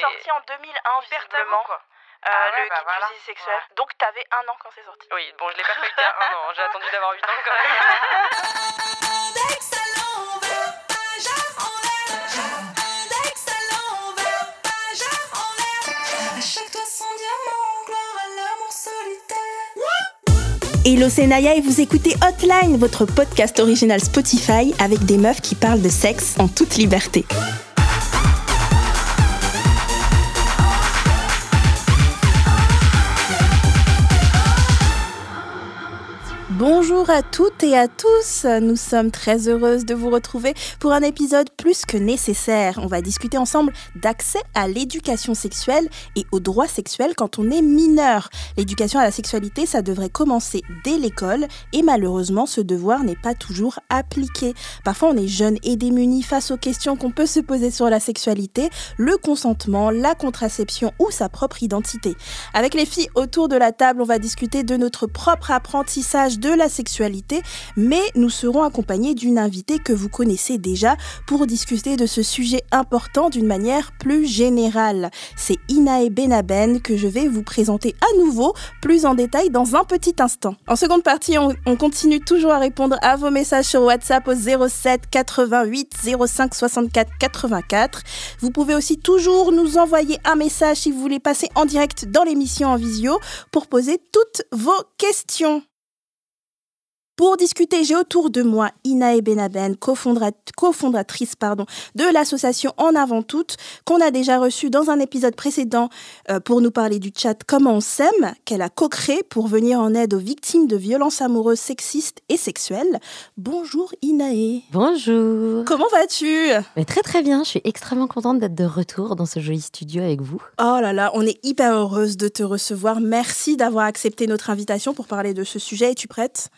sorti en 2001, hyper tabou, visiblement. quoi. Euh, Ah ouais, le bah guide voilà. du vice sexuel. Ouais. Donc t'avais un an quand c'est sorti. Oui, bon, je l'ai pas à un an. J'ai attendu d'avoir 8 ans quand même. Hello, c'est Naya et vous écoutez Hotline, votre podcast original Spotify avec des meufs qui parlent de sexe en toute liberté. À toutes et à tous, nous sommes très heureuses de vous retrouver pour un épisode plus que nécessaire. On va discuter ensemble d'accès à l'éducation sexuelle et aux droits sexuels quand on est mineur. L'éducation à la sexualité, ça devrait commencer dès l'école et malheureusement ce devoir n'est pas toujours appliqué. Parfois on est jeune et démuni face aux questions qu'on peut se poser sur la sexualité, le consentement, la contraception ou sa propre identité. Avec les filles autour de la table, on va discuter de notre propre apprentissage de la sexualité, mais nous serons accompagnés d'une invitée que vous connaissez déjà pour discuter de ce sujet important d'une manière plus générale. C'est Inae Benaben que je vais vous présenter à nouveau plus en détail dans un petit instant. En seconde partie, on, on continue toujours à répondre à vos messages sur WhatsApp au 07 88 05 64 84. Vous pouvez aussi toujours nous envoyer un message si vous voulez passer en direct dans l'émission en visio pour poser toutes vos questions. Pour discuter, j'ai autour de moi Inae Benaben, cofondatrice pardon, de l'association En Avant Toutes, qu'on a déjà reçue dans un épisode précédent euh, pour nous parler du chat Comment on s'aime, qu'elle a co-créé pour venir en aide aux victimes de violences amoureuses sexistes et sexuelles. Bonjour Inae. Bonjour. Comment vas-tu? Très très bien, je suis extrêmement contente d'être de retour dans ce joli studio avec vous. Oh là là, on est hyper heureuse de te recevoir. Merci d'avoir accepté notre invitation pour parler de ce sujet. Es-tu prête?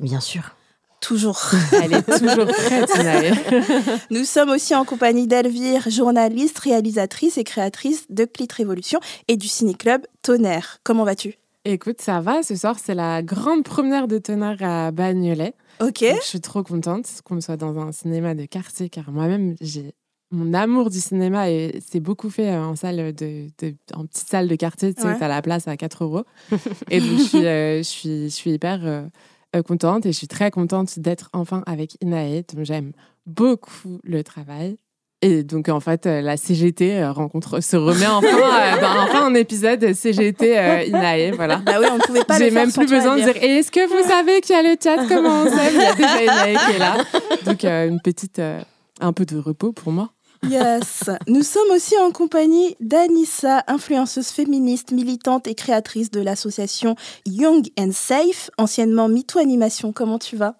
Bien sûr. Toujours. Elle est toujours prête. Nous sommes aussi en compagnie d'Elvire, journaliste, réalisatrice et créatrice de Clit Révolution et du ciné-club Tonnerre. Comment vas-tu? Écoute, ça va. Ce soir, c'est la grande première de Tonnerre à Bagnolet. Ok. Donc, je suis trop contente qu'on soit dans un cinéma de quartier, car moi-même, j'ai mon amour du cinéma et c'est beaucoup fait euh, en salle de, de- en petite salle de quartier. Tu sais, Ouais. t'as la place à 4 euros. Et donc, je suis, euh, je suis, je suis hyper euh, contente et je suis très contente d'être enfin avec Inae, j'aime beaucoup le travail. Et donc, en fait, euh, la CGT euh, rencontre, se remet enfin, euh, ben, enfin un épisode CGT euh, Inae, voilà. Bah oui, on ne pouvait pas le J'ai même plus besoin de dire Et est-ce que vous savez qu'il y a le chat? Comment on s'aime Il y a déjà Inae qui est là. Donc, euh, une petite. euh, un peu de repos pour moi. Yes. Nous sommes aussi en compagnie d'Anissa, influenceuse féministe, militante et créatrice de l'association Young and Safe, anciennement MeToo Animation. Comment tu vas?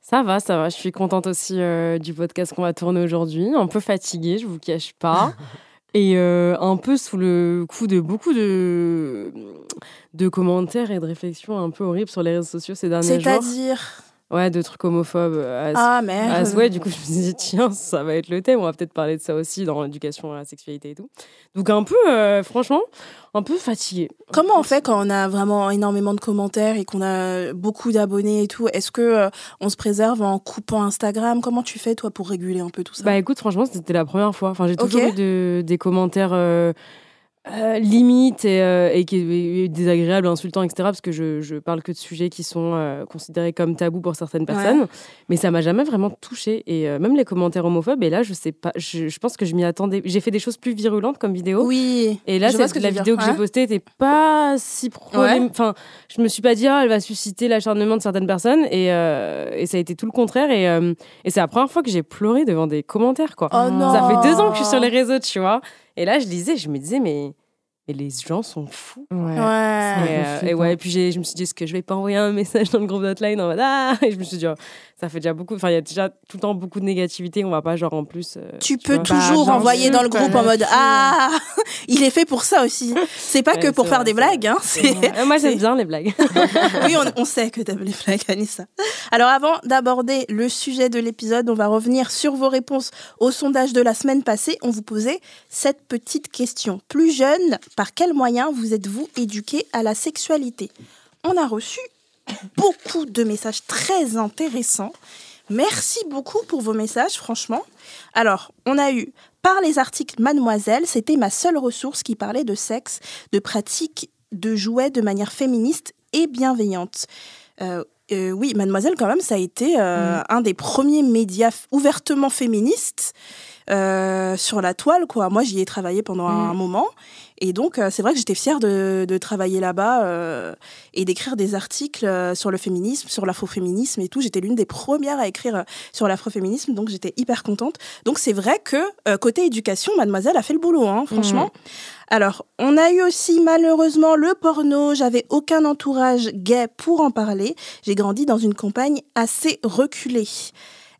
Ça va, ça va. Je suis contente aussi euh, du podcast qu'on va tourner aujourd'hui. Un peu fatiguée, je vous cache pas. Et euh, un peu sous le coup de beaucoup de, de commentaires et de réflexions un peu horribles sur les réseaux sociaux ces derniers jours. C'est-à-dire? Ouais, de trucs homophobes. euh, à ce- Ah à merde. ce- ouais, du coup, je me suis dit, tiens, ça va être le thème. On va peut-être parler de ça aussi dans l'éducation à la sexualité et tout. Donc, un peu, euh, franchement, un peu fatiguée. Comment on fait quand on a vraiment énormément de commentaires et qu'on a beaucoup d'abonnés et tout? Est-ce que euh, on se préserve en coupant Instagram? Comment tu fais toi pour réguler un peu tout ça? Bah écoute, franchement, c'était la première fois. Enfin, j'ai toujours eu de- des commentaires euh, euh, limites et, euh, et qui et désagréables, insultants, etc. Parce que je, je parle que de sujets qui sont euh, considérés comme tabous pour certaines personnes. Mais ça m'a jamais vraiment touchée. Et même les commentaires homophobes, et là, je sais pas, je, je pense que je m'y attendais. J'ai fait des choses plus virulentes comme vidéo. Oui. Et là, c'est- ce que la vidéo que j'ai postée était pas si problème. Ouais. Enfin, je me suis pas dit, ah, elle va susciter l'acharnement de certaines personnes. Et, et ça a été tout le contraire. Et, et c'est la première fois que j'ai pleuré devant des commentaires, quoi. Oh non. Ça fait deux ans que je suis sur les réseaux, tu vois. Et là, je lisais, je me disais, mais, mais les gens sont fous. Ouais. Ouais. Et, fait euh, et ouais, et puis j'ai- je me suis dit, est-ce que je vais pas envoyer un message dans le groupe d'hotline en mode Ah Et je me suis dit, oh, ça fait déjà beaucoup. Enfin, il y a déjà tout le temps beaucoup de négativité. On va pas, genre, en plus. euh, Tu peux vois. toujours Bah, envoyer dans le groupe en mode. Ah Il est fait pour ça aussi. C'est pas Ouais, que pour faire des blagues. Hein. C'est- Euh, Moi, j'aime bien les blagues. oui, on, on sait que t'aimes les blagues, Anissa. Alors, avant d'aborder le sujet de l'épisode, on va revenir sur vos réponses au sondage de la semaine passée. On vous posait cette petite question. Plus jeune, par quels moyens vous êtes-vous éduqué à la sexualité? On a reçu beaucoup de messages très intéressants. Merci beaucoup pour vos messages, franchement. Alors, on a eu par les articles Mademoiselle, c'était ma seule ressource qui parlait de sexe, de pratique de jouets de manière féministe et bienveillante. Euh, euh, oui, Mademoiselle, quand même, ça a été euh, Mm. un des premiers médias ouvertement féministes euh, sur la toile. Quoi. Moi, j'y ai travaillé pendant Mm. un moment. Et donc, euh, c'est vrai que j'étais fière de, de travailler là-bas euh, et d'écrire des articles sur le féminisme, sur l'afroféminisme et tout. J'étais l'une des premières à écrire sur l'afroféminisme, donc j'étais hyper contente. Donc, c'est vrai que côté éducation, Mademoiselle a fait le boulot, hein, franchement. Alors, on a eu aussi malheureusement le porno. J'avais aucun entourage gay pour en parler. J'ai grandi dans une campagne assez reculée.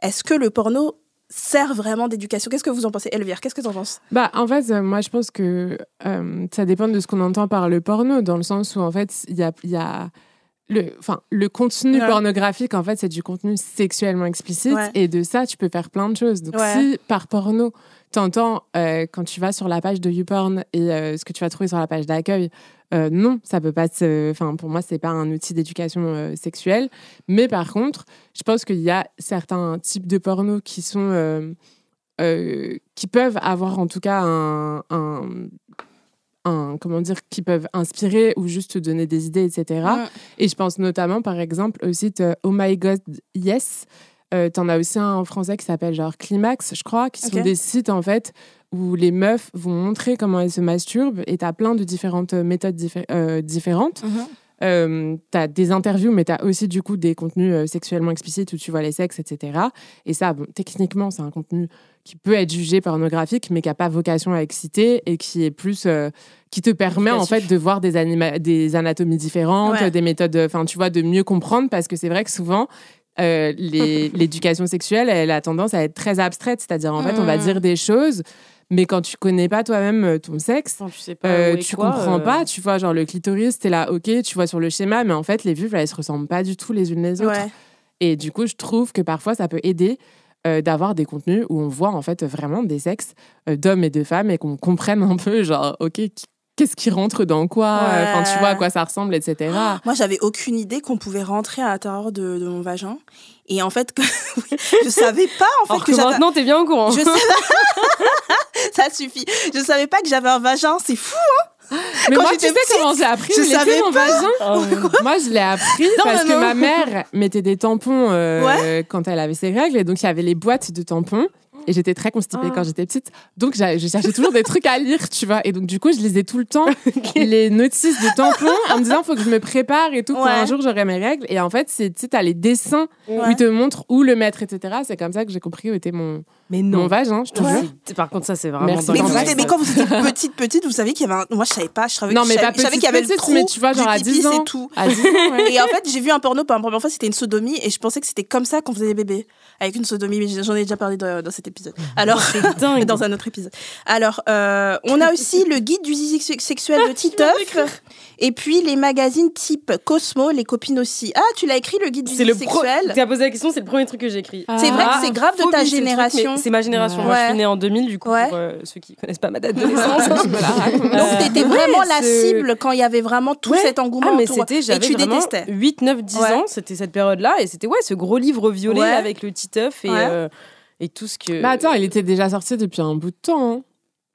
Est-ce que le porno sert vraiment d'éducation Qu'est-ce que vous en pensez, Elvire? Qu'est-ce que tu en penses? Bah, en fait, euh, moi, je pense que euh, ça dépend de ce qu'on entend par le porno, dans le sens où, en fait, il y a, y a le, le contenu Ouais. pornographique, en fait, c'est du contenu sexuellement explicite, Ouais. et de ça, tu peux faire plein de choses. Donc, Ouais. si par porno, t'entends euh, quand tu vas sur la page de YouPorn et euh, ce que tu vas trouver sur la page d'accueil, euh, non, ça peut pas se. Enfin, pour moi, c'est pas un outil d'éducation euh, sexuelle. Mais par contre, je pense qu'il y a certains types de porno qui sont. euh, qui peuvent avoir en tout cas un, un, un- comment dire qui peuvent inspirer ou juste te donner des idées etc et je pense notamment par exemple au site Oh My God Yes euh, T'en as aussi un en français qui s'appelle genre Climax, je crois, qui sont des sites en fait où les meufs vont montrer comment elles se masturbent et t'as plein de différentes méthodes diffé- euh, différentes. Euh, t'as des interviews, mais t'as aussi du coup des contenus sexuellement explicites où tu vois les sexes, etc. Et ça, bon, techniquement, c'est un contenu qui peut être jugé pornographique, mais qui n'a pas vocation à exciter et qui est plus, euh, qui te permet en fait de voir des, anatomies différentes, Ouais. des méthodes, enfin tu vois, de mieux comprendre parce que c'est vrai que souvent. Euh, l'éducation sexuelle, elle a tendance à être très abstraite, c'est-à-dire en fait, on va Mm. dire des choses, mais quand tu connais pas toi-même euh, ton sexe, tu sais pas. euh, tu quoi, comprends euh, pas, tu vois, genre le clitoris, t'es là, ok, tu vois sur le schéma, mais en fait, les vulves, elles se ressemblent pas du tout les unes les autres. Ouais. Et du coup, je trouve que parfois, ça peut aider euh, d'avoir des contenus où on voit en fait vraiment des sexes euh, d'hommes et de femmes et qu'on comprenne un peu, genre, ok, qui- qu'est-ce qui rentre dans quoi, euh, enfin, tu vois à quoi ça ressemble, etc. Moi, j'avais aucune idée qu'on pouvait rentrer à l'intérieur de, de mon vagin. Et en fait, que, je savais pas en fait Alors que maintenant, t'es bien au courant. Je savais... Ça suffit. Je savais pas que j'avais un vagin. C'est fou. Mais Quand moi, tu sais comment j'ai appris je où il était, savais mon vagin? Oh, Moi, je l'ai appris Non, parce que ma mère mettait des tampons euh, quand elle avait ses règles. Et donc, il y avait les boîtes de tampons. Et j'étais très constipée Ah. quand j'étais petite. Donc, je cherchais toujours des trucs à lire, tu vois. Et donc, du coup, je lisais tout le temps les notices de tampons en me disant, faut que je me prépare et tout. Pour Ouais. un jour, j'aurai mes règles. Et en fait, c'est, tu sais, les dessins où Ouais. ils te montrent où le mettre, etc. C'est comme ça que j'ai compris où était mon, Mais mon non. vagin, je te Ouais. jure. Par contre, ça, c'est vraiment. Merci. Mais, vous quand vous étiez petite, petite, vous saviez qu'il y avait un. Moi, je savais pas. Je savais, Non, mais je pas savais, je savais petite, qu'il y avait le petite, trou mais tu vois, genre du à pipi, 10 ans. c'est tout. À 10 ans, ouais. Et en fait, j'ai vu un porno pour la première fois, c'était une sodomie, et je pensais que c'était comme ça qu'on faisait des bébés. Avec une sodomie, mais j'en ai déjà parlé dans, dans cet épisode. Alors, C'est dingue. dans un autre épisode. Alors, euh, on a aussi le guide du zizi sex- sexuel de Titeuf, et puis les magazines type Cosmo, les copines aussi. Ah, tu l'as écrit, le guide du C'est le zizi sexuel Tu as posé la question, c'est le premier truc que j'ai écrit. C'est vrai Ah, que c'est grave de ta génération. mais C'est ma génération. Moi, je suis née en 2000, du coup, Ouais. pour euh, ceux qui connaissent pas ma date de naissance. Donc, Euh, t'étais ouais, vraiment la cible quand il y avait vraiment tout Ouais. cet engouement Ah, mais c'était, j'avais tu vraiment détestais. 8, 9, 10 Ouais. ans, c'était cette période-là, et c'était ouais, ce gros livre violet Ouais. avec le titeuf et, Ouais. euh, et tout ce que. Mais attends, il était déjà sorti depuis un bout de temps. hein.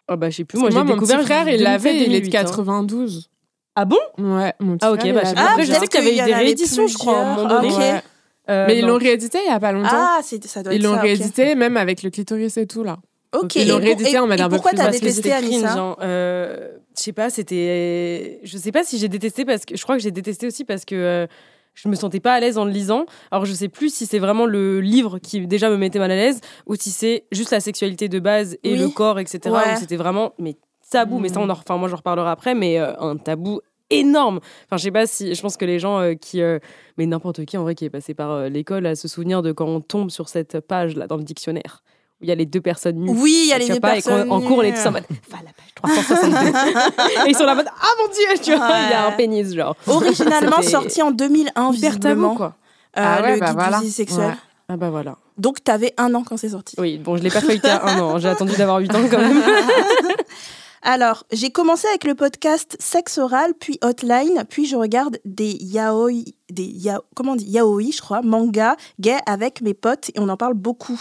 Ah bah, je sais plus, Moi, moi j'ai mon découvert. petit frère, il l'avait, il est de 2007-2008, hein. 92. Ah bon? Ouais, mon petit Ah, ok, frère, bah, je. Ah, Après, je sais qu'il y avait eu en des rééditions, je crois, à un moment plusieurs. donné. Ah, ok. Ouais. Euh, Mais ils l'ont réédité il y a pas longtemps. Ah, c'est- ça doit être ils l'ont réédité même avec le clitoris et tout là. Ok. Ils Et l'ont réédité en mode un peu pourquoi plus t'as détesté Anissa hein. Euh, je sais pas, c'était. Je sais pas si j'ai détesté parce que. Je crois que j'ai détesté aussi parce que euh, je me sentais pas à l'aise en le lisant. Alors je sais plus si c'est vraiment le livre qui déjà me mettait mal à l'aise ou si c'est juste la sexualité de base et Oui. le corps, etc. Ouais. Où c'était vraiment. Mais tabou, mais ça, on en, enfin, moi j'en reparlerai après, mais euh, un tabou énorme. Enfin, je sais pas si. Je pense que les gens euh, qui. euh, mais n'importe qui en vrai qui est passé par euh, l'école à se souvenir de quand on tombe sur cette page là dans le dictionnaire où il y a les deux personnes nues. Oui, il y a les deux pas, et personnes. en cours, on est tous en mode, va à la page 362. et ils sont là en mode, ah mon dieu, tu vois, il y a un pénis, genre. Originalement sorti en 2001, Hyper visiblement. quoi. euh, Ah ouais, le bah guide voilà. du sexuel. Ouais. Ah bah voilà. Donc, t'avais un an quand c'est sorti. Oui, bon, je l'ai pas feuilleté à un an, j'ai attendu d'avoir 8 ans quand même. Alors, j'ai commencé avec le podcast Sexe oral, puis Hotline, puis je regarde des yaoi, des ya, comment on dit, yaoi, je crois, manga gay avec mes potes et on en parle beaucoup.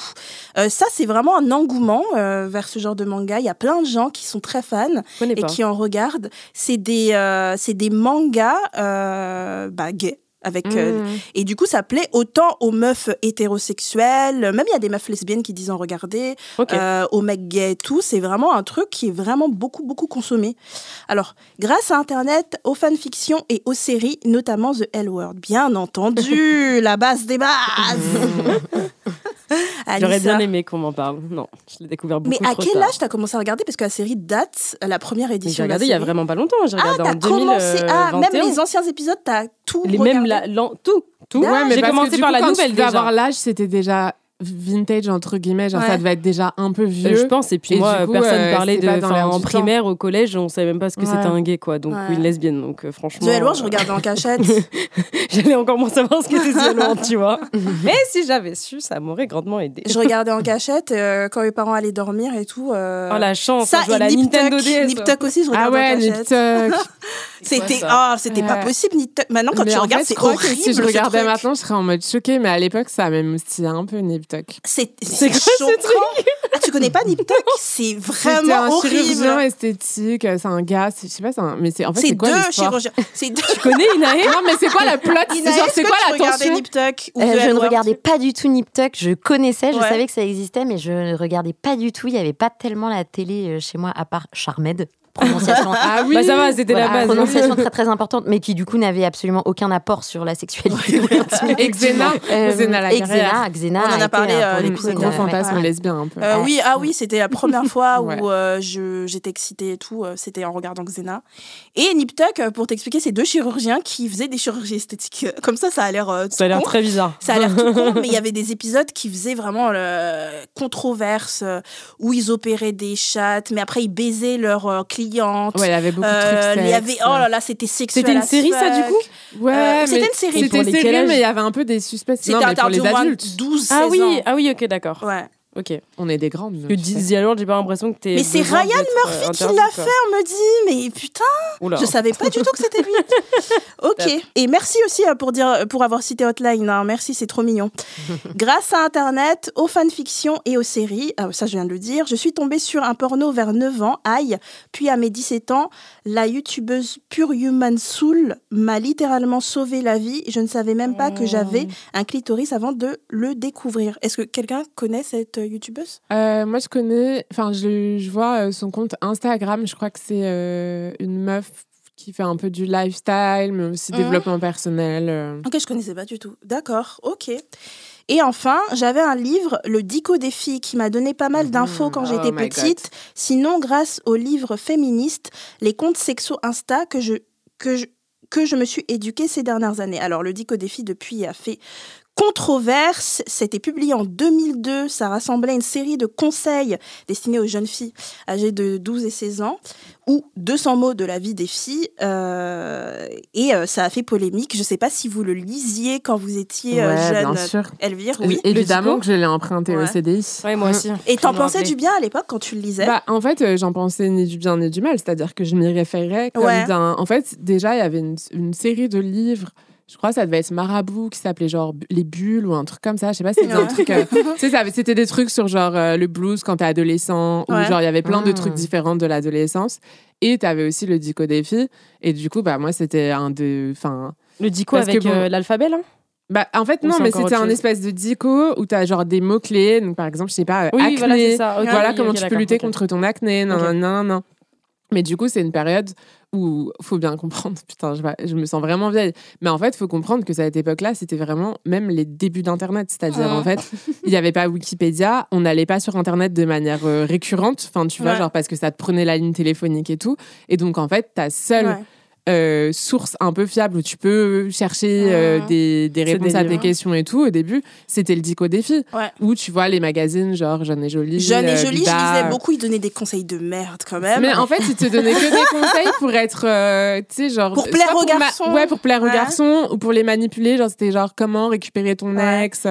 Euh, ça, c'est vraiment un engouement euh, vers ce genre de manga. Il y a plein de gens qui sont très fans et qui en regardent. C'est des, euh, c'est des mangas bah, gays. Avec, euh, Mmh. et du coup, ça plaît autant aux meufs hétérosexuelles, même il y a des meufs lesbiennes qui disent en regarder, euh, aux mecs gays et tout. C'est vraiment un truc qui est vraiment beaucoup, beaucoup consommé. Alors, grâce à Internet, aux fanfictions et aux séries, notamment The L Word. Bien entendu, la base des bases J'aurais bien aimé qu'on m'en parle. Non, je l'ai découvert beaucoup Mais à trop quel tard. âge t'as commencé à regarder? Parce que la série date, la première édition J'ai regardé il y a vraiment pas longtemps. J'ai Ah, regardé t'as en commencé. Ah, 2021. même les anciens épisodes, t'as tout Les regardé. mêmes la- tout, tout. Ouais, mais J'ai commencé par coup, la quand nouvelle tu déjà. avoir l'âge, c'était déjà vintage entre guillemets, genre Ouais. ça devait être déjà un peu vieux. Euh, je pense, et puis Et moi, coup, personne euh, parlait de. enfin, en temps. primaire, au collège, on savait même pas ce que Ouais. c'était un gay, quoi. Donc, Ouais. ou une lesbienne. Donc, euh, franchement. The L Word, je euh, regardais en cachette. J'allais encore moins savoir ce que c'était The L Word, tu vois. Mais si j'avais su, ça m'aurait grandement aidé. je regardais en cachette euh, quand mes parents allaient dormir et tout. euh, Oh la chance, ça et la Nip Nintendo. DS. Nip Tuck aussi, je Ah regardais ouais, en Nip cachette. Tuck. C'était ah, c'était pas possible Nip Tuck. Maintenant quand Mais tu regardes, c'est horrible. si je regardais maintenant, je serais en mode choquée, mais à l'époque, ça m'émoustillait un peu Nip Tuck. C'est quoi ce choquant. Ah, tu connais pas Nip Tuck C'est vraiment un chirurgien horrible. esthétique, euh, c'est un gars, je sais pas, c'est un- mais c'est en fait C'est c'est quoi deux chirurgiens. C'est deux. Tu connais Inae Non, mais c'est quoi la plot? C'est quoi la tension? Nip Tuck ou Euh, The je ne regardais pas du tout Nip Tuck. Je connaissais, je Ouais. savais que ça existait, mais je ne regardais pas du tout. Il n'y avait pas tellement la télé euh, chez moi, à part Charmed. Prononciation. Ah oui Bah ça va, c'était la Voilà, base. prononciation très très importante, mais qui du coup n'avait absolument aucun apport sur la sexualité. Et Xena, Euh, Xena la. Xena, Xena On en a parlé, euh, euh, le C'est une gros Ouais, fantasme ouais. lesbien un peu. Euh, oui, ah oui, c'était la première fois où Ouais. euh, je j'étais excitée et tout. euh, c'était en regardant Xena. Et Nip Tuck, euh, pour t'expliquer, c'est deux chirurgiens qui faisaient des chirurgies esthétiques. Comme ça, ça a l'air. euh, Ça a l'air très bizarre. Ça a l'air tout con, mais il y avait des épisodes qui faisaient vraiment euh, controverse, euh, où ils opéraient des chattes, mais après ils baisaient leurs euh, clientes. Ouais, il y avait beaucoup de Euh, trucs il y avait, oh là là, c'était sexuel. C'était une série, ça, du coup Ouais, Euh, c'était une série. C'était quel série, mais il y avait un peu des suspects. C'était Non, mais pour interdit les adultes. 12, 16 Ah oui, ans. ah oui, ok, d'accord. Ouais. Ok. On est des grandes. Que disent The Lord, j'ai pas l'impression que t'es. Mais c'est Ryan d'être, euh, Murphy qui l'a fait, on me dit, mais putain, Oula. je savais pas du tout que c'était lui. ok. Et merci aussi euh, pour dire, pour avoir cité Hotline. hein. Merci, c'est trop mignon. Grâce à Internet, aux fanfictions et aux séries, ah, ça je viens de le dire, je suis tombée sur un porno vers 9 ans, aïe. Puis à mes 17 ans, la youtubeuse Pure Human Soul m'a littéralement sauvé la vie. Je ne savais même pas que j'avais un clitoris avant de le découvrir. Est-ce que quelqu'un connaît cette youtubeuse? Euh, moi, je connais, enfin, je, je vois euh, son compte Instagram. Je crois que c'est euh, une meuf qui fait un peu du lifestyle, mais aussi Mhm. développement personnel. Ok, je connaissais pas du tout. D'accord, ok. Et enfin, j'avais un livre, Le Dico des filles, qui m'a donné pas mal d'infos quand Oh j'étais my petite. Sinon, grâce au livre féministe, les comptes sexo Insta que je, que je, que je me suis éduquée ces dernières années. Alors, Le Dico des filles, depuis, a fait controverse. C'était publié en 2002. Ça rassemblait une série de conseils destinés aux jeunes filles âgées de 12 et 16 ans, ou 200 mots de la vie des filles. euh, et euh, ça a fait polémique. Je ne sais pas si vous le lisiez quand vous étiez euh, Ouais, jeune, bien sûr. Elvire. Oui, Oui. évidemment que je l'ai emprunté Ouais. au CDI. Ouais, moi aussi. Et t'en pensais du bien à l'époque quand tu le lisais? Bah, en fait, euh, j'en pensais ni du bien ni du mal, c'est-à-dire que je m'y référais comme Ouais. d'un. En fait, déjà, il y avait une, une série de livres. Je crois que ça devait être Marabout qui s'appelait genre Les Bulles ou un truc comme ça. Je sais pas, c'était un Ouais. truc. euh, tu sais, c'était des trucs sur genre euh, le blues quand t'es adolescent, ou Ouais. genre il y avait plein de Mm. trucs différents de l'adolescence. Et t'avais aussi le dico des filles. Et du coup, bah, moi, c'était un de. Enfin. Le dico avec bon- euh, l'alphabet, là? Bah, en fait, non, mais c'était un espèce de dico où t'as genre des mots-clés. Donc, par exemple, je sais pas, euh, Oui, acné, voilà, ça. Voilà oui, comment tu peux lutter contre ton acné. Non, non, non, non. Mais du coup, c'est une période où faut bien comprendre. Putain, je, me sens vraiment vieille. Mais en fait, faut comprendre que cette époque-là, c'était vraiment même les débuts d'Internet. C'est-à-dire, Ah. en fait, il n'y avait pas Wikipédia. On n'allait pas sur Internet de manière euh, récurrente. Enfin, tu vois, Ouais. genre parce que ça te prenait la ligne téléphonique et tout. Et donc, en fait, ta seule Ouais. Euh, source un peu fiable où tu peux chercher euh, Mhm. des, des réponses à tes questions et tout, au début, c'était le Dico Défi. Ouais. Où tu vois les magazines genre Jeune et Jolie. Jeune et euh, jolie, je lisais beaucoup, ils donnaient des conseils de merde quand même. Mais en fait, ils te donnaient que des conseils pour être, euh, tu sais, genre. Pour plaire aux garçons. Ouais, pour plaire aux garçons ou pour les manipuler. Genre, c'était genre comment récupérer ton Ouais. ex.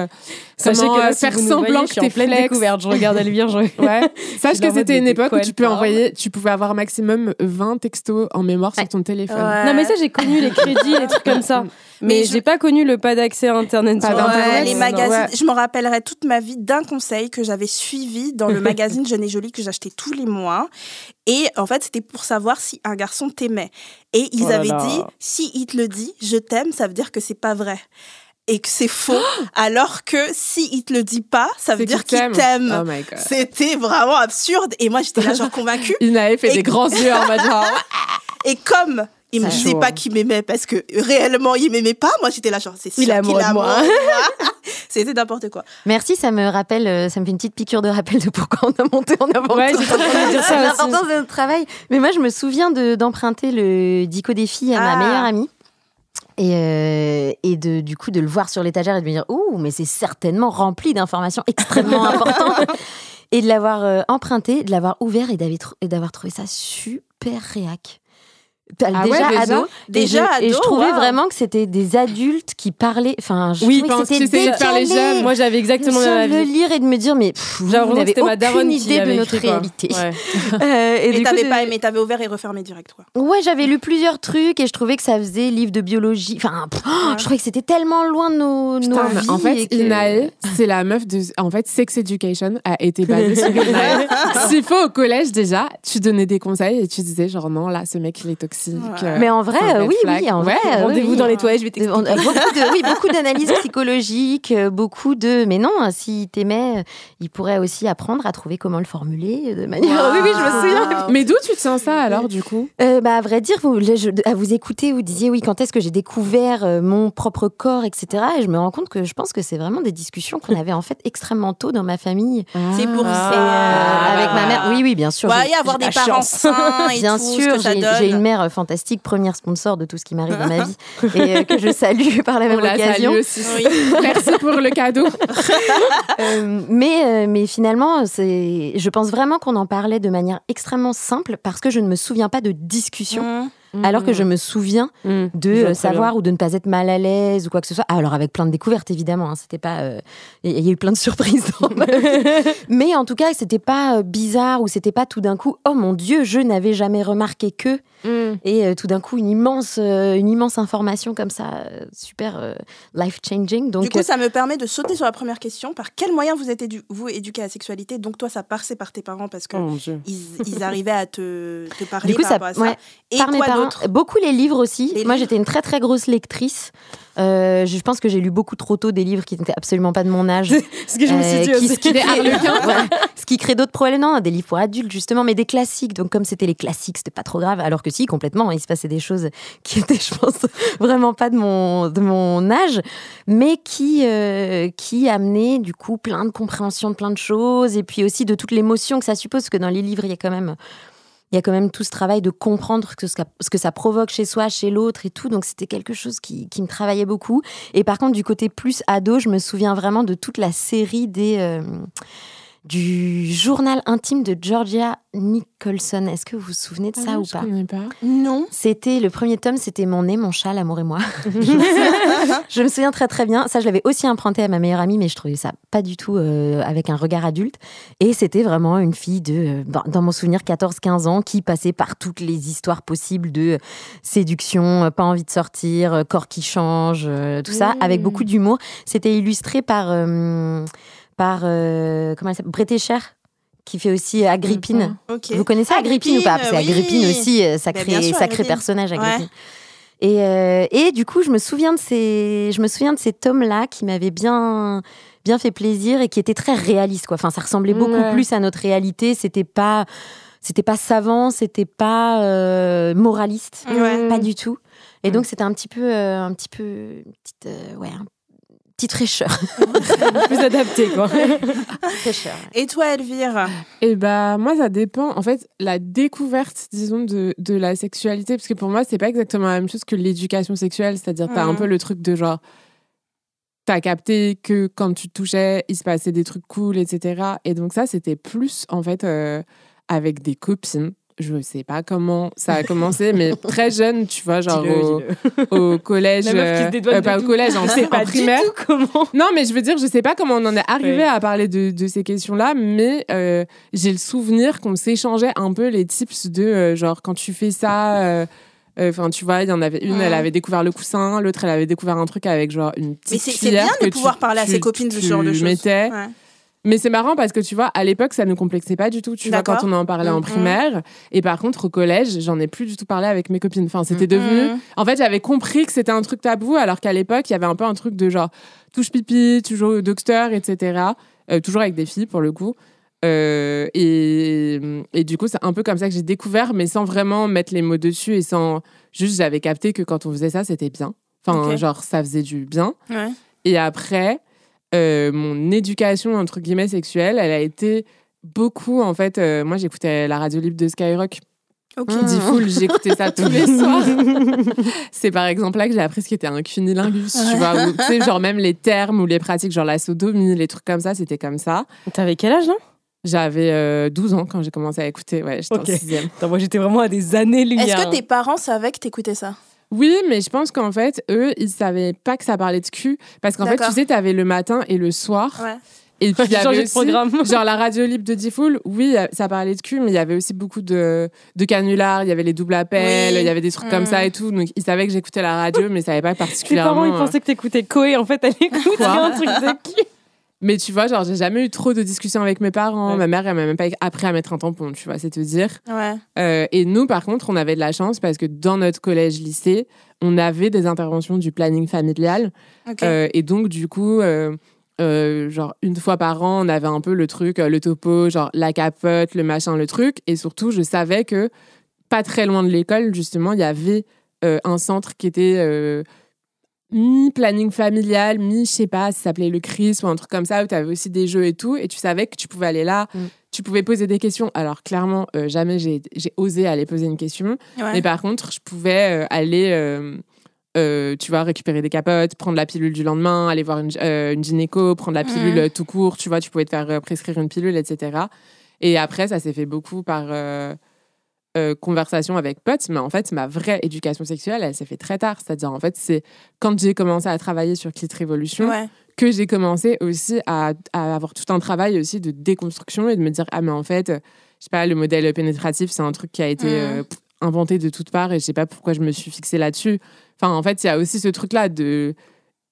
Sachez comment que là, si faire semblant voyez, que t'es pleine flex. découverte. Je regarde Elvire. Je... Ouais. Sache que c'était une époque où tu peux envoyer, tu pouvais avoir maximum 20 textos en mémoire Ouais. sur ton téléphone. Non, mais ça, j'ai connu les crédits et les trucs comme ça. Mais, Mais je- j'ai pas connu le pas d'accès à Internet. Pas Ouais, Internet. les magazines. ouais. Je me rappellerai toute ma vie d'un conseil que j'avais suivi dans le magazine Jeune et Jolie que j'achetais tous les mois. Et en fait, c'était pour savoir si un garçon t'aimait. Et ils Oh là avaient là. dit, si il te le dit, je t'aime, ça veut dire que c'est pas vrai. Et que c'est faux. alors que si il te le dit pas, ça veut dire qu'il t'aime. Oh. C'était vraiment absurde. Et moi, j'étais là, genre convaincue. Inae fait Et- des grands yeux en mode genre. Et comme il me disait pas qu'il m'aimait parce que réellement il m'aimait pas, moi j'étais là genre c'est sûr qu'il de moi. C'était n'importe quoi. Merci, ça me rappelle, euh, ça me fait une petite piqûre de rappel de pourquoi on a monté en avant. Ouais. L'importance de notre travail. Mais moi, je me souviens de- d'emprunter le Dico défi à Ah. ma meilleure amie. Et, euh, et de, du coup, de le voir sur l'étagère et de me dire Ouh, mais c'est certainement rempli d'informations extrêmement importantes. Et de l'avoir euh, emprunté, de l'avoir ouvert et d'avoir tr- et d'avoir trouvé ça super réac. Ah ouais, déjà, déjà ado. Déjà et je, et ado, je trouvais vraiment que c'était des adultes qui parlaient. Enfin, je Oui, trouvais pense que c'était de. Moi, j'avais exactement la de même le vie. lire et de me dire, mais pff, vous n'avez aucune idée de notre écrit, réalité. Ouais. Euh, et Et t'avais de- pas aimé, t'avais ouvert et refermé direct quoi. Ouais, j'avais lu plusieurs trucs et je trouvais que ça faisait livre de biologie. Enfin, pff, oh, je trouvais que c'était tellement loin de nos, nos Putain, vies. en fait, et que- Inae, c'est la meuf de. En fait, Sex Education a été basée sur Inae. S'il faut, au collège, déjà, tu donnais des conseils et tu disais, genre, non, là, ce mec, il est toxique. Ouais. euh, Mais en vrai, euh, oui, flag. oui, en Ouais, vrai. Rendez-vous oui, dans les toilettes, je vais t'expliquer. on- beaucoup de, oui, beaucoup d'analyses psychologiques, euh, beaucoup de. Mais non, s'il t'aimait, euh, il pourrait aussi apprendre à trouver comment le formuler de manière. Oui, oui, je me souviens. Mais d'où tu te sens ça alors, du coup? Euh, bah, à vrai dire, vous, là, je- à vous écouter, vous disiez oui, quand est-ce que j'ai découvert mon propre corps, etc. Et je me rends compte que je pense que c'est vraiment des discussions qu'on avait en fait extrêmement tôt dans ma famille. C'est pour Ah. Ça. euh, avec ma mère. Oui, oui, bien sûr. Ouais, j'ai- y avoir des parents sains et Bien tout, sûr, j'ai une mère euh, fantastique, première sponsor de tout ce qui m'arrive dans ma vie, et euh, que je salue par la même On occasion. salue aussi. Oui. Merci pour le cadeau. Euh, mais, euh, mais finalement, c'est, je pense vraiment qu'on en parlait de manière extrêmement simple parce que je ne me souviens pas de discussion, Mmh. Alors que je me souviens Mm. de euh, savoir ou de ne pas être mal à l'aise ou quoi que ce soit. Alors avec plein de découvertes évidemment, hein, c'était pas, euh, il y a eu plein de surprises dans ma vie. Mais en tout cas, c'était pas euh, bizarre ou c'était pas tout d'un coup, oh mon dieu, je n'avais jamais remarqué que et euh, tout d'un coup une immense, euh, une immense information comme ça, euh, super life changing. Donc du coup, euh, ça me permet de sauter sur la première question. Par quel moyen vous êtes édu- vous éduqué à la sexualité? Donc toi, ça passait par tes parents parce que Oh ils, ils arrivaient à te, te parler Du coup, par ça, rapport à ça. ouais, Et par d'autre beaucoup les livres aussi. Les Moi, livres j'étais une très très grosse lectrice. Euh, je pense que j'ai lu beaucoup trop tôt des livres qui n'étaient absolument pas de mon âge. Ce que je me suis Euh, dit qui- aussi. ce qui crée- Ouais. ce qui crée d'autres problèmes. Non, des livres pour adultes, justement, mais des classiques. Donc, comme c'était les classiques, c'était pas trop grave. Alors que si, complètement, il se passait des choses qui étaient, je pense, vraiment pas de mon, de mon âge, mais qui, euh, qui amenaient, du coup, plein de compréhension de plein de choses. Et puis aussi de toute l'émotion que ça suppose. Parce que dans les livres, il y a quand même. Il y a quand même tout ce travail de comprendre ce que, ce que ça provoque chez soi, chez l'autre et tout. Donc, c'était quelque chose qui, qui me travaillait beaucoup. Et par contre, du côté plus ado, je me souviens vraiment de toute la série des. euh, du journal intime de Georgia Nicholson. Est-ce que vous vous souvenez de ça Ah, ou je pas connais pas. Non. C'était le premier tome, c'était Mon nez, mon chat, l'amour et moi. je me souviens très très bien. Ça, je l'avais aussi emprunté à ma meilleure amie, mais je trouvais ça pas du tout euh, avec un regard adulte. Et c'était vraiment une fille de, euh, dans- dans mon souvenir, 14-15 ans, qui passait par toutes les histoires possibles de séduction, euh, pas envie de sortir, corps qui change, euh, tout ça, Mmh. avec beaucoup d'humour. C'était illustré par, euh, par euh, comment elle s'appelle Breté Cher, qui fait aussi Agrippine. Ok. Vous connaissez Agrippine, ou pas? Parce Agrippine, Agrippine oui. aussi, euh, Bah, sacré, bien sûr, sacré Agrippine. personnage, Agrippine. Et, euh, et du coup, je me souviens de ces, je me souviens de ces tomes-là qui m'avaient bien, bien fait plaisir et qui étaient très réalistes. Quoi. Enfin, ça ressemblait beaucoup plus à notre réalité. C'était pas, c'était pas savant, c'était pas euh, moraliste, pas du tout. Et donc, c'était un petit peu, euh, un petit peu, petite, euh, ouais, un petite fraîcheur. Plus adapté, quoi. fraîcheur. Et toi, Elvire? Et bah moi ça dépend. En fait, la découverte, disons, de, de la sexualité, parce que pour moi c'est pas exactement la même chose que l'éducation sexuelle, c'est-à-dire t'as un Mhm. peu le truc de genre t'as capté que quand tu te touchais, il se passait des trucs cool, etc. Et donc ça c'était plus en fait euh, avec des copines. Je sais pas comment ça a commencé, mais très jeune, tu vois, genre au, au collège, La meuf qui se euh, euh, pas au collège, en, sais en pas du primaire. tout comment. Non, mais je veux dire, je sais pas comment on en est arrivé à parler de, de ces questions-là, mais euh, j'ai le souvenir qu'on s'échangeait un peu les tips de euh, genre quand tu fais ça. euh, Enfin, tu vois, il y en avait une, elle avait découvert le coussin, l'autre, elle avait découvert un truc avec genre une petite Mais c'est bien de que pouvoir tu- parler à tu- ses copines de ce genre de choses. mettais. Ouais. Mais c'est marrant parce que tu vois, à l'époque, ça ne complexait pas du tout. Tu vois, quand on en parlait en Mhm. primaire. Et par contre, au collège, j'en ai plus du tout parlé avec mes copines. Enfin, c'était devenu. Mhm. En fait, j'avais compris que c'était un truc tabou, alors qu'à l'époque, il y avait un peu un truc de genre touche pipi, toujours au docteur, etc. Euh, toujours avec des filles, pour le coup. Euh, et, et du coup, c'est un peu comme ça que j'ai découvert, mais sans vraiment mettre les mots dessus et sans. Juste, j'avais capté que quand on faisait ça, c'était bien. Enfin, genre, ça faisait du bien. Ouais. Et après, euh, mon éducation, entre guillemets, sexuelle, elle a été beaucoup, en fait. euh, moi, j'écoutais la radio libre de Skyrock. Ok. Dit full, j'écoutais ça tous les soirs. C'est par exemple là que j'ai appris ce qu'était un cunilingus, tu vois, ou, tu sais, genre même les termes ou les pratiques, genre la sodomie, les trucs comme ça, c'était comme ça. T'avais quel âge, là? J'avais euh, 12 ans quand j'ai commencé à écouter, ouais, j'étais en sixième. Attends, Moi, j'étais vraiment à des années-lumière. Est-ce que tes parents savaient que t'écoutais ça? Oui, mais je pense qu'en fait, eux, ils savaient pas que ça parlait de cul, parce qu'en fait, tu sais, t'avais le matin et le soir, Ouais. et puis il y avait de aussi, programme. genre la radio libre de Diffoul, oui, ça parlait de cul, mais il y avait aussi beaucoup de, de canulars, il y avait les doubles appels, Oui. il y avait des trucs comme Mhm. ça et tout, donc ils savaient que j'écoutais la radio, mais ils savaient pas Tes particulièrement. parents, ils euh, pensaient que t'écoutais Koé. En fait, elle écoutait un truc de qui Mais tu vois, genre, j'ai jamais eu trop de discussions avec mes parents. Ouais. Ma mère, elle m'a même pas appris à mettre un tampon, tu vois, c'est te dire. Ouais. Euh, et nous, par contre, on avait de la chance parce que dans notre collège-lycée, on avait des interventions du planning familial. Ok. Euh, et donc, du coup, euh, genre, une fois par an, on avait un peu le truc, le topo, genre la capote, le machin, le truc. Et surtout, je savais que pas très loin de l'école, justement, il y avait un centre qui était mi-planning familial, mi, je sais pas, ça s'appelait le CRIS ou un truc comme ça, où tu avais aussi des jeux et tout. Et tu savais que tu pouvais aller là, Mm. tu pouvais poser des questions. Alors, clairement, euh, jamais j'ai osé aller poser une question. Ouais. Mais par contre, je pouvais euh, aller, euh, tu vois, récupérer des capotes, prendre la pilule du lendemain, aller voir une, une gynéco, prendre la pilule Mhm. euh, tout court, tu vois, tu pouvais te faire prescrire une pilule, etc. Et après, ça s'est fait beaucoup par euh, conversation avec potes, mais en fait, ma vraie éducation sexuelle, elle s'est fait très tard. C'est-à-dire, en fait, c'est quand j'ai commencé à travailler sur Clit Révolution Ouais. que j'ai commencé aussi à, à avoir tout un travail aussi de déconstruction et de me dire ah mais en fait euh, je sais pas le modèle pénétratif c'est un truc qui a été Mhm. euh, inventé de toutes parts et je sais pas pourquoi je me suis fixée là-dessus enfin en fait il y a aussi ce truc là de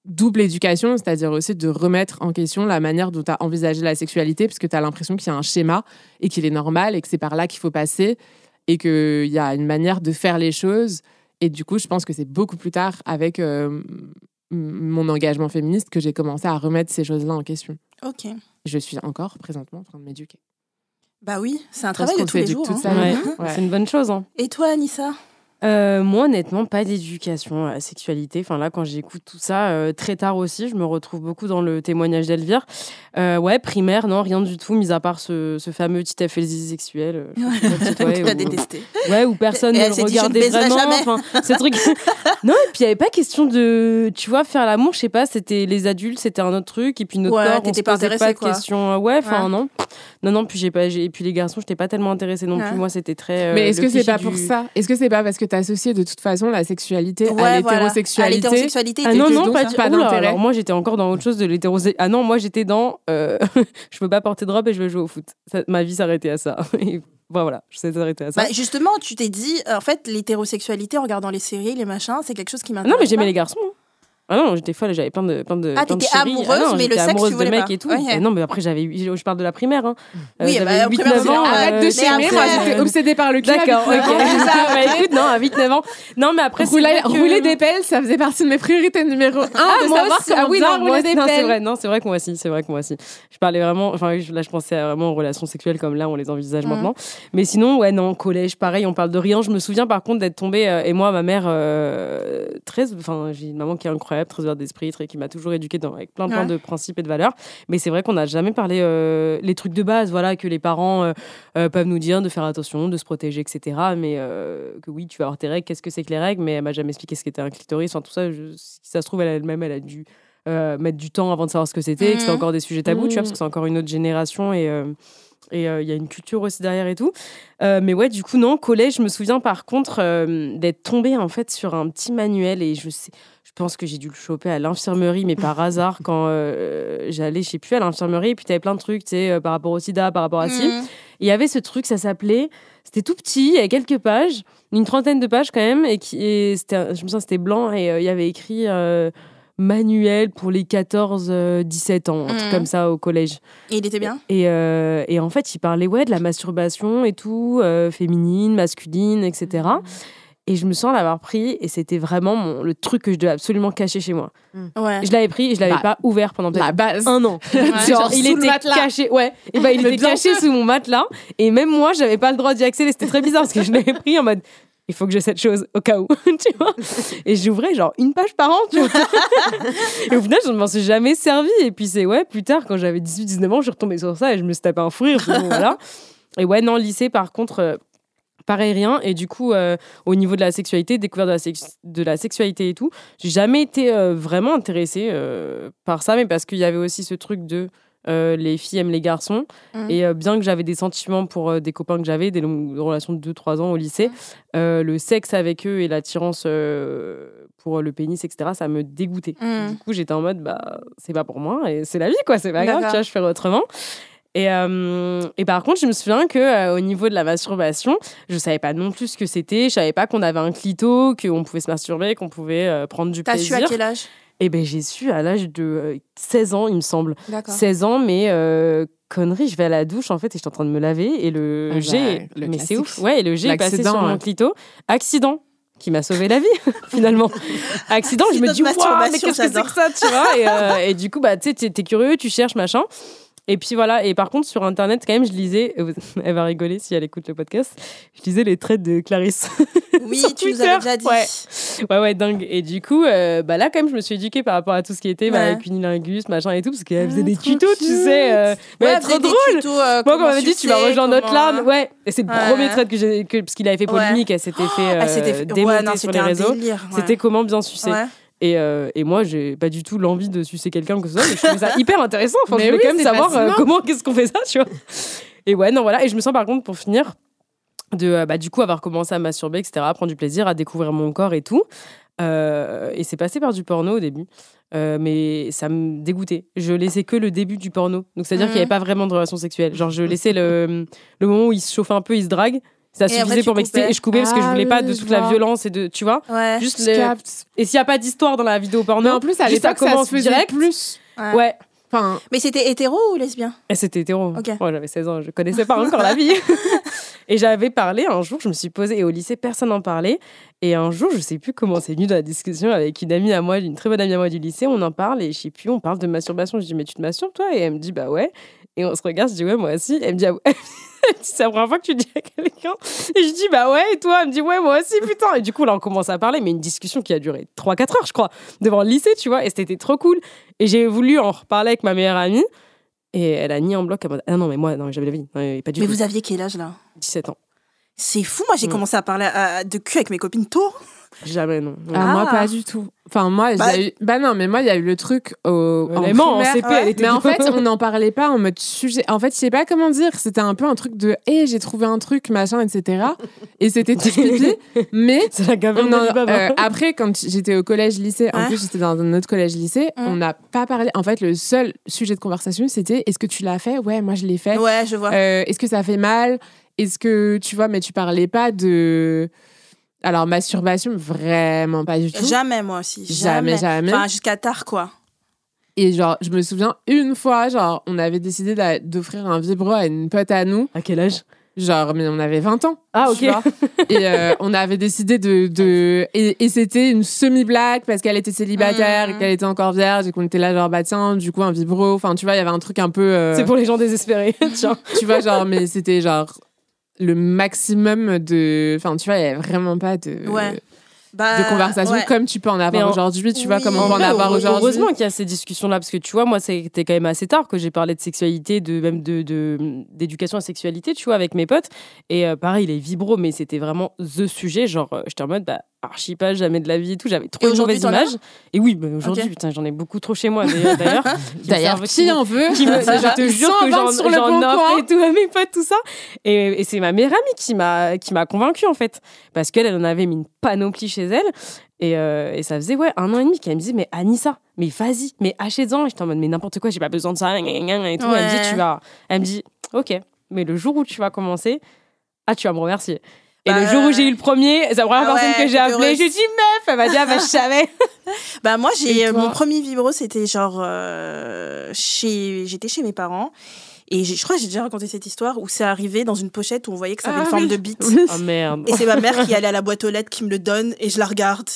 double éducation c'est-à-dire aussi de remettre en question la manière dont tu as envisagé la sexualité parce que tu as l'impression qu'il y a un schéma et qu'il est normal et que c'est par là qu'il faut passer et qu'il y a une manière de faire les choses et du coup je pense que c'est beaucoup plus tard avec euh, mon engagement féministe que j'ai commencé à remettre ces choses-là en question. Ok. Je suis encore présentement en train de m'éduquer. Bah oui, c'est un travail de tous les jours. hein. Ouais. Ouais. C'est une bonne chose. Hein. Et toi, Anissa? Euh, moi, honnêtement, pas d'éducation à la sexualité. Enfin, là, quand j'écoute tout ça, euh, très tard aussi, je me retrouve beaucoup dans le témoignage d'Elvire. Euh, ouais, primaire, non, rien du tout, mis à part ce, ce fameux petit FLZ sexuel. euh, je ouais, l'as ou- détesté. Ouais, où personne Et ne le je regardait vraiment. jamais. Enfin, ce truc. non, et puis il n'y avait pas question de, tu vois, faire l'amour, je sais pas, c'était les adultes, c'était un autre truc, et puis notre Ouais, corps, on se pas posait intéressée, pas de euh, Ouais, enfin Ouais. non. Non, non, puis j'ai pas, et puis les garçons, j'étais pas tellement intéressée non Ouais. plus. Moi, c'était très. euh, Mais est-ce que c'est pas pour ça? Est-ce que c'est pas parce que tu associé de toute façon la sexualité Ouais, à l'hétérosexualité. Ah non, non, pas, pas d'intérêt. alors moi, j'étais encore dans autre chose de l'hétérosexualité. Ah non, moi, j'étais dans. euh, je veux pas porter de robe et je veux jouer au foot. Ça- ma vie s'arrêtait à ça. Et voilà, je sais à ça. Bah, justement, tu t'es dit, en fait, l'hétérosexualité en regardant les séries, les machins, c'est quelque chose qui Ah m'intéresse. non, mais j'aimais les garçons. hein. Ah non, j'étais folle, j'avais plein de plein de Ah, plein de t'étais chéris. amoureuse, non, mais j'étais le sexe, amoureuse tu de voulais mecs pas. et tout. Ouais. Et non, mais après j'avais je parle de la primaire hein. Euh, Oui, j'avais bah, 8 primaire, 9 c'est- ans. arrête Arrête de mais chier, après, moi euh, j'étais obsédée par le cul. D'accord, 19 ok. Bah, écoute, non, à 8 9 ans. Non, mais après c'est Rouler, vrai que- rouler des pelles, ça faisait partie de mes priorités numéro un. Ah, de moi savoir aussi, comment ah oui, bien non, moi rouler aussi, des non, c'est pelles. vrai, non, c'est vrai que moi aussi, c'est vrai que moi aussi. Je parlais vraiment, enfin, je- là, je pensais à vraiment aux relations sexuelles comme là, on les envisage Mhm. maintenant. Mais sinon, ouais, non, collège, pareil, on parle de rien. Je me souviens par contre d'être tombée, euh, et moi, ma mère, euh, très, enfin, j'ai une maman qui est incroyable. Incroyable, très d'esprit, très, qui m'a toujours éduquée dans, avec plein, plein Ouais. de principes et de valeurs. Mais c'est vrai qu'on n'a jamais parlé euh, les trucs de base, voilà, que les parents euh, euh, peuvent nous dire de faire attention, de se protéger, etc. Mais que oui, tu vas avoir tes règles, qu'est-ce que c'est que les règles? Mais elle m'a jamais expliqué ce qu'était un clitoris, enfin tout ça. je- si ça se trouve, elle elle-même, elle a dû mettre du temps avant de savoir ce que c'était, et que c'était Mhm. encore des sujets tabous, tu vois, parce que c'est encore une autre génération et. Et euh, il y a une culture aussi derrière et tout. Euh, mais ouais, du coup, non, collège, je me souviens par contre euh, d'être tombée en fait sur un petit manuel et je sais, je pense que j'ai dû le choper à l'infirmerie, mais par hasard, quand j'allais, je sais plus, à l'infirmerie, et puis t'avais plein de trucs, tu sais, par rapport au sida, par rapport à ci. Mhm. Il y avait ce truc, ça s'appelait, c'était tout petit, il y avait quelques pages, une trentaine de pages quand même, et, qui, et je me souviens, c'était blanc, et il y avait écrit manuel pour les 14-17 ans, un truc Mhm. comme ça au collège. Et il était bien? Et, euh, et en fait, il parlait ouais, de la masturbation et tout, euh, féminine, masculine, etc. Et je me sens l'avoir pris, et c'était vraiment mon- le truc que je devais absolument cacher chez moi. Ouais. Je l'avais pris et je l'avais Bah, pas ouvert pendant peut-être La base. un an. Ouais. Genre, il sous le était matelas. caché, ouais. Et ben il était caché sous mon matelas. Et même moi, j'avais pas le droit d'y accéder. C'était très bizarre parce que je l'avais pris en mode. Il faut que j'ai cette chose au cas où, tu vois. Et j'ouvrais genre une page par an, tu vois. et au final, je ne m'en suis jamais servi. Et puis c'est ouais, plus tard, quand j'avais 18-19 ans, je suis retombée sur ça et je me suis tapé un fou rire. bon, voilà. Et ouais, non, lycée, par contre, euh, pareil, rien. Et du coup, euh, au niveau de la sexualité, découverte de la, sex- de la sexualité et tout, j'ai jamais été euh, vraiment intéressée par ça, mais parce qu'il y avait aussi ce truc de euh, les filles aiment les garçons. Mhm. Et euh, bien que j'avais des sentiments pour euh, des copains que j'avais, des longues relations de 2-3 ans au lycée, euh, le sexe avec eux et l'attirance pour le pénis, etc., ça me dégoûtait. Mhm. Du coup, j'étais en mode, bah, c'est pas pour moi, et c'est la vie, quoi, c'est pas grave, tu vois, je ferai autrement. Et, euh, et par contre, je me souviens que euh, au niveau de la masturbation, je savais pas non plus ce que c'était. Je savais pas qu'on avait un clito, qu'on pouvait se masturber, qu'on pouvait euh, prendre du T'as su plaisir. à quel âge? Et ben j'ai su à l'âge de euh, 16 ans, il me semble. D'accord. 16 ans, mais euh, connerie, je vais à la douche en fait et j'étais en train de me laver et le Ah bah, G, le mais c'est ouf, ouais, et le G est passé sur mon ouais. clito, accident qui m'a sauvé la vie finalement. Accident, je me dis waouh, mais qu'est-ce que c'est que ça, tu vois et, euh, et du coup bah tu sais t'es- t'es curieux, tu cherches machin. Et puis voilà, et par contre sur internet quand même je lisais, elle va rigoler si elle écoute le podcast, je lisais les traits de Clarisse. Oui, sur tu nous Twitter. avais déjà dit. Ouais. Ouais, ouais, dingue. Et du coup, euh, bah là, quand même, je me suis éduquée par rapport à tout ce qui était bah, Ouais. avec Unilingus, machin et tout, parce qu'elle faisait Ah, des trop tutos, tu sais. euh, mais Ouais, trop faisait des drôle. tutos, euh, Moi, quand on m'avait dit, tu vas rejoindre notre comment- LAN, ouais. Et c'est le premier trait que j'ai, parce qu'il avait fait polémique, elle s'était fait euh, Elle fait- démonter non, sur les un réseaux. C'était comment bien sucer. Et, euh, et moi, j'ai pas du tout l'envie de sucer quelqu'un que ce soit, mais je trouvais ça hyper intéressant. Enfin, Mais je voulais oui, quand même savoir euh, fascinant. comment, qu'est-ce qu'on fait ça, tu vois. Et ouais, non, voilà. Et je me sens par contre, pour finir, de euh, bah, du coup avoir commencé à masturber, etc., à prendre du plaisir, à découvrir mon corps et tout. Euh, et c'est passé par du porno au début. Euh, mais ça me dégoûtait. Je laissais que le début du porno. Donc c'est-à-dire Mhm. qu'il n'y avait pas vraiment de relation sexuelle. Genre je laissais le, le moment où il se chauffe un peu, il se drague. Ça après, suffisait tu pour m'exciter et je coupais parce que je Ah voulais pas de toute la violence et de tu vois Ouais. juste le- et s'il n'y a pas d'histoire dans la vidéo porno Mais en plus, à juste ça l'époque, ça commence se direct. plus. Ouais. ouais Enfin, Mais c'était hétéro ou lesbien? Et c'était hétéro. Ok. Moi, j'avais 16 ans, je connaissais pas encore la vie. et j'avais parlé un jour, je me suis posée, et au lycée, personne n'en parlait. Et un jour, je sais plus comment c'est venu dans la discussion avec une amie à moi, une très bonne amie à moi du lycée, on en parle, et je sais plus, on parle de masturbation. Je dis, mais tu te masturbes, toi? Et elle me dit, bah ouais. Et on se regarde, je dis, ouais, moi aussi. Elle me dit, ah ouais. C'est la première fois que tu dis à quelqu'un. Et je dis, bah ouais, et toi? Elle me dit, ouais, moi aussi, putain. Et du coup, là, on commence à parler, mais une discussion qui a duré 3-4 heures, je crois, devant le lycée, tu vois, et c'était trop cool. Et j'ai voulu en reparler avec ma meilleure amie. Et elle a nié en bloc. Elle ah non, mais moi, non, j'avais la vie. Non, pas du Mais vous aviez quel âge là? 17 ans. C'est fou, moi j'ai Mm. commencé à parler de cul avec mes copines tôt. Jamais, non. ah, moi, Ah. pas du tout. Enfin, moi, Bah- j'ai eu... bah non, mais moi, il y a eu le truc au. en Vraiment, en primaire. CP, ouais. elle était Mais en fait, on n'en parlait pas en mode sujet. En fait, je sais pas comment dire. C'était un peu un truc de, hé, j'ai trouvé un truc, machin, etc. Et c'était tout pipi. mais on en- euh, après, quand j'étais au collège-lycée, en Ouais. plus, j'étais dans un autre collège-lycée, Mm. on n'a pas parlé. En fait, le seul sujet de conversation, c'était est-ce que tu l'as fait? Ouais, moi, je l'ai fait. Ouais, je vois. Euh, est-ce que ça fait mal? Est-ce que tu vois, mais tu parlais pas de. Alors, masturbation, vraiment pas du tout. Jamais moi aussi. Jamais, jamais. Enfin, jusqu'à tard quoi. Et genre, je me souviens une fois, genre, on avait décidé d'offrir un vibro à une pote à nous. À quel âge? Genre, mais on avait 20 ans. Ah, tu ok. vois. et euh, on avait décidé de. de... Et, et c'était une semi-blague parce qu'elle était célibataire et qu'elle était encore vierge et qu'on était là, genre, bah tiens, du coup, un vibro. Enfin, tu vois, il y avait un truc un peu. euh, C'est pour les gens désespérés. Tu vois, genre, mais c'était genre le maximum de. Enfin, tu vois, il n'y avait vraiment pas de. Ouais. Bah, de conversation ouais. comme tu peux en avoir en- aujourd'hui, tu vois, comme on En peut en avoir aujourd'hui. Heureusement qu'il y a ces discussions-là, parce que tu vois, moi, c'était quand même assez tard que j'ai parlé de sexualité, de même de de- d'éducation à la sexualité, tu vois, avec mes potes. Et euh, pareil, les vibros, mais c'était vraiment the sujet. Genre, euh, j'étais en mode, bah, archi pas, jamais de la vie et tout. J'avais trop de mauvaises images. Et oui, bah, aujourd'hui, putain, j'en ai beaucoup trop chez moi, d'ailleurs. d'ailleurs. Qui qui en veut qui me- je te jure que 120 j'en sur le j'en bon offre et tout à mes potes, tout ça. Et, et c'est ma meilleure amie qui m'a qui m'a convaincue en fait, parce qu'elle elle en avait mis une panoplie chez elle. Et, euh, et ça faisait ouais un an et demi qu'elle me disait mais Anissa, mais vas-y, mais achète-en. Et j'étais en mode mais n'importe quoi, j'ai pas besoin de ça. Et tout. Elle me dit tu vas, elle me dit ok, mais le jour où tu vas commencer, ah tu vas me remercier. Et Bah, le jour où j'ai eu le premier, c'est la première ah personne ouais, que j'ai appelée, j'ai dit meuf, elle m'a dit ah bah je savais. Bah moi j'ai euh, mon premier vibro c'était genre euh, chez j'étais chez mes parents. Et je crois que j'ai déjà raconté cette histoire où c'est arrivé dans une pochette où on voyait que ça avait Ah une forme oui. de bite Oh merde. et c'est ma mère qui allait à la boîte aux lettres qui me le donne et je la regarde.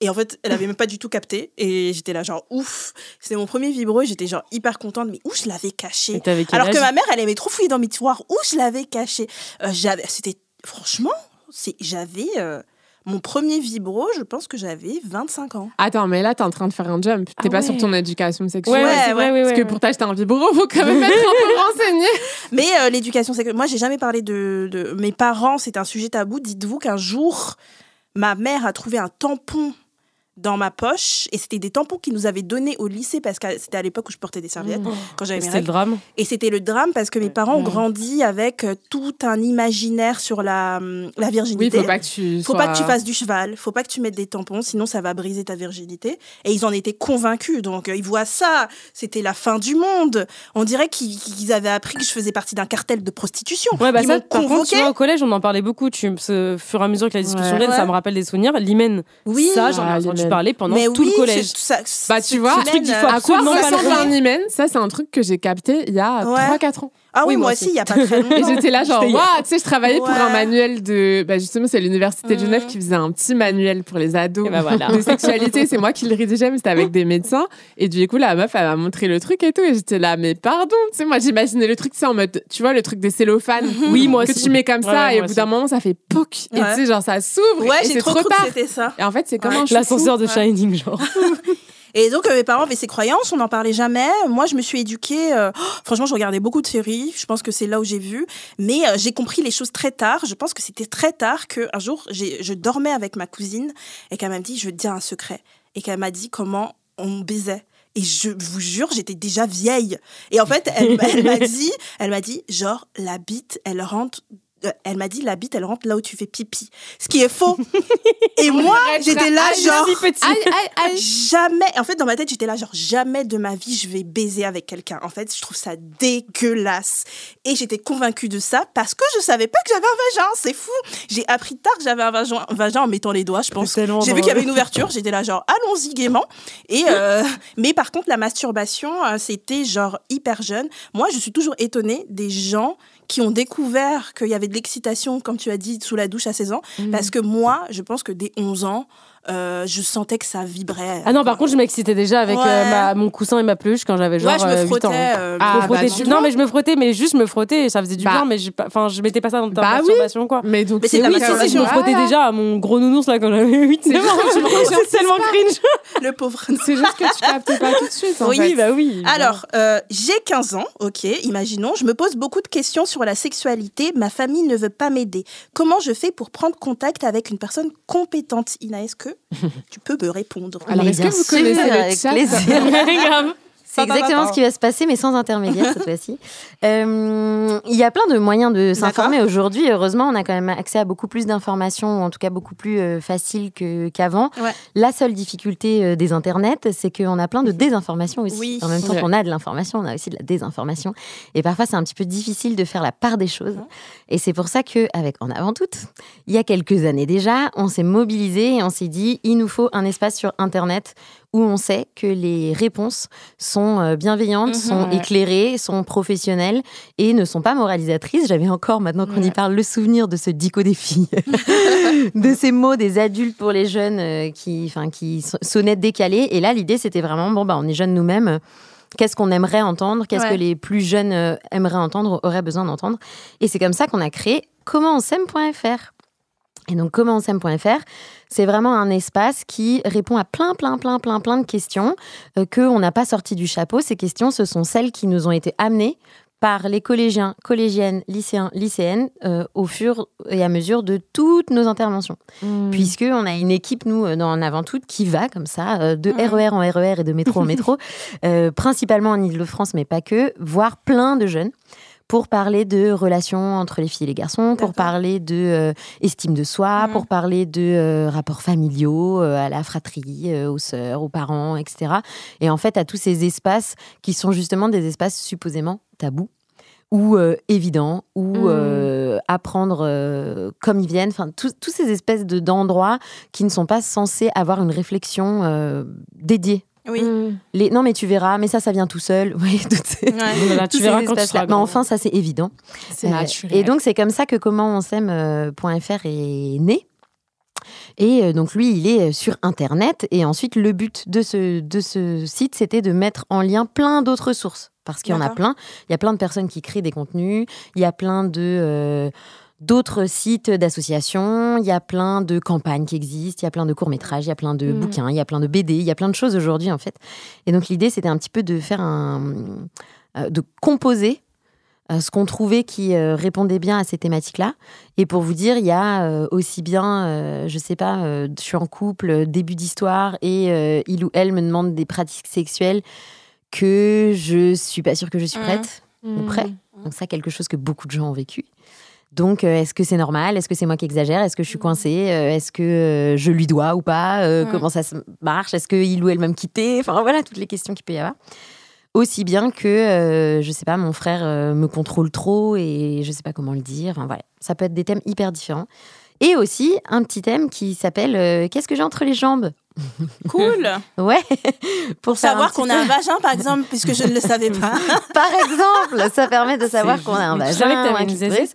Et en fait elle avait même pas du tout capté. Et j'étais là genre ouf. C'était mon premier vibro et j'étais genre hyper contente. Mais où je l'avais caché alors que ma mère elle aimait trop fouiller dans mes tiroirs. Où je l'avais caché Euh, j'avais c'était franchement c'est j'avais euh, mon premier vibro je pense que j'avais 25 ans Attends, mais là, t'es en train de faire un jump. T'es Ah pas ouais. sur ton éducation sexuelle. ouais, Ouais, vrai, ouais. Parce que pour t'acheter un vibro, faut quand même être un peu renseigné. Mais euh, l'éducation sexuelle, moi j'ai jamais parlé de, de mes parents, c'est un sujet tabou. Dites-vous qu'un jour, ma mère a trouvé un tampon dans ma poche et c'était des tampons qu'ils nous avaient donnés au lycée parce que c'était à l'époque où je portais des serviettes quand j'avais C'était le drame. Et c'était le drame parce que mes parents ont Ouais. grandi avec euh, tout un imaginaire sur la, hum, la Oui, virginité. faut pas que tu. Faut sois- pas que tu fasses du cheval, faut pas que tu mettes des tampons, sinon ça va briser ta virginité. Et ils en étaient convaincus, donc euh, ils voient ça, c'était la fin du monde. On dirait qu'ils qu'ils avaient appris que je faisais partie d'un cartel de prostitution. Ouais, bah ils ça, m'ont par contre, tu convoqué. vois, au collège, on en parlait beaucoup. Tu, ce fur et à mesure que la discussion Ouais. vienne, ça me rappelle des souvenirs. L'hymen, Oui, ça, j'en ai Ah, entendu l'hymen. Parler pendant mais tout oui, le collège. ça- Bah, tu vois, semaine, truc qu'il faut À quoi absolument pas le ressemble faire. un hymen Ça, c'est un truc que j'ai capté il y a Ouais. 3-4 ans. Ah oui, Oui, moi moi aussi, il y a pas très longtemps. Et j'étais là, genre, waouh, tu sais, je travaillais pour un manuel de. Bah, justement, c'est l'Université de Genève Mhm. qui faisait un petit manuel pour les ados Et bah voilà. de sexualité. C'est moi qui le rédigeais, mais c'était avec des médecins. Et du coup, la meuf, elle m'a montré le truc et tout. Et j'étais là, mais pardon, tu sais, moi, j'imaginais le truc, c'est en mode, tu vois, le truc des cellophanes. Oui, moi Que aussi. tu mets comme ça, ouais, et au bout d'un moment, ça fait poc. Et tu sais, genre, ça s'ouvre. Ouais, et j'ai c'est trop trop cru que tard. c'était ça. Et en fait, c'est comme Ouais. un. L'ascenseur de Ouais. Shining, genre. Et donc, euh, mes parents avaient ces croyances, on n'en parlait jamais. Moi, je me suis éduquée. euh, oh, franchement, je regardais beaucoup de séries. Je pense que c'est là où j'ai vu. Mais euh, j'ai compris les choses très tard. Je pense que c'était très tard qu'un jour, je dormais avec ma cousine et qu'elle m'a dit Je veux te dire un secret. Et qu'elle m'a dit comment on baisait. Et je vous jure, j'étais déjà vieille. Et en fait, elle, elle m'a dit, elle m'a dit, genre, la bite, elle rentre. Euh, Elle m'a dit la bite elle rentre là où tu fais pipi, ce qui est faux. Et moi j'étais là genre jamais. En fait dans ma tête j'étais là genre jamais de ma vie je vais baiser avec quelqu'un. En fait je trouve ça dégueulasse. Et j'étais convaincue de ça parce que je savais pas que j'avais un vagin. C'est fou. J'ai appris tard que j'avais un vagin, un vagin en mettant les doigts je pense. j'ai vu qu'il y avait une ouverture. J'étais là genre allons-y gaiement. Et euh, mais par contre la masturbation euh, c'était genre hyper jeune. Moi je suis toujours étonnée des gens qui ont découvert qu'il y avait de l'excitation, comme tu as dit, sous la douche à 16 ans. Mm. Parce que moi, je pense que dès 11 ans, euh, je sentais que ça vibrait. Ah non, par contre, je m'excitais déjà avec Ouais. euh, ma- mon coussin et ma peluche quand j'avais genre ouais, je me euh, 8 frottais. ans. euh, Ah, Je me bah, du- non, mais je me frottais, mais juste me frottais et ça faisait du Bah. bien, mais enfin, je mettais pas ça dans ta Bah oui. masturbation, quoi. Mais donc, Mais c'est oui, si, si, je me frottais Voilà. déjà à mon gros nounours là quand j'avais 8 C'est 9 ans. que C'est tellement cringe. le pauvre. C'est juste que tu captes pas tout de suite. En Oui, fait. bah oui. Alors, euh, j'ai 15 ans, ok, imaginons, je me pose beaucoup de questions sur la sexualité, ma famille ne veut pas m'aider. Comment je fais pour prendre contact avec une personne compétente Ina, est-ce que tu peux me répondre Alors, est-ce que vous connaissez le avec chat. C'est exactement ce qui va se passer, mais sans intermédiaire cette fois-ci. Euh, Il y a plein de moyens de s'informer aujourd'hui. Heureusement, on a quand même accès à beaucoup plus d'informations, ou en tout cas beaucoup plus euh, facile qu'avant. Ouais. La seule difficulté euh, des internets, c'est qu'on a plein de désinformation aussi. Oui. En même temps Ouais. qu'on a de l'information, on a aussi de la désinformation. Et parfois, c'est un petit peu difficile de faire la part des choses. Et c'est pour ça que, avec En avant toutes, il y a quelques années déjà, on s'est mobilisé et on s'est dit, il nous faut un espace sur Internet où on sait que les réponses sont euh, bienveillantes, Mhm. sont Ouais. éclairées, sont professionnelles et ne sont pas moralisatrices. J'avais encore, maintenant qu'on y parle, le souvenir de ce dico des filles, de ces mots des adultes pour les jeunes euh, qui, enfin, qui so- sonnaient décalés. Et là, l'idée, c'était vraiment, bon, bah, on est jeunes nous-mêmes. Qu'est-ce qu'on aimerait entendre Qu'est-ce Ouais. que les plus jeunes euh, aimeraient entendre, auraient besoin d'entendre Et c'est comme ça qu'on a créé commentonsaime.fr. Et donc, commentsem.fr, c'est vraiment un espace qui répond à plein, plein, plein, plein, plein de questions euh, que on n'a pas sorties du chapeau. Ces questions, ce sont celles qui nous ont été amenées par les collégiens, collégiennes, lycéens, lycéennes, euh, au fur et à mesure de toutes nos interventions. Mm. Puisqu'on a une équipe, nous, euh, dans Avant Tout, qui va comme ça, euh, de. RER en RER et de métro en métro, euh, principalement en Ile-de-France, mais pas que, voir plein de jeunes pour parler de relations entre les filles et les garçons, pour parler de euh, estime de soi, Mhm. pour parler de euh, rapports familiaux euh, à la fratrie, euh, aux sœurs, aux parents, etc. Et en fait, à tous ces espaces qui sont justement des espaces supposément tabous ou euh, évidents, ou Mhm. euh, apprendre euh, comme ils viennent, enfin, tous ces espèces de- d'endroits qui ne sont pas censés avoir une réflexion dédiée. Oui. Mm. Les, non, mais tu verras, mais ça, ça vient tout seul. Oui, ces, Ouais. Voilà, tous tu verras quand tu seras Mais grand. enfin, ça, c'est évident. C'est Euh, naturel. Et donc, c'est comme ça que commentonsaime.fr est né. Et euh, donc, lui, il est sur Internet. Et ensuite, le but de ce, de ce site, c'était de mettre en lien plein d'autres sources. Parce qu'il y en a plein. Il y a plein de personnes qui créent des contenus. Il y a plein de... euh, D'autres sites d'associations, il y a plein de campagnes qui existent, il y a plein de courts-métrages, il y a plein de Mm. bouquins, il y a plein de BD, il y a plein de choses aujourd'hui en fait. Et donc l'idée c'était un petit peu de faire un. euh, de composer euh, ce qu'on trouvait qui euh, répondait bien à ces thématiques-là. Et pour vous dire, il y a euh, aussi bien, euh, je sais pas, je suis en couple, début d'histoire, et il ou elle me demande des pratiques sexuelles que je suis pas sûre que je suis prête ou prêt. Mm. Donc ça, quelque chose que beaucoup de gens ont vécu. Donc, euh, est-ce que c'est normal? Est-ce que c'est moi qui exagère? Est-ce que je suis coincée? Euh, Est-ce que euh, je lui dois ou pas? Euh, Mm. Comment ça se marche? Est-ce qu'il ou elle va me quitter? Enfin, voilà, toutes les questions qu'il peut y avoir. Aussi bien que, euh, je sais pas, mon frère euh, me contrôle trop et je sais pas comment le dire. Enfin, voilà. Ça peut être des thèmes hyper différents. Et aussi, un petit thème qui s'appelle euh, Qu'est-ce que j'ai entre les jambes? Cool. Ouais, Pour savoir qu'on a un vagin, par exemple, puisque je ne le savais pas. Par exemple, ça permet de savoir qu'on a un vagin. Tu savais que t'avais un une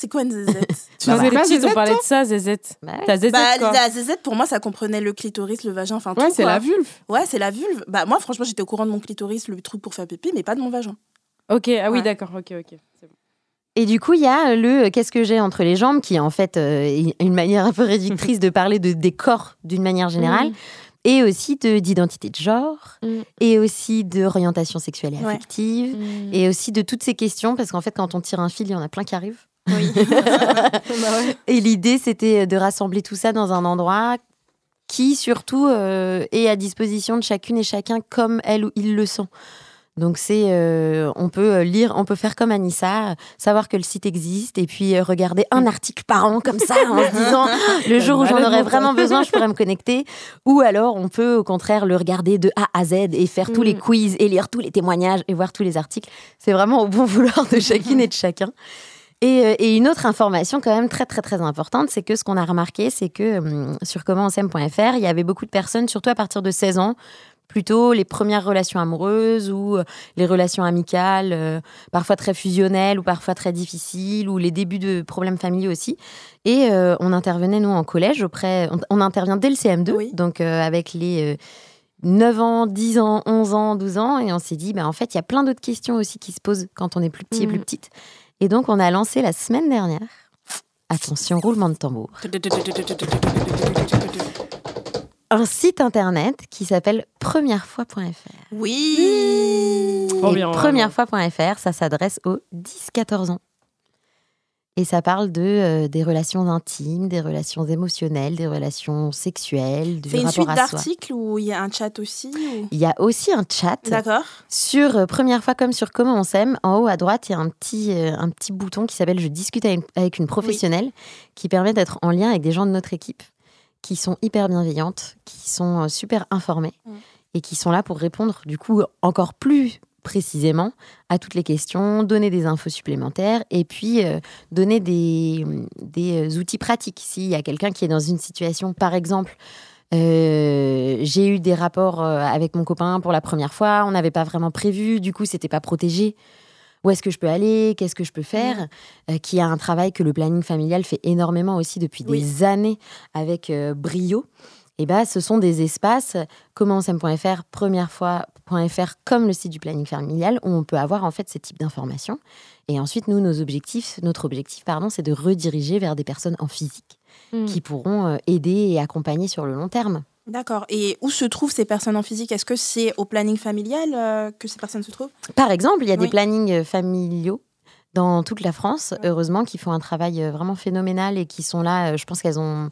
C'est quoi une zézette? Tu était pas petite, on zézette, parlait de ça, zézette. Bah ouais. Ta zézette, Bah, quoi. la zézette, pour moi, ça comprenait le clitoris, le vagin, enfin tout. Ouais, c'est la vulve. Ouais, c'est la vulve. Bah, moi, franchement, j'étais au courant de mon clitoris, le truc pour faire pipi, mais pas de mon vagin. Ok, ah oui, Ouais. d'accord, ok, ok. Bon. Et du coup, il y a le euh, qu'est-ce que j'ai entre les jambes, qui est en fait euh, une manière un peu réductrice de parler de, des corps d'une manière générale, Mm. et aussi de- d'identité de, genre, Mm. et aussi d'orientation sexuelle et Ouais. affective, Mm. et aussi de toutes ces questions, parce qu'en fait, quand on tire un fil, il y en a plein qui arrivent. Oui. Et l'idée, c'était de rassembler tout ça dans un endroit qui, surtout, euh, est à disposition de chacune et chacun comme elle ou il le sent. Donc c'est, euh, on peut euh, lire, on peut faire comme Anissa, savoir que le site existe et puis euh, regarder un article par an comme ça en se disant le jour où j'en aurais vraiment besoin, je pourrais me connecter. Ou alors on peut au contraire le regarder de A à Z et faire tous les Mm. quiz et lire tous les témoignages et voir tous les articles. C'est vraiment au bon vouloir de chacune et de chacun. Et, euh, et une autre information quand même très très très importante, c'est que ce qu'on a remarqué, c'est que hum, sur commentsem.fr, il y avait beaucoup de personnes, surtout à partir de 16 ans, plutôt les premières relations amoureuses ou euh, les relations amicales, euh, parfois très fusionnelles ou parfois très difficiles, ou les débuts de problèmes familiaux aussi. Et euh, on intervenait, nous, en collège, auprès, on, on intervient dès le CM2, Oui. donc euh, avec les... euh, 9 ans, 10 ans, 11 ans, 12 ans, et on s'est dit, bah, en fait, il y a plein d'autres questions aussi qui se posent quand on est plus petit et plus Mhm. petite. Et donc, on a lancé la semaine dernière, attention, roulement de tambour, un site internet qui s'appelle premièrefois.fr. Oui. Trop Et bien, premièrefois.fr, ça s'adresse aux 10-14 ans. Et ça parle de, euh, des relations intimes, des relations émotionnelles, des relations sexuelles, du C'est une suite d'articles où il y a un chat aussi ou- Il y a aussi un chat D'accord. sur euh, Première fois comme sur Comment on s'aime. En haut à droite, il y a un petit, euh, un petit bouton qui s'appelle Je discute avec une, professionnelle qui permet d'être en lien avec des gens de notre équipe qui sont hyper bienveillantes, qui sont super informées Mm. et qui sont là pour répondre du coup encore plus précisément à toutes les questions, donner des infos supplémentaires et puis euh, donner des, des euh, outils pratiques. S'il y a quelqu'un qui est dans une situation, par exemple, euh, j'ai eu des rapports avec mon copain pour la première fois, on n'avait pas vraiment prévu, du coup c'était pas protégé. Où est-ce que je peux aller? Qu'est-ce que je peux faire? Euh, Qui a un travail que le planning familial fait énormément aussi depuis Oui. des années avec brio. Et ben, ce sont des espaces, commentsem.fr, première fois.fr, comme le site du planning familial, où on peut avoir en fait ce type d'informations. Et ensuite, nous, nos objectifs, notre objectif, pardon, c'est de rediriger vers des personnes en physique Mm. qui pourront euh, aider et accompagner sur le long terme. D'accord. Et où se trouvent ces personnes en physique? Est-ce que c'est au planning familial euh, que ces personnes se trouvent? Par exemple, il y a Oui. des plannings euh, familiaux dans toute la France, heureusement, qui font un travail vraiment phénoménal et qui sont là. Je pense qu'elles ont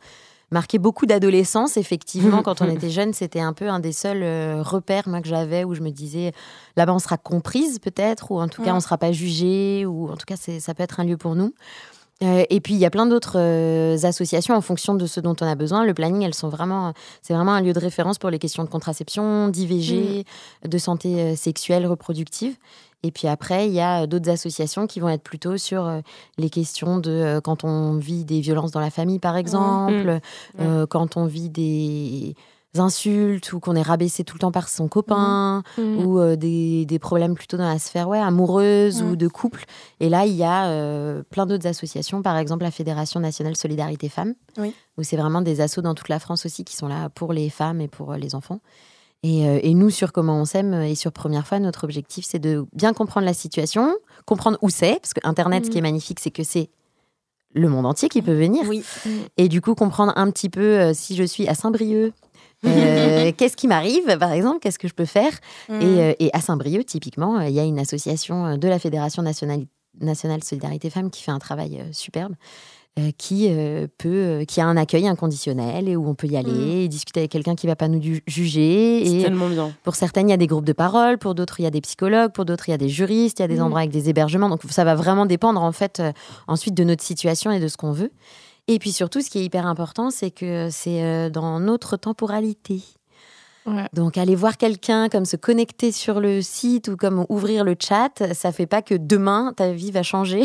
marqué beaucoup d'adolescence. Effectivement, quand on était jeune, c'était un peu un des seuls euh, repères moi, que j'avais où je me disais là-bas, on sera comprise peut-être, ou en tout cas, Ouais. on sera pas jugé, ou en tout cas, ça peut être un lieu pour nous. Euh, et puis il y a plein d'autres euh, associations en fonction de ce dont on a besoin. Le planning, elles sont vraiment, c'est vraiment un lieu de référence pour les questions de contraception, d'IVG, de santé euh, sexuelle, reproductive. Et puis après, il y a d'autres associations qui vont être plutôt sur euh, les questions de euh, quand on vit des violences dans la famille, par exemple, euh, quand on vit des insultes ou qu'on est rabaissé tout le temps par son copain Mm. ou euh, des, des problèmes plutôt dans la sphère ouais, amoureuse ou de couple. Et là, il y a euh, plein d'autres associations, par exemple la Fédération nationale Solidarité Femmes, Oui. où c'est vraiment des assos dans toute la France aussi qui sont là pour les femmes et pour euh, les enfants. Et, euh, et nous, sur Comment on s'aime et sur Première fois, notre objectif, c'est de bien comprendre la situation, comprendre où c'est, parce que Internet, ce qui est magnifique, c'est que c'est le monde entier qui peut venir. Oui. Et du coup, comprendre un petit peu euh, si je suis à Saint-Brieuc, euh, qu'est-ce qui m'arrive, par exemple, qu'est-ce que je peux faire? Mm. Et, euh, et à Saint-Brieuc, typiquement, euh, il y a une association euh, de la Fédération nationale, nationale Solidarité Femmes qui fait un travail euh, superbe. Euh, qui euh, peut, euh, qui a un accueil inconditionnel et où on peut y aller et discuter avec quelqu'un qui va pas nous juger. C'est tellement bien. pour certaines, il y a des groupes de parole, pour d'autres, il y a des psychologues, pour d'autres, il y a des juristes, il y a des Mhm. endroits avec des hébergements. Donc ça va vraiment dépendre en fait ensuite de notre situation et de ce qu'on veut. Et puis surtout, ce qui est hyper important, c'est que c'est dans notre temporalité. Ouais. Donc aller voir quelqu'un, comme se connecter sur le site ou comme ouvrir le chat, ça fait pas que demain ta vie va changer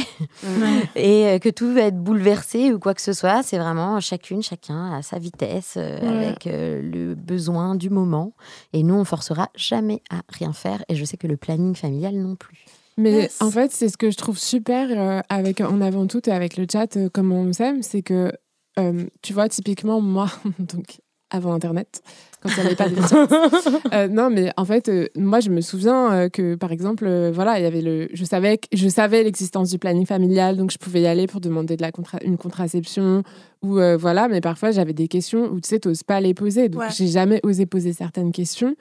et euh, que tout va être bouleversé ou quoi que ce soit. C'est vraiment chacune, chacun à sa vitesse, euh, Ouais. avec euh, le besoin du moment. Et nous, on forcera jamais à rien faire. Et je sais que le planning familial non plus. Mais Yes. en fait, c'est ce que je trouve super euh, avec En avant tout et avec le chat, euh, comment on s'aime, c'est que, euh, tu vois, typiquement, moi, donc avant Internet, quand il n'y avait pas de. Euh, non, mais en fait, euh, moi, je me souviens euh, que, par exemple, voilà, il y avait le, je savais, que- je savais l'existence du planning familial, donc je pouvais y aller pour demander de la contra- une contraception ou voilà. Mais parfois, j'avais des questions où tu sais, t'oses pas les poser, donc Ouais. j'ai jamais osé poser certaines questions.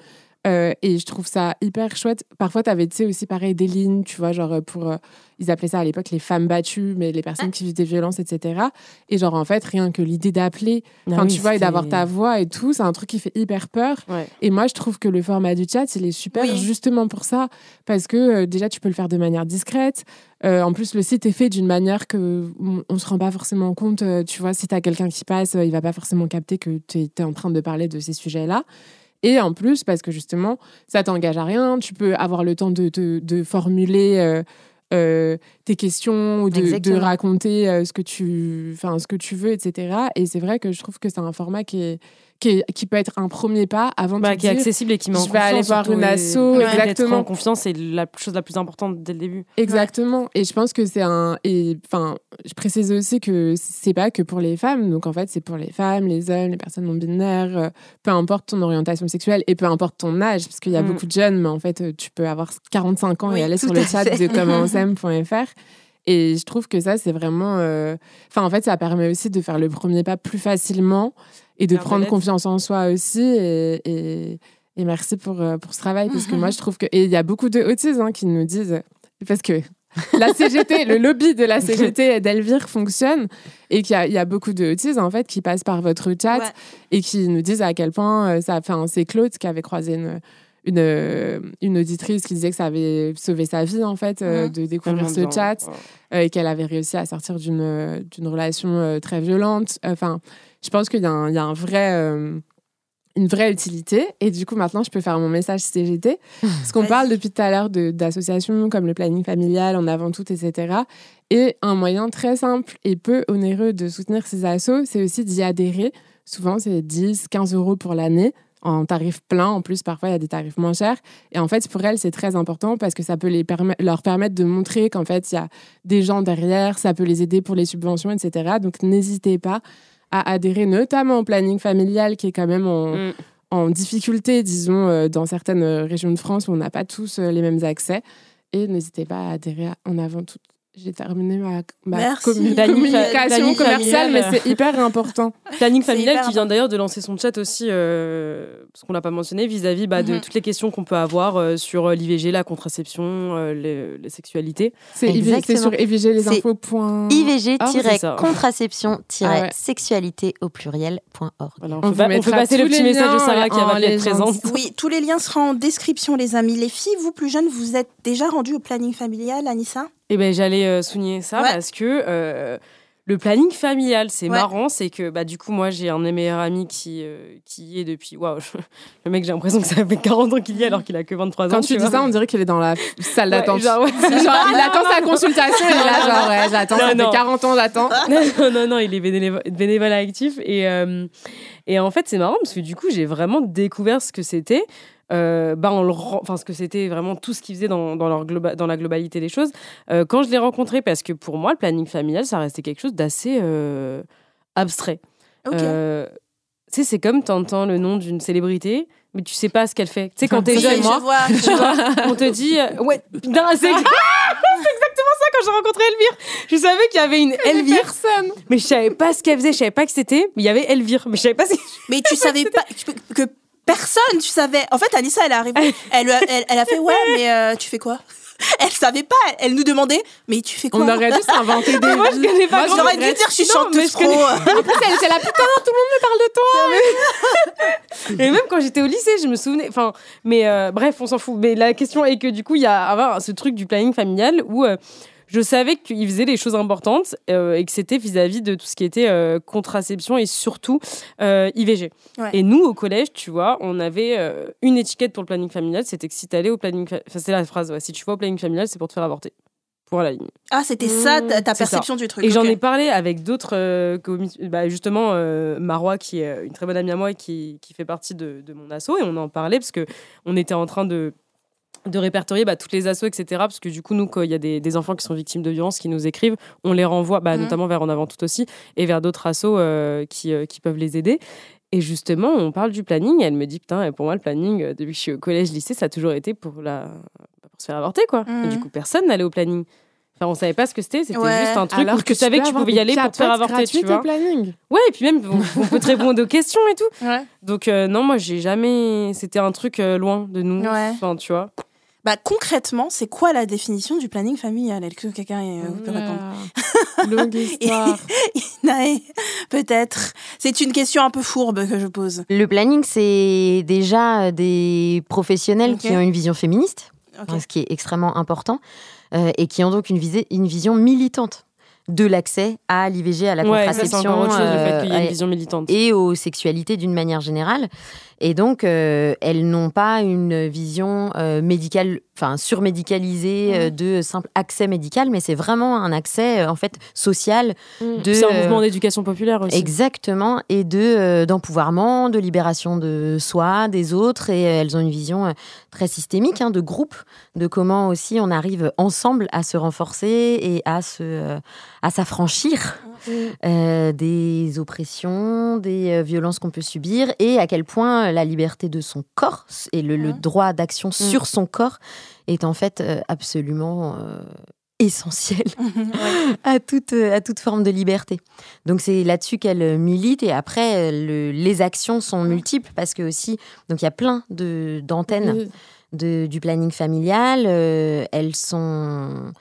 Euh, et je trouve ça hyper chouette. Parfois, tu avais, tu sais, aussi pareil, des lignes, tu vois, genre pour. euh, ils appelaient ça à l'époque les femmes battues, mais les personnes qui vivent des violences, etc. Et genre, en fait, rien que l'idée d'appeler, Ah enfin, oui, tu vois, et d'avoir ta voix et tout, c'est un truc qui fait hyper peur. Ouais. Et moi, je trouve que le format du chat, il est super Oui. justement pour ça. Parce que euh, déjà, tu peux le faire de manière discrète. Euh, en plus, le site est fait d'une manière que on, se rend pas forcément compte. euh, tu vois, si tu as quelqu'un qui passe, euh, il va pas forcément capter que tu es, en train de parler de ces sujets-là. Et en plus, parce que justement, ça t'engage à rien, tu peux avoir le temps de, de, de formuler euh, euh, tes questions ou de, de raconter euh, ce, que tu, ce que tu veux, etc. Et c'est vrai que je trouve que c'est un format qui, est, qui, est- qui peut être un premier pas avant de Bah, qui est accessible et qui met en je vais aller confiance, voir une asso, exactement. en confiance, c'est la chose la plus importante dès le début. Exactement. Et je pense que c'est un. Et enfin, je précise aussi que c'est pas que pour les femmes. Donc en fait, c'est pour les femmes, les hommes, les personnes non binaires, euh, peu importe ton orientation sexuelle et peu importe ton âge, parce qu'il y a Mm. beaucoup de jeunes, mais en fait, tu peux avoir 45 ans Oui, et aller sur le chat fait. de commentsem.fr. Et je trouve que ça, c'est vraiment. euh, Enfin, en fait, ça permet aussi de faire le premier pas plus facilement et de prendre confiance en soi aussi. Et, et, et merci pour, euh, pour ce travail, parce que moi, je trouve que. Et il y a beaucoup de autistes hein, qui nous disent. Parce que la CGT, le lobby de la CGT d'Elvire fonctionne et qu'il y, a- il y a beaucoup de autistes en fait qui passent par votre chat Ouais. et qui nous disent à quel point euh, ça. Enfin, c'est Claude qui avait croisé une. Une, euh, une auditrice qui disait que ça avait sauvé sa vie en fait de découvrir ce chat Ouais. euh, et qu'elle avait réussi à sortir d'une d'une relation euh, très violente. Enfin, je pense qu'il y, a un- il y a un vrai, euh, une vraie utilité. Et du coup, maintenant, je peux faire mon message CGT. Parce qu'on parle depuis tout à l'heure d'associations comme le planning familial, en avant tout, etc. Et un moyen très simple et peu onéreux de soutenir ces assos, c'est aussi d'y adhérer. Souvent, c'est 10, 15 euros pour l'année en tarif plein. En plus, parfois, il y a des tarifs moins chers. Et en fait, pour elles, c'est très important parce que ça peut les leur permettre de montrer qu'en fait, il y a des gens derrière, ça peut les aider pour les subventions, etc. Donc, n'hésitez pas à adhérer, notamment au planning familial qui est quand même en, Mm. en difficulté, disons, euh, dans certaines euh, régions de France où on n'a pas tous euh, les mêmes accès. Et n'hésitez pas à adhérer à En avant tout. J'ai terminé ma, Merci. communication commerciale, mais familial. c'est hyper important. Planning familial qui vient d'ailleurs de lancer son chat aussi, euh, parce qu'on l'a pas mentionné, vis-à-vis bah, de Mhm. toutes les questions qu'on peut avoir euh, sur euh, l'IVG, la contraception, euh, les, les sexualités. C'est sur IVG les C'est infos. point- Ah. IVG-contraception-sexualité au pluriel.org. Voilà, on, On peut, on passer le petit les message de Sarah qui va être présente. Oui, tous les liens seront en description, les amis. Les filles, vous plus jeunes, vous êtes déjà rendus au planning familial, Anissa? Eh ben, j'allais euh, souligner ça Ouais. parce que euh, le planning familial, c'est Ouais. marrant, c'est que bah, du coup, moi, j'ai un de mes meilleurs amis qui, euh, qui y est depuis. Waouh, je- le mec, j'ai l'impression que ça fait 40 ans qu'il y est alors qu'il a que 23 ans. Quand tu dis vois. ça, on dirait qu'il est dans la salle Ouais, d'attente. genre, ouais. C'est genre, il attend sa consultation, il est là, genre, ouais, j'attends, ça Non, non. fait 40 ans, j'attends. non, non, non, il est bénévole, bénévole actif. Et, euh, et en fait, c'est marrant parce que du coup, j'ai vraiment découvert ce que c'était. Euh, bah, le enfin, ce que c'était vraiment tout ce qu'ils faisaient dans, dans, leur globa- dans la globalité des choses. euh, quand je l'ai rencontré, parce que pour moi, le planning familial, ça restait quelque chose d'assez euh, abstrait. Euh, tu sais, c'est comme t'entends le nom d'une célébrité, mais tu sais pas ce qu'elle fait. Tu sais, quand t'es jeune, je moi, vois. tu vois, on te dit ouais putain, c'est exactement ça quand j'ai rencontré Elvire je savais qu'il y avait une Elvire Personne. mais je savais pas ce qu'elle faisait je savais pas que c'était mais il y avait Elvire mais je savais pas si Mais tu savais pas que personne, tu savais. En fait, Anissa, elle est arrivée, elle, elle, elle a fait ouais, mais euh, tu fais quoi? Elle savait pas. Elle nous demandait, mais tu fais quoi? On aurait dû s'inventer des. moi je connais pas j'aurais dû dire je suis chanteuse pro. En plus, elle était là, putain, tout le monde me parle de toi. et même quand j'étais au lycée je me souvenais enfin mais euh, bref on s'en fout mais la question est que du coup il y a avoir ce truc du planning familial où euh, je savais qu'il faisait des choses importantes euh, et que c'était vis-à-vis de tout ce qui était euh, contraception et surtout euh, IVG. Ouais. Et nous, au collège, tu vois, on avait une étiquette pour le planning familial, c'était que si t'allais au planning... fa- Enfin, c'est la phrase, ouais, si tu vas au planning familial, c'est pour te faire avorter. Pour la ligne. Ah, c'était ça ta, ça. perception du truc. Et j'en ai parlé avec d'autres, bah, justement, Marois, qui est une très bonne amie à moi et qui, qui fait partie de, de mon asso, et on en parlait parce que on était en train de de répertorier bah, toutes les assos, etc. Parce que du coup, nous, quand il y a des, des enfants qui sont victimes de violences, qui nous écrivent, on les renvoie, bah, Mhm. notamment vers En Avant Tout aussi, et vers d'autres assos euh, qui, euh, qui peuvent les aider. Et justement, on parle du planning, et elle me dit, putain, pour moi, le planning, euh, depuis que je suis au collège, lycée, ça a toujours été pour, la... pour se faire avorter, quoi. Et du coup, personne n'allait au planning. Enfin, on savait pas ce que c'était, c'était Ouais. juste un truc Alors où tu savais que tu pouvais y aller pour te faire avorter, tu vois. au planning. Ouais, et puis même, on, on peut te répondre aux questions et tout. Ouais. Donc, euh, non, moi, j'ai jamais. C'était un truc euh, loin de nous. Ouais. Enfin, tu vois. Bah, concrètement, c'est quoi la définition du planning familial? Est-ce que quelqu'un euh, peut répondre? Longue histoire. Peut-être. C'est une question un peu fourbe que je pose. Le planning, c'est déjà des professionnels qui ont une vision féministe, Ok. ce qui est extrêmement important, euh, et qui ont donc une, visée- une vision militante de l'accès à l'IVG, à la Ouais, contraception c'est encore autre chose, le fait qu'il y ait euh, une vision militante. et aux sexualités d'une manière générale. Et donc, euh, elles n'ont pas une vision euh, médicale, enfin surmédicalisée Mhm. euh, de simple accès médical, mais c'est vraiment un accès euh, en fait social de C'est un euh, mouvement d'éducation populaire aussi. Exactement, et de euh, d'empouvoirment, de libération de soi, des autres, et euh, elles ont une vision très systémique hein, de groupe, de comment aussi on arrive ensemble à se renforcer et à se euh, à s'affranchir euh, des oppressions, des euh, violences qu'on peut subir, et à quel point la liberté de son corps et le, le droit d'action sur son corps est en fait euh, absolument euh, essentiel à toute, euh, à toute forme de liberté. Donc c'est là-dessus qu'elle milite et après le- les actions sont multiples parce que aussi donc il y a plein de d'antennes de, du planning familial. euh, elles sont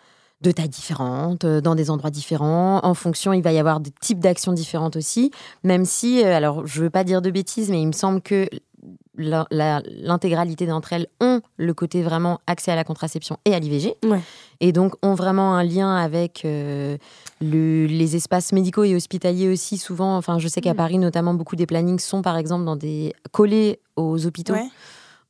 de tailles différentes, dans des endroits différents. En fonction, il va y avoir des types d'actions différentes aussi. Même si, alors je veux pas dire de bêtises, mais il me semble que l'intégralité d'entre elles ont le côté vraiment accès à la contraception et à l'IVG. Ouais. Et donc ont vraiment un lien avec euh, le- les espaces médicaux et hospitaliers aussi. Souvent, enfin, je sais qu'à Mm. Paris, notamment, beaucoup des plannings sont par exemple dans des collés aux hôpitaux Ouais.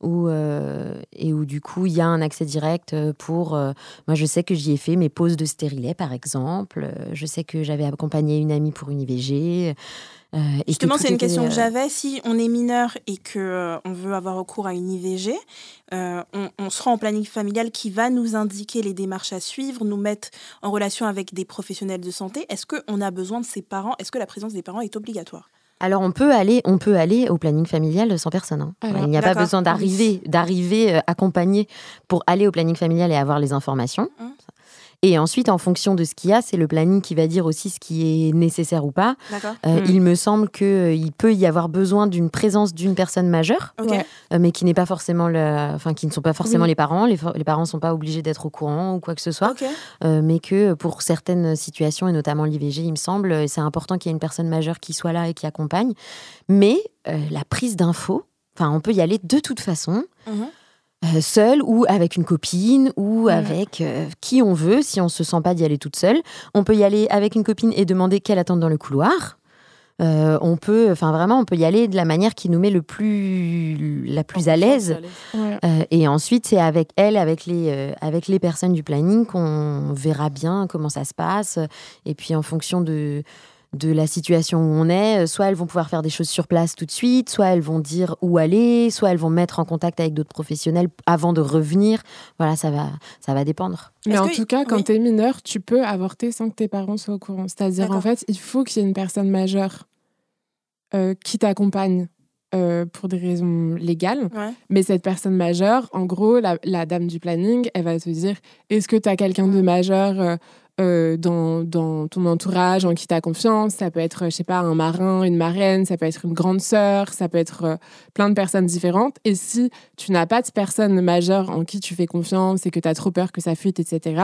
où, euh, et où du coup il y a un accès direct euh, pour. euh, moi, je sais que j'y ai fait mes pauses de stérilet, par exemple. Je sais que j'avais accompagné une amie pour une IVG. Euh, Justement, c'est une question que euh, j'avais. Si on est mineur et que euh, on veut avoir recours à une IVG, on, on sera en planning familial qui va nous indiquer les démarches à suivre, nous mettre en relation avec des professionnels de santé. Est-ce qu'on a besoin de ses parents? Est-ce que la présence des parents est obligatoire? Alors on peut aller, on peut aller au planning familial sans personne. hein. Alors, il n'y a pas besoin d'arriver, d'arriver accompagné pour aller au planning familial et avoir les informations. Hum. Et ensuite, en fonction de ce qu'il y a, c'est le planning qui va dire aussi ce qui est nécessaire ou pas. Euh, Mm. Il me semble qu'il peut y avoir besoin d'une présence d'une personne majeure, euh, mais qui n'est pas forcément, le, enfin, qui ne sont pas forcément Oui. les parents. Les, parents ne sont pas obligés d'être au courant ou quoi que ce soit. Euh, mais que pour certaines situations, et notamment l'IVG, il me semble, euh, c'est important qu'il y ait une personne majeure qui soit là et qui accompagne. Mais euh, la prise d'infos, enfin, on peut y aller de toute façon, Mhm. Euh, seule ou avec une copine ou Ouais. avec euh, qui on veut, si on se sent pas d'y aller toute seule. On peut y aller avec une copine et demander qu'elle attende dans le couloir. Euh, on peut, enfin vraiment, on peut y aller de la manière qui nous met le plus, la plus à l'aise. Ouais. Euh, et ensuite, c'est avec elle, avec les, euh, avec les personnes du planning, qu'on verra bien comment ça se passe. Et puis, en fonction de, de la situation où on est, euh, soit elles vont pouvoir faire des choses sur place tout de suite, soit elles vont dire où aller, soit elles vont mettre en contact avec d'autres professionnels avant de revenir. Voilà, ça va, ça va dépendre. Mais en que- tout cas, quand oui. tu es mineur, tu peux avorter sans que tes parents soient au courant. C'est-à-dire, en fait, il faut qu'il y ait une personne majeure euh, qui t'accompagne euh, pour des raisons légales. Ouais. Mais cette personne majeure, en gros, la, la dame du planning, elle va te dire est-ce que tu as quelqu'un de majeur euh, euh, dans, dans ton entourage en qui tu as confiance Ça peut être, je sais pas, un marin, une marraine, ça peut être une grande sœur, ça peut être euh, plein de personnes différentes. Et si tu n'as pas de personne majeure en qui tu fais confiance et que tu as trop peur que ça fuite, etc.,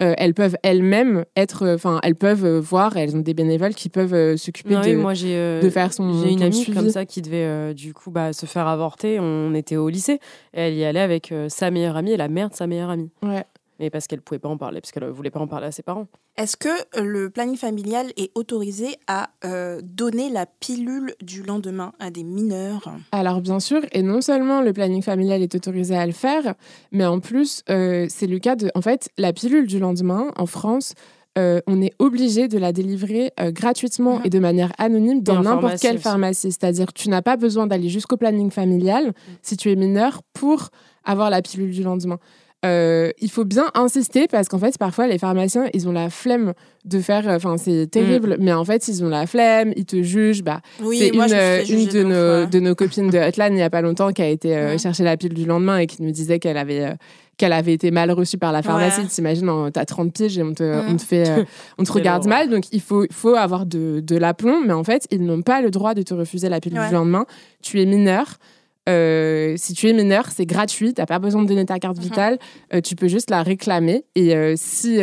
euh, elles peuvent elles-mêmes être, euh, enfin, elles peuvent euh, voir, elles ont des bénévoles qui peuvent euh, s'occuper de, oui, moi j'ai euh, de faire son j'ai une amie suivi. comme ça qui devait euh, du coup bah, se faire avorter. On était au lycée et elle y allait avec euh, sa meilleure amie et la mère de sa meilleure amie. Ouais. Mais parce qu'elle pouvait pas en parler, parce qu'elle voulait pas en parler à ses parents. Est-ce que euh, le planning familial est autorisé à euh, donner la pilule du lendemain à des mineurs? Alors bien sûr, et non seulement le planning familial est autorisé à le faire, mais en plus, euh, c'est le cas de... En fait, la pilule du lendemain, en France, euh, on est obligé de la délivrer euh, gratuitement Mhm. et de manière anonyme dans n'importe quelle pharmacie. C'est-à-dire que tu n'as pas besoin d'aller jusqu'au planning familial si tu es mineur pour avoir la pilule du lendemain. Euh, il faut bien insister parce qu'en fait, parfois, les pharmaciens, ils ont la flemme de faire. Enfin, c'est terrible, mais en fait, ils ont la flemme, ils te jugent. Bah, Oui, c'est une, euh, fait une de, nos, fois. de nos copines de Hotline il n'y a pas longtemps qui a été euh, Ouais. chercher la pile du lendemain et qui nous disait qu'elle avait, euh, qu'elle avait été mal reçue par la pharmacie. Ouais. T'imagines, t'as 30 piges et on te, Mm. on te, fait, euh, on te regarde mal. Donc il faut, faut avoir de, de l'aplomb, mais en fait, ils n'ont pas le droit de te refuser la pile du lendemain. Tu es mineur. Euh, si tu es mineur, c'est gratuit, t'as pas besoin de donner ta carte Mhm. vitale, Euh, tu peux juste la réclamer. Et euh, si,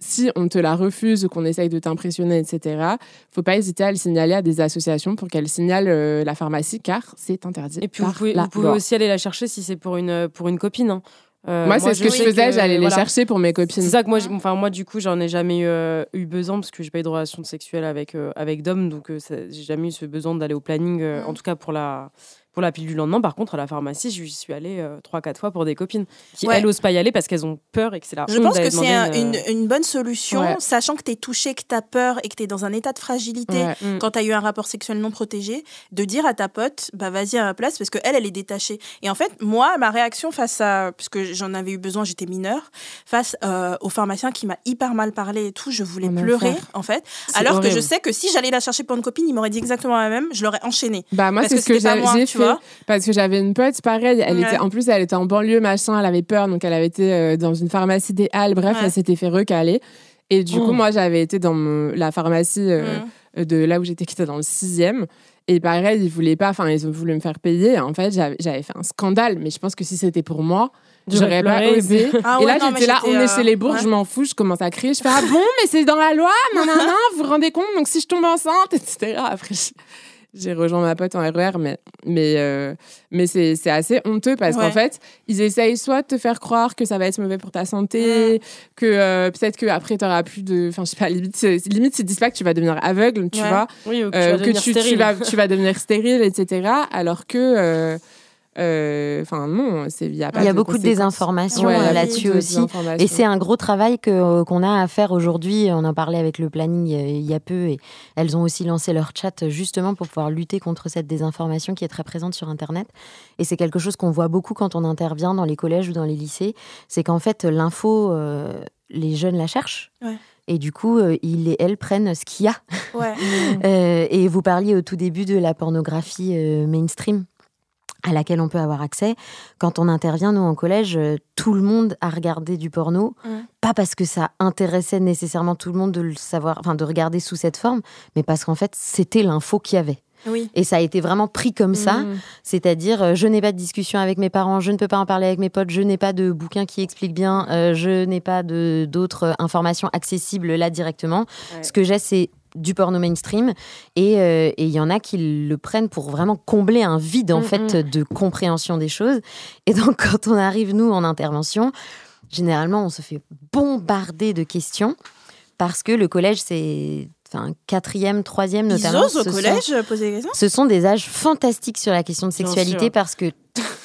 si on te la refuse ou qu'on essaye de t'impressionner, etc., faut pas hésiter à le signaler à des associations pour qu'elles signalent la pharmacie, car c'est interdit. Et puis vous pouvez, la vous pouvez loi. aussi aller la chercher si c'est pour une, pour une copine. hein. Euh, Moi, c'est ce que je sais faisais, j'allais les chercher pour mes copines. C'est ça que moi, enfin moi du coup, j'en ai jamais eu, euh, eu besoin parce que j'ai pas eu de relation sexuelle avec euh, avec d'hommes, donc j'ai jamais eu ce besoin d'aller au planning. Mm. En tout cas pour la pour la pile du lendemain. Par contre, à la pharmacie, j'y suis allée euh, trois quatre fois pour des copines qui Ouais. elles osent pas y aller parce qu'elles ont peur et que c'est la Je honte pense que c'est un- demander une, une bonne solution, Ouais. sachant que tu es touché, que tu as peur et que tu es dans un état de fragilité Ouais. Mm. quand tu as eu un rapport sexuel non protégé, de dire à ta pote, bah vas-y à ma place, parce qu'elle, elle est détachée. Et en fait, moi, ma réaction face à, puisque j'en avais eu besoin, j'étais mineure, face euh, au pharmacien qui m'a hyper mal parlé et tout, je voulais pleurer, en fait. Alors que je sais que si j'allais la chercher pour une copine, il m'aurait dit exactement la même, je l'aurais enchaîné. Bah moi c'est que ce que pas j'ai fait parce que j'avais une pote pareil elle Ouais. était en plus elle était en banlieue machin elle avait peur donc elle avait été euh, dans une pharmacie des Halles bref Ouais. elle s'était fait recaler. Et du coup moi j'avais été dans mon- la pharmacie euh, Mm. de là où j'étais qui était dans le sixième. Et pareil ils voulaient pas enfin ils ont voulu me faire payer. En fait j'avais fait un scandale. Mais je pense que si c'était pour moi J'aurais pas osé. Ah et là j'étais là on j'étais, est chez les bourgs ouais. je m'en fous je commence à crier. Je fais ah bon mais c'est dans la loi non non non vous vous rendez compte? Donc si je tombe enceinte etc après je- j'ai rejoint ma pote en RER mais mais euh, mais c'est c'est assez honteux parce Ouais. qu'en fait ils essayent soit de te faire croire que ça va être mauvais pour ta santé que euh, peut-être que après t'auras plus de enfin je sais pas limite limite ils disent pas que tu vas devenir aveugle tu Ouais. vois Oui, ou que, euh, tu vas que tu, tu vas tu vas devenir stérile etc alors que enfin non c'est il y a pas Il y a de beaucoup de désinformation Ouais, euh, là-dessus de aussi. Et c'est un gros travail que- qu'on a à faire aujourd'hui. On en parlait avec le planning euh, il y a peu et elles ont aussi lancé leur chat justement pour pouvoir lutter contre cette désinformation qui est très présente sur Internet. Et c'est quelque chose qu'on voit beaucoup quand on intervient dans les collèges ou dans les lycées. C'est qu'en fait, l'info, euh, les jeunes la cherchent. Ouais. Et du coup, euh, ils et elles prennent ce qu'il y a. Ouais. Euh, et vous parliez au tout début de la pornographie euh, mainstream. À laquelle on peut avoir accès. Quand on intervient, nous, en collège, euh, tout le monde a regardé du porno. Pas parce que ça intéressait nécessairement tout le monde de le savoir, enfin, de regarder sous cette forme, mais parce qu'en fait, c'était l'info qu'il y avait. Oui. Et ça a été vraiment pris comme ça. Mm. C'est-à-dire, euh, je n'ai pas de discussion avec mes parents, je ne peux pas en parler avec mes potes, je n'ai pas de bouquin qui explique bien, euh, je n'ai pas d'autres informations accessibles là directement. Ouais. Ce que j'ai, c'est du porno mainstream. Et euh, et il y en a qui le prennent pour vraiment combler un vide, en Mm, fait, de compréhension des choses. Et donc, quand on arrive, nous, en intervention, généralement, on se fait bombarder de questions parce que le collège, c'est. Enfin, quatrième, troisième Ils notamment. osent au sont- collège euh, poser des questions? ce sont des âges fantastiques sur la question de sexualité parce que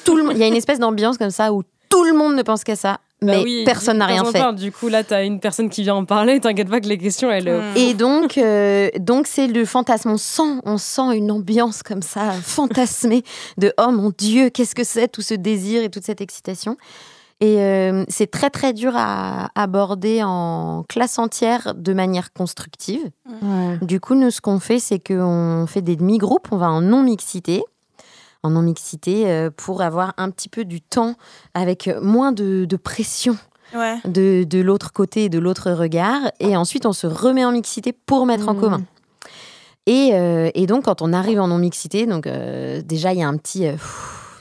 tout le monde, il y a une espèce d'ambiance comme ça où tout le monde ne pense qu'à ça, Bah mais oui, personne n'a rien fait. parle. Du coup, là, t'as une personne qui vient en parler. T'inquiète pas que les questions, elles. euh, Mm. Et donc, euh, donc c'est le fantasme. On sent, on sent une ambiance comme ça, fantasmée de oh mon Dieu, qu'est-ce que c'est tout ce désir et toute cette excitation? Et euh, c'est très très dur à aborder en classe entière de manière constructive. Ouais. Du coup, nous, ce qu'on fait, c'est qu'on fait des demi-groupes, on va en non-mixité. En non-mixité euh, pour avoir un petit peu du temps avec moins de, de pression Ouais. de, de l'autre côté et de l'autre regard. Et ensuite, on se remet en mixité pour mettre en Mhm. commun. Et, euh, et donc, quand on arrive en non-mixité, donc euh, déjà, il y a un petit. euh,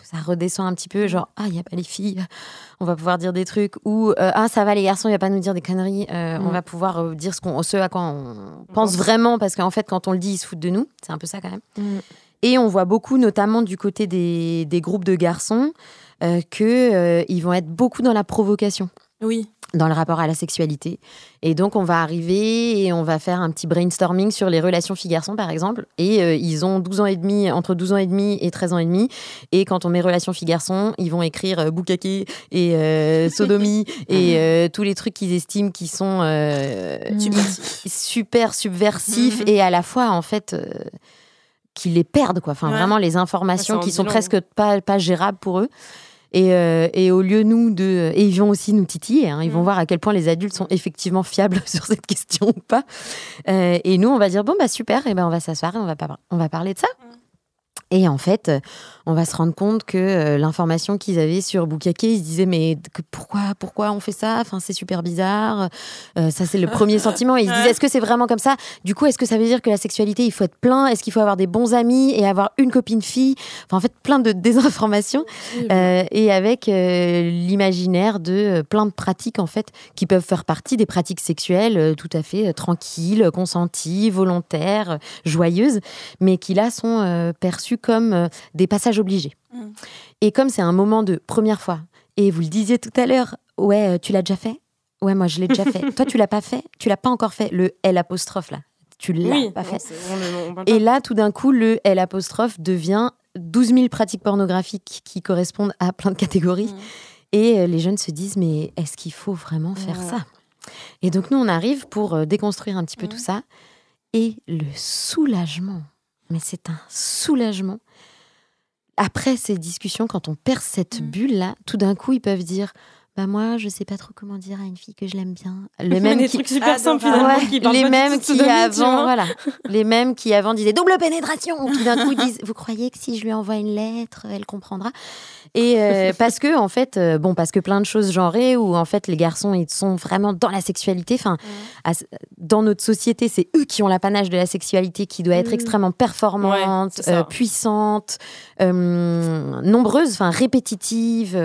ça redescend un petit peu, genre, ah, il n'y a pas les filles, on va pouvoir dire des trucs. Ou, ah, ça va, les garçons, il va pas nous dire des conneries, on Mhm. va pouvoir dire ce, qu'on, ce à quoi on pense vraiment, parce qu'en fait, quand on le dit, ils se foutent de nous. C'est un peu ça quand même. Mhm. Et on voit beaucoup, notamment du côté des, des groupes de garçons, euh, que euh, vont être beaucoup dans la provocation Oui. dans le rapport à la sexualité. Et donc, on va arriver et on va faire un petit brainstorming sur les relations filles-garçons, par exemple. Et euh, ils ont 12 ans et demi, entre 12 ans et demi et 13 ans et demi. Et quand on met relations filles-garçons, ils vont écrire euh, boucaquet et euh, sodomie et euh, tous les trucs qu'ils estiment qui sont super subversifs Mhm. et à la fois, en fait... qui les perdent quoi enfin Ouais. vraiment les informations Ouais, qui sont presque pas, pas gérables pour eux et, euh, et au lieu, nous, de. Et ils vont aussi nous titiller. hein. ils vont Mm. voir à quel point les adultes sont effectivement fiables sur cette question ou pas. Euh, et nous, on va dire bon, bah super, et ben on va s'asseoir et on va, pas, on va parler de ça. Et en fait, euh, on va se rendre compte que euh, l'information qu'ils avaient sur Boukake, ils se disaient mais que pourquoi, pourquoi on fait ça? Enfin, c'est super bizarre. Euh, ça, c'est le premier sentiment. Et ils se disent est-ce que c'est vraiment comme ça? Du coup, est-ce que ça veut dire que la sexualité, il faut être plein? Est-ce qu'il faut avoir des bons amis et avoir une copine fille? Enfin, en fait, plein de désinformations. Euh, et avec l'imaginaire de plein de pratiques en fait qui peuvent faire partie des pratiques sexuelles tout à fait tranquilles, consenties, volontaires, joyeuses, mais qui là sont perçues comme des passages obligés. Mm. Et comme c'est un moment de première fois, et vous le disiez tout à l'heure, ouais, euh, tu l'as déjà fait? Ouais, moi je l'ai déjà fait. Toi, tu l'as pas fait? Tu l'as pas encore fait Le L apostrophe là, tu l'as Oui, pas fait. on on Et là, tout d'un coup, le L apostrophe devient 12 000 pratiques pornographiques qui correspondent à plein de catégories. Mhm. Et euh, les jeunes se disent, mais est-ce qu'il faut vraiment faire ça? Et donc, nous, on arrive pour euh, déconstruire un petit peu tout ça. Et le soulagement, mais c'est un soulagement. Après ces discussions, quand on perce cette Mhm. bulle-là, tout d'un coup, ils peuvent dire, bah moi, je sais pas trop comment dire à une fille que je l'aime bien. Le même qui... trucs super simples finalement. Ouais, qui parlent les mêmes qui avant, voilà, les mêmes qui avant disaient double pénétration, tout d'un coup disent vous croyez que si je lui envoie une lettre, elle comprendra? Et euh, parce que en fait, euh, bon, parce que plein de choses genrées où en fait les garçons ils sont vraiment dans la sexualité. Enfin, dans notre société, c'est eux qui ont l'apanage de la sexualité qui doit être Mm. extrêmement performante, Ouais, euh, puissante, nombreuse, enfin répétitive,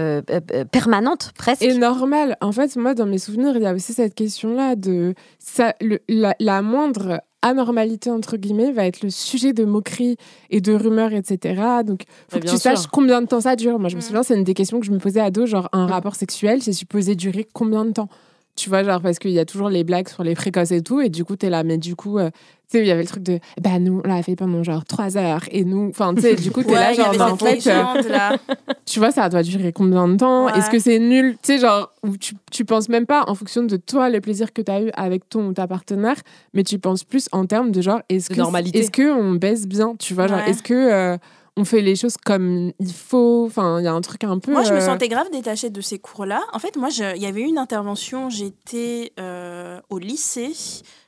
permanente presque. Et normal. En fait, moi, dans mes souvenirs, il y a aussi cette question-là de ça, le- la, la moindre anormalité entre guillemets va être le sujet de moqueries et de rumeurs, etc. Donc, faut Ouais, que tu saches combien de temps ça dure. Moi, je me Mm. souviens, c'est une des questions que je me posais à dos, genre un Mm. rapport sexuel, c'est supposé durer combien de temps? Tu vois, genre parce qu'il y a toujours les blagues sur les précoces et tout, et du coup, t'es là, mais du coup, euh, tu sais, il y avait le truc de, bah nous, on l'a fait pendant genre trois heures, et nous, enfin, tu sais, du coup, t'es Ouais, là, genre, bah, en fait, euh, là. tu vois, ça doit durer combien de temps? Ouais. Est-ce que c'est nul? Tu sais, genre, où tu, tu penses même pas en fonction de toi, le plaisir que tu as eu avec ton ou ta partenaire, mais tu penses plus en termes de genre, est-ce que normalité. est-ce que on baisse bien? Tu vois, genre, Ouais. est-ce que euh, on fait les choses comme il faut Enfin, il y a un truc un peu. Moi, je me euh, sentais grave détachée de ces cours-là. En fait, moi, il y avait eu une intervention, j'étais euh, au lycée,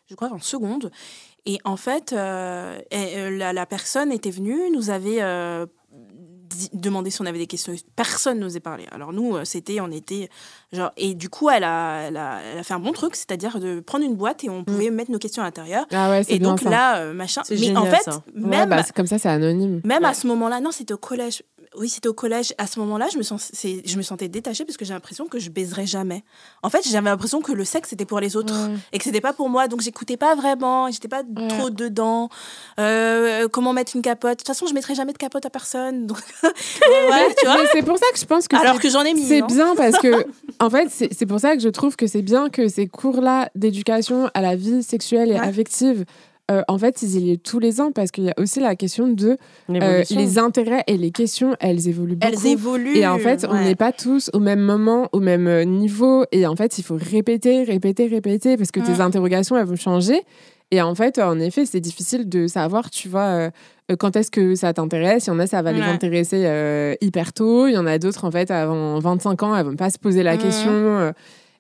je crois en seconde. Et en fait, euh, euh, la, la personne était venue, nous avait euh, demandé si on avait des questions. Personne n'osait parler. Alors nous, euh, c'était, on était genre. Et du coup, elle a, elle a, elle a fait un bon truc, c'est-à-dire de prendre une boîte et on pouvait mettre nos questions à l'intérieur. Ah ouais, c'est Et donc ça. là, euh, machin. Mais en génial, fait, ça. Ouais, bah, comme ça, c'est anonyme. même Ouais. à ce moment-là, non, c'était au collège. Oui, c'était au collège. À ce moment-là, je me, sens, je me sentais détachée parce que j'ai l'impression que je baiserais jamais. En fait, j'avais l'impression que le sexe, c'était pour les autres et que c'était pas pour moi. Donc, j'écoutais pas vraiment. J'étais pas Ouais. trop dedans. Euh, comment mettre une capote? De toute façon, je mettrais jamais de capote à personne. Donc, ouais, tu vois. Mais c'est pour ça que je pense que Alors que j'en ai mis. C'est hein. bien parce que, en fait, c'est c'est pour ça que je trouve que c'est bien que ces cours-là d'éducation à la vie sexuelle et Ouais. affective, euh, en fait, ils y lient tous les ans parce qu'il y a aussi la question de euh, les intérêts et les questions, elles évoluent beaucoup. Elles évoluent. Et en fait, on n'est pas tous au même moment, au même euh, niveau. Et en fait, il faut répéter, répéter, répéter parce que tes Mm. interrogations, elles vont changer. Et en fait, en effet, c'est difficile de savoir, tu vois, euh, quand est-ce que ça t'intéresse. Il y en a, ça va les intéresser hyper tôt. Il y en a d'autres, en fait, avant 25 ans, elles vont pas se poser la Mhm. question.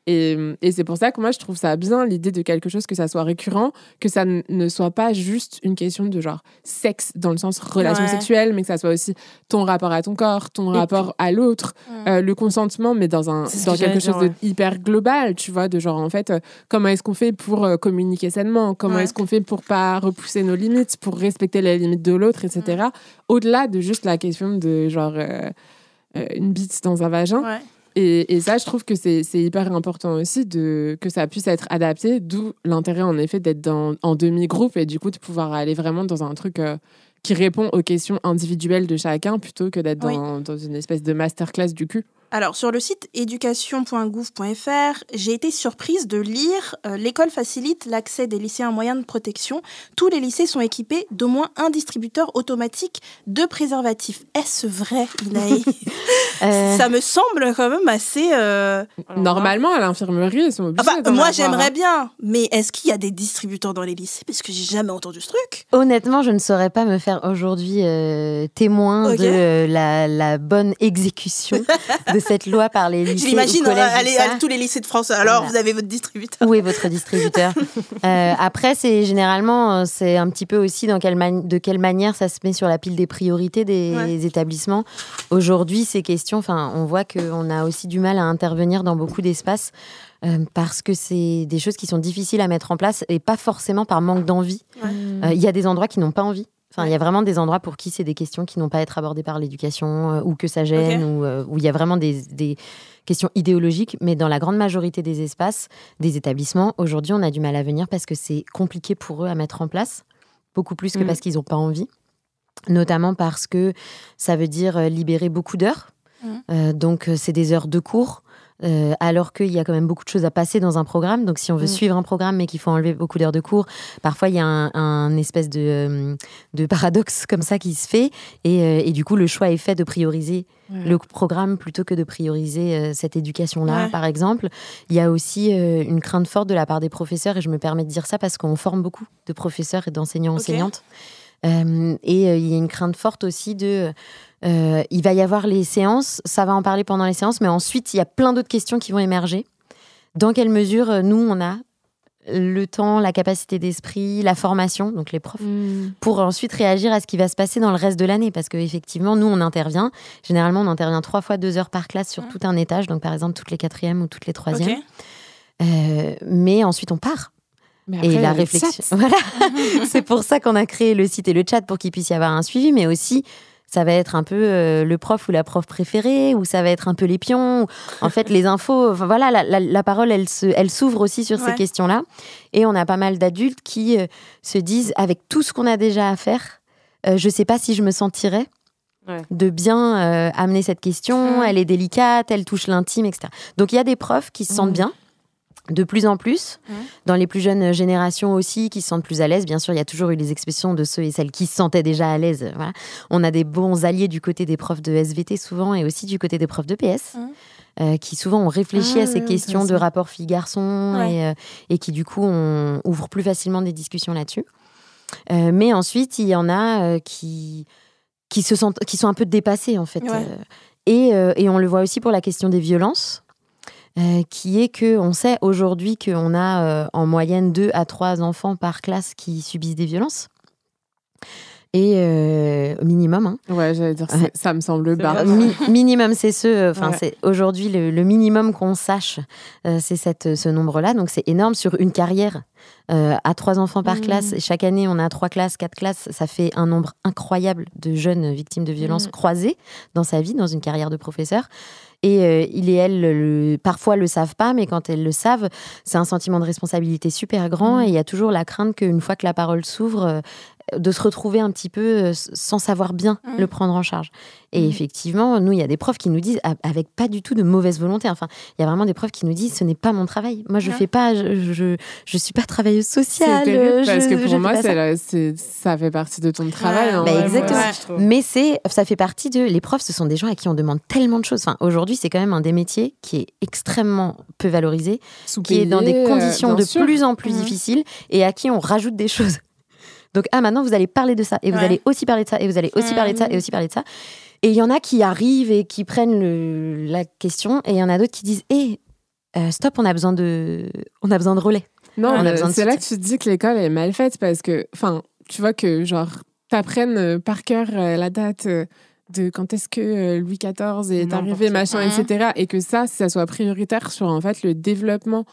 Et, et c'est pour ça que moi, je trouve ça bien, l'idée de quelque chose que ça soit récurrent, que ça ne soit pas juste une question de genre sexe dans le sens relation Ouais. sexuelle, mais que ça soit aussi ton rapport à ton corps, ton rapport à l'autre, euh, le consentement, mais dans, un, dans que quelque chose dire, de hyper global, tu vois, de genre en fait, euh, comment est-ce qu'on fait pour euh, communiquer sainement, comment est-ce qu'on fait pour pas repousser nos limites, pour respecter les limites de l'autre, etc. Au-delà de juste la question de genre une bite dans un vagin. Ouais. Et, et ça, je trouve que c'est hyper important aussi de, que ça puisse être adapté, d'où l'intérêt en effet d'être dans- en demi-groupe et du coup de pouvoir aller vraiment dans un truc euh, qui répond aux questions individuelles de chacun plutôt que d'être Oui. dans, dans une espèce de masterclass du cul. Alors, sur le site éducation.gouv.fr, j'ai été surprise de lire euh, L'école facilite l'accès des lycéens à moyens de protection. Tous les lycées sont équipés d'au moins un distributeur automatique de préservatifs. Est-ce vrai, Inaï Euh, Ça me semble quand même assez. euh, Normalement, à l'infirmerie, ils sont obligés Enfin, d'en moi, j'aimerais hein. bien, mais est-ce qu'il y a des distributeurs dans les lycées? Parce que j'ai jamais entendu ce truc. Honnêtement, je ne saurais pas me faire aujourd'hui euh, témoin de euh, la, la bonne exécution de cette loi par les lycées. Je l'imagine, euh, allez à tous les lycées de France. Alors, Voilà. vous avez votre distributeur. Où est votre distributeur Euh, Après, c'est généralement, euh, c'est un petit peu aussi dans quelle de quelle manière ça se met sur la pile des priorités des Ouais. établissements. Aujourd'hui, ces questions, enfin, on voit qu'on a aussi du mal à intervenir dans beaucoup d'espaces euh, parce que c'est des choses qui sont difficiles à mettre en place et pas forcément par manque d'envie. Euh, Il y a des endroits qui n'ont pas envie. Enfin, il y a vraiment des endroits pour qui c'est des questions qui n'ont pas à être abordées par l'éducation euh, ou que ça gêne ou euh, où il y a vraiment des, des questions idéologiques. Mais dans la grande majorité des espaces, des établissements, aujourd'hui, on a du mal à venir parce que c'est compliqué pour eux à mettre en place, beaucoup plus que Mm. parce qu'ils n'ont pas envie. Notamment parce que ça veut dire euh, libérer beaucoup d'heures. Mm. Euh, donc, c'est des heures de cours. Euh, alors qu'il y a quand même beaucoup de choses à passer dans un programme. Donc, si on veut Mm. suivre un programme mais qu'il faut enlever beaucoup d'heures de cours, parfois il y a un, un espèce de, euh, de paradoxe comme ça qui se fait. Et, euh, et du coup, le choix est fait de prioriser le programme plutôt que de prioriser cette éducation-là, Ouais. par exemple. Il y a aussi une crainte forte de la part des professeurs, et je me permets de dire ça parce qu'on forme beaucoup de professeurs et d'enseignants-enseignantes. Euh, et euh, il y a une crainte forte aussi de. euh, il va y avoir les séances, ça va en parler pendant les séances, mais ensuite, il y a plein d'autres questions qui vont émerger. Dans quelle mesure, nous, on a le temps, la capacité d'esprit, la formation, donc les profs, Mm. pour ensuite réagir à ce qui va se passer dans le reste de l'année? Parce qu'effectivement, nous, on intervient. Généralement, on intervient trois fois deux heures par classe sur tout un étage, donc par exemple toutes les quatrièmes ou toutes les troisièmes. Euh, mais ensuite, on part. Mais et la le réflexion. Voilà. c'est pour ça qu'on a créé le site et le chat pour qu'il puisse y avoir un suivi, mais aussi. Ça va être un peu euh, le prof ou la prof préférée, ou ça va être un peu les pions. ou- En fait, les infos, enfin, voilà, la, la- la parole, elle se- elle s'ouvre aussi sur ces questions-là. Et on a pas mal d'adultes qui euh, se disent, avec tout ce qu'on a déjà à faire, euh, je sais pas si je me sentirais Ouais. de bien euh, amener cette question. Elle est délicate, elle touche l'intime, etc. Donc il y a des profs qui se sentent Mm. bien, de plus en plus. Dans les plus jeunes générations aussi, qui se sentent plus à l'aise. Bien sûr, il y a toujours eu les expressions de ceux et celles qui se sentaient déjà à l'aise. Voilà. On a des bons alliés du côté des profs de SVT souvent et aussi du côté des profs de PS. Euh, qui souvent ont réfléchi Ah, à ces ouais, questions de rapport fille-garçon Ouais. et, euh, et qui du coup on ouvre plus facilement des discussions là-dessus. Euh, mais ensuite, il y en a qui, qui, se sentent, qui sont un peu dépassés, en fait. Ouais. Et, et on le voit aussi pour la question des violences, euh, qui est que on sait aujourd'hui qu'on a euh, en moyenne deux à trois enfants par classe qui subissent des violences. Et euh, au minimum, hein. Ouais, j'allais dire, Ouais. ça me semble bas. Mi- minimum, c'est ce. Enfin, Ouais. c'est aujourd'hui le, le minimum qu'on sache, euh, c'est cette ce nombre-là. Donc c'est énorme sur une carrière. Euh, à trois enfants par Mhm. classe, chaque année on a trois classes, quatre classes, ça fait un nombre incroyable de jeunes victimes de violences Mhm. croisées dans sa vie, dans une carrière de professeur. Et euh, il et elle, le- parfois, le savent pas, mais quand elles le savent, c'est un sentiment de responsabilité super grand. Mhm. Et il y a toujours la crainte qu'une fois que la parole s'ouvre, euh, de se retrouver un petit peu euh, sans savoir bien Mhm. le prendre en charge. Et Mhm. effectivement, nous, il y a des profs qui nous disent, avec pas du tout de mauvaise volonté, enfin, il y a vraiment des profs qui nous disent, ce n'est pas mon travail. Moi, je Ouais. fais pas, je, je, je suis pas travailleuse sociale. terrible je- parce que pour moi, ça. la- ça fait partie de ton travail. Ouais. Bah, exactement. Ouais. Mais c'est, ça fait partie de. Les profs, ce sont des gens à qui on demande tellement de choses. Enfin, aujourd'hui, c'est quand même un des métiers qui est extrêmement peu valorisé, qui est dans des euh, conditions de sûr. plus en plus Mhm. difficiles et à qui on rajoute des choses. Donc, ah, maintenant, vous allez parler de ça, et vous Ouais. allez aussi parler de ça, et vous allez aussi parler de ça, et aussi parler de ça. Et il y en a qui arrivent et qui prennent le- la question, et il y en a d'autres qui disent Hé, stop, on a besoin de, on a besoin de relais. Non, On a mais besoin de c'est là que tu te dis que l'école est mal faite parce que, enfin, tu vois que, genre, t'apprennes euh, par cœur euh, la date euh, de quand est-ce que euh, Louis XIV est arrivé, machin, etc. Et que ça, ça soit prioritaire sur, en fait, le développement euh,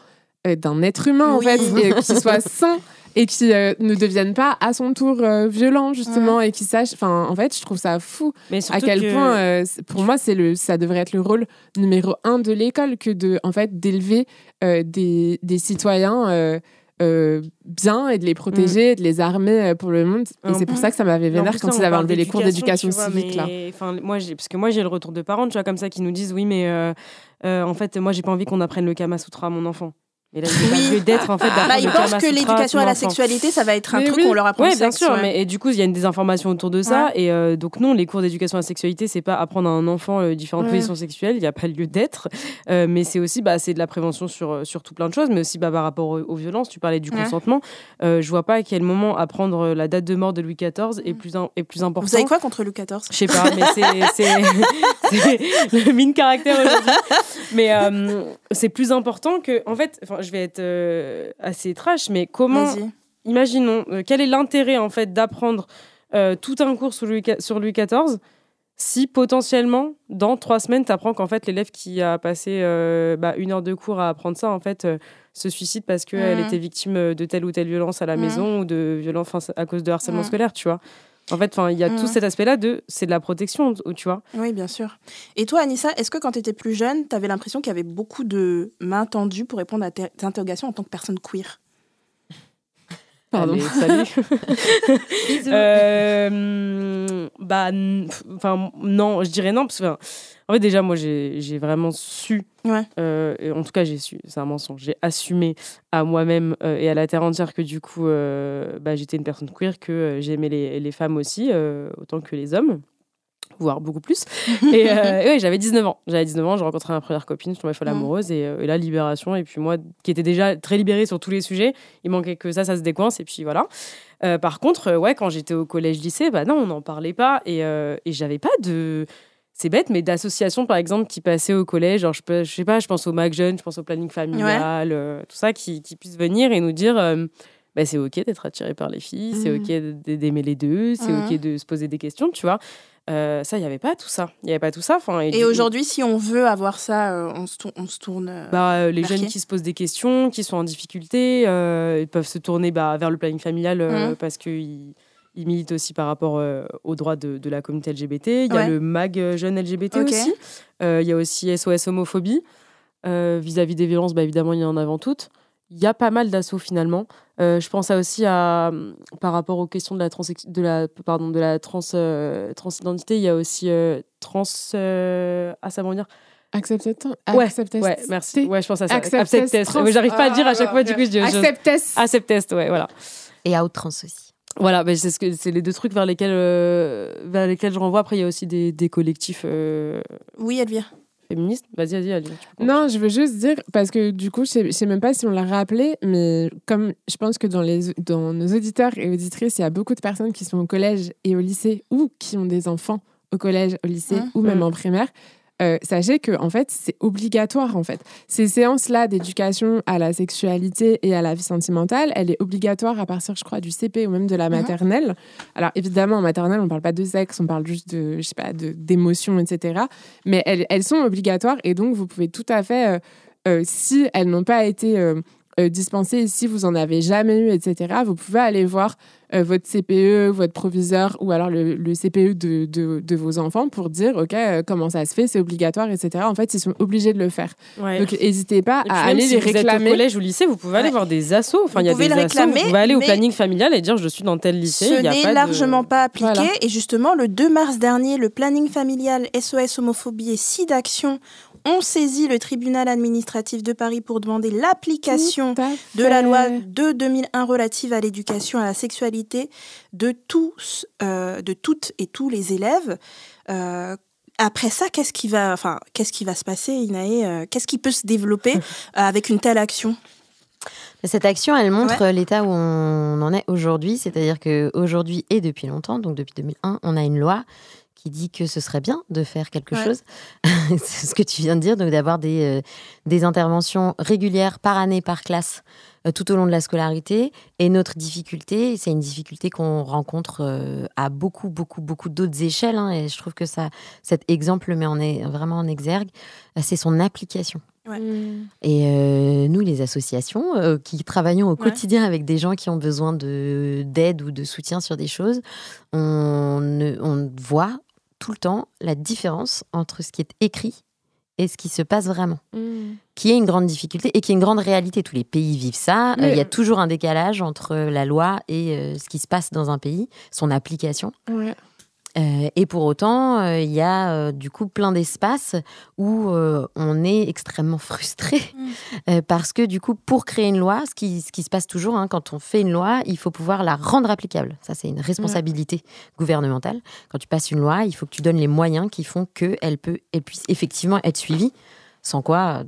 d'un être humain, Oui. en fait, et qui soit sain et qui euh, ne devienne pas à son tour euh, violent, justement, et qui sache. Enfin, en fait, je trouve ça fou Mais à quel que- point, euh, pour moi, c'est le, ça devrait être le rôle numéro un de l'école que de, en fait, d'élever euh, des, des citoyens euh, euh, bien et de les protéger, et de les armer euh, pour le monde. Et c'est pour ça que ça m'avait vénère plus, quand là, ils avaient enlevé les cours d'éducation civique là. mais, enfin, moi, j'ai- parce que moi, j'ai le retour de parents, tu vois, comme ça, qui nous disent oui, mais euh, euh, en fait, moi, j'ai pas envie qu'on apprenne le Kama Sutra à mon enfant. Et là, Oui. d'être, en fait, d'apprendre Bah, ils pensent que l'éducation à la sexualité, ça va être un truc oui. qu'on leur apprend. Oui, bien sexe, sûr, ouais. mais et du coup, il y a une désinformation autour de ça. Et euh, donc, non, les cours d'éducation à la sexualité, c'est pas apprendre à un enfant euh, différentes Ouais. positions sexuelles, il n'y a pas lieu d'être. Euh, mais c'est aussi, bah, c'est de la prévention sur, sur tout plein de choses, mais aussi bah, par rapport aux, aux violences. Tu parlais du consentement. Je vois pas à quel moment apprendre la date de mort de Louis XIV est plus, un- est plus important. Vous avez quoi contre Louis XIV Je sais pas, mais c'est- le mine caractère aujourd'hui. Mais c'est plus important que, en fait, je vais être euh, assez trash, mais comment, imaginons, euh, quel est l'intérêt en fait d'apprendre euh, tout un cours sur Louis, sur Louis XIV si potentiellement dans trois semaines t'apprends qu'en fait l'élève qui a passé euh, bah, une heure de cours à apprendre ça en fait euh, se suicide parce qu'elle Mhm. était victime de telle ou telle violence à la Mhm. maison ou de violence à cause de harcèlement Mhm. scolaire tu vois en fait il y a tout Mhm. cet aspect là de c'est de la protection tu vois Oui, bien sûr. Et toi, Anissa, est-ce que quand tu étais plus jeune, tu avais l'impression qu'il y avait beaucoup de mains tendues pour répondre à tes interrogations en tant que personne queer? Pardon. Allez, salut. Euh, bah, enfin, non, je dirais non, parce que, en fait, déjà, moi, j'ai j'ai vraiment su, Ouais. euh, en tout cas, j'ai su, c'est un mensonge, j'ai assumé à moi-même euh, et à la terre entière que du coup, euh, bah, j'étais une personne queer, que euh, j'aimais les, les femmes aussi, euh, autant que les hommes voire beaucoup plus. Et, euh, et ouais, j'avais 19 ans. J'avais 19 ans, j'ai rencontré ma première copine, je tombais folle Mhm. amoureuse, et, euh, et là, libération. Et puis moi, qui était déjà très libérée sur tous les sujets, il manquait que ça, ça se décoince, et puis voilà. Euh, par contre, euh, ouais, quand j'étais au collège-lycée, bah non, on n'en parlait pas, et, euh, et j'avais pas de... C'est bête, mais d'associations, par exemple, qui passaient au collège, genre, je, peux, je sais pas, je pense au Mac Jeune, je pense au planning familial, euh, tout ça, qui, qui puissent venir et nous dire... euh, bah, c'est ok d'être attiré par les filles, c'est Mhm. ok d'aimer les deux, c'est Mhm. ok de se poser des questions, tu vois. Euh, ça, il n'y avait pas tout ça. Il n'y avait pas tout ça. Enfin, Et aujourd'hui, si on veut avoir ça, euh, on, se tourne, on se tourne. euh, bah, euh, les jeunes qui se posent des questions, qui sont en difficulté, ils peuvent se tourner bah, vers le planning familial Mhm. parce qu'ils ils militent aussi par rapport aux droits de, de la communauté LGBT. Il y a Ouais. le MAG jeune LGBT aussi. Il y a aussi SOS homophobie. Vis-à-vis des violences, bah, évidemment, il y en a avant toutes. Il y a pas mal d'assauts finalement. Euh, je pense à aussi à, par rapport aux questions de la, transex- de la, pardon, de la trans, euh, transidentité, il y a aussi euh, trans. euh, ah, ça veut dire Acceptation. Ouais. Ouais, merci. Ouais, je pense à ça. Accept Accept test, test. trans- Ouais, J'arrive pas à le dire à Ah, chaque fois, du coup, je dis. je- Accept test. Accept test, ouais, voilà. Et out trans aussi. Voilà, bah, c'est ce que c'est les deux trucs vers lesquels, euh, vers lesquels je renvoie. Après, il y a aussi des, des collectifs euh, Oui, Elvire. Féministes. Vas-y, vas-y, peux Non, je veux juste dire, parce que du coup, je sais, je sais même pas si on l'a rappelé, mais comme je pense que dans, les, dans nos auditeurs et auditrices, il y a beaucoup de personnes qui sont au collège et au lycée ou qui ont des enfants au collège, au lycée Mmh. ou même Mmh. en primaire. Euh, sachez que en fait c'est obligatoire en fait. Ces séances là d'éducation à la sexualité et à la vie sentimentale, elle est obligatoire à partir je crois du CP ou même de la Mhm. maternelle. Alors évidemment en maternelle on parle pas de sexe, on parle juste de je sais pas de d'émotions etc. Mais elles, elles sont obligatoires et donc vous pouvez tout à fait euh, euh, si elles n'ont pas été euh, si vous en avez jamais eu, etc., vous pouvez aller voir euh, votre CPE, votre proviseur ou alors le, le CPE de, de, de vos enfants pour dire, OK, euh, comment ça se fait, c'est obligatoire, etc. En fait, ils sont obligés de le faire. Ouais. Donc, n'hésitez pas puis à aller si les vous êtes au réclamer. collège ou lycée, vous pouvez aller Ouais. voir des assos. Enfin, il y a Vous pouvez des assos. réclamer, Vous pouvez aller au planning familial et dire je suis dans tel lycée. Ce il y a n'est de- largement pas appliqué. Voilà. Et justement, le 2 mars dernier, le planning familial SOS homophobie et SIDAction ont saisi le tribunal administratif de Paris pour demander l'application de la loi de 2001 relative à l'éducation à la sexualité de tous, euh, de toutes et tous les élèves. Euh, après ça, qu'est-ce qui va, enfin, qu'est-ce qui va se passer, Inae euh, Qu'est-ce qui peut se développer avec une telle action? Cette action, elle montre l'état où on en est aujourd'hui, c'est-à-dire qu'aujourd'hui et depuis longtemps, donc depuis 2001, on a une loi qui dit que ce serait bien de faire quelque Ouais. chose. C'est ce que tu viens de dire, donc d'avoir des, euh, des interventions régulières par année, par classe, euh, tout au long de la scolarité. Et notre difficulté, c'est une difficulté qu'on rencontre euh, à beaucoup, beaucoup, beaucoup d'autres échelles. hein, et je trouve que ça, cet exemple le met en, est vraiment en exergue. C'est son application. Et euh, nous, les associations euh, qui travaillons au quotidien avec des gens qui ont besoin de d'aide ou de soutien sur des choses, on, on voit tout le temps la différence entre ce qui est écrit et ce qui se passe vraiment, qui est une grande difficulté et qui est une grande réalité. Tous les pays vivent ça. Euh, Il y a toujours un décalage entre la loi et euh, ce qui se passe dans un pays, son application. Euh, et pour autant, euh, il y a euh, du coup plein d'espaces où on est extrêmement frustré euh, parce que du coup, pour créer une loi, ce qui, ce qui se passe toujours, hein, quand on fait une loi, il faut pouvoir la rendre applicable. Ça, c'est une responsabilité gouvernementale. Quand tu passes une loi, il faut que tu donnes les moyens qui font qu'elle peut, elle puisse effectivement être suivie. Sans quoi,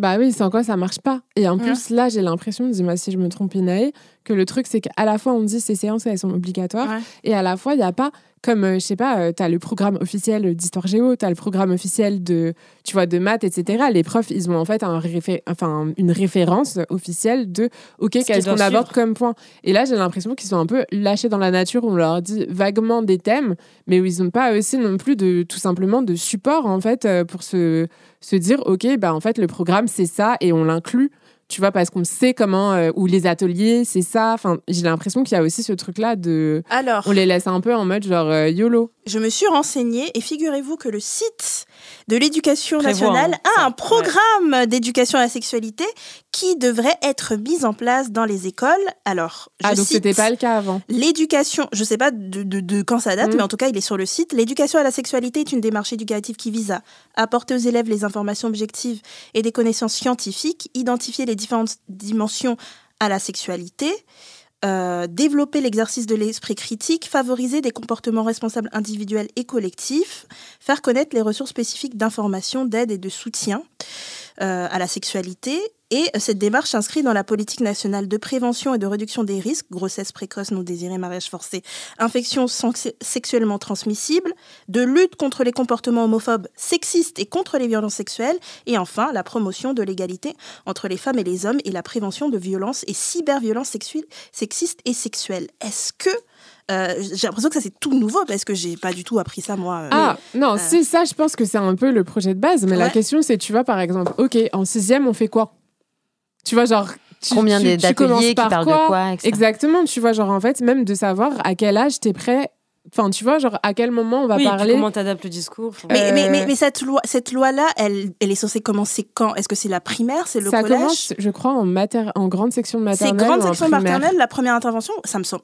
Bah oui, sans quoi ça marche pas. Et en Ouais. plus, là, j'ai l'impression, dis-moi si je me trompe, Inae, que le truc, c'est qu'à la fois, on dit ces séances, elles sont obligatoires, Ouais. et à la fois, il n'y a pas, comme, euh, je sais pas, tu as le programme officiel d'histoire géo, tu as le programme officiel de, tu vois, de maths, etc. Les profs, ils ont en fait un réfé- enfin, une référence officielle de, OK, qu'est-ce qu'on aborde comme point Et là, j'ai l'impression qu'ils sont un peu lâchés dans la nature, où on leur dit vaguement des thèmes, mais où ils n'ont pas aussi non plus de, tout simplement, de support, en fait, euh, pour se, se dire, OK, bah, en fait, le programme, c'est ça, et on l'inclut tu vois, parce qu'on sait comment, euh, ou les ateliers, c'est ça. Enfin, j'ai l'impression qu'il y a aussi ce truc-là de. Alors, On les laisse un peu en mode genre euh, YOLO. je me suis renseignée et figurez-vous que le site de l'éducation Prévoit, nationale hein, a ça. un programme d'éducation à la sexualité qui devrait être mis en place dans les écoles. Alors, je Ah, donc c'était pas le cas avant. L'éducation, je sais pas de, de- de quand ça date, Mm. mais en tout cas, il est sur le site. L'éducation à la sexualité est une démarche éducative qui vise à apporter aux élèves les informations objectives et des connaissances scientifiques, identifier les différentes dimensions à la sexualité, euh, développer l'exercice de l'esprit critique, favoriser des comportements responsables individuels et collectifs, faire connaître les ressources spécifiques d'information, d'aide et de soutien euh, à la sexualité. Et euh, cette démarche s'inscrit dans la politique nationale de prévention et de réduction des risques, grossesse précoce, non désirée, mariage forcé, infections sanx- sexuellement transmissibles, de lutte contre les comportements homophobes, sexistes et contre les violences sexuelles, et enfin la promotion de l'égalité entre les femmes et les hommes et la prévention de violences et cyberviolences sexistes et sexuelles. Est-ce que euh, j'ai l'impression que ça c'est tout nouveau parce que j'ai pas du tout appris ça moi. euh, Ah, non, euh, c'est ça, je pense que c'est un peu le projet de base. Mais la question, c'est, tu vois, par exemple, OK, en sixième, on fait quoi? Tu vois, genre. tu- combien tu- tu commences d'ateliers qui par parlent de quoi, etc. Exactement, tu vois, genre, en fait, même de savoir à quel âge t'es prêt. Enfin, tu vois, genre, à quel moment on va Oui, parler. comment t'adaptes le discours. enfin. Mais, Euh, mais, mais, mais cette loi, cette loi-là, elle, elle est censée commencer quand? Est-ce que c'est la primaire C'est le ça collège? commence, je crois, en, mater... en grande section de C'est maternelle. grande section maternelle, la première intervention? Ça me semble.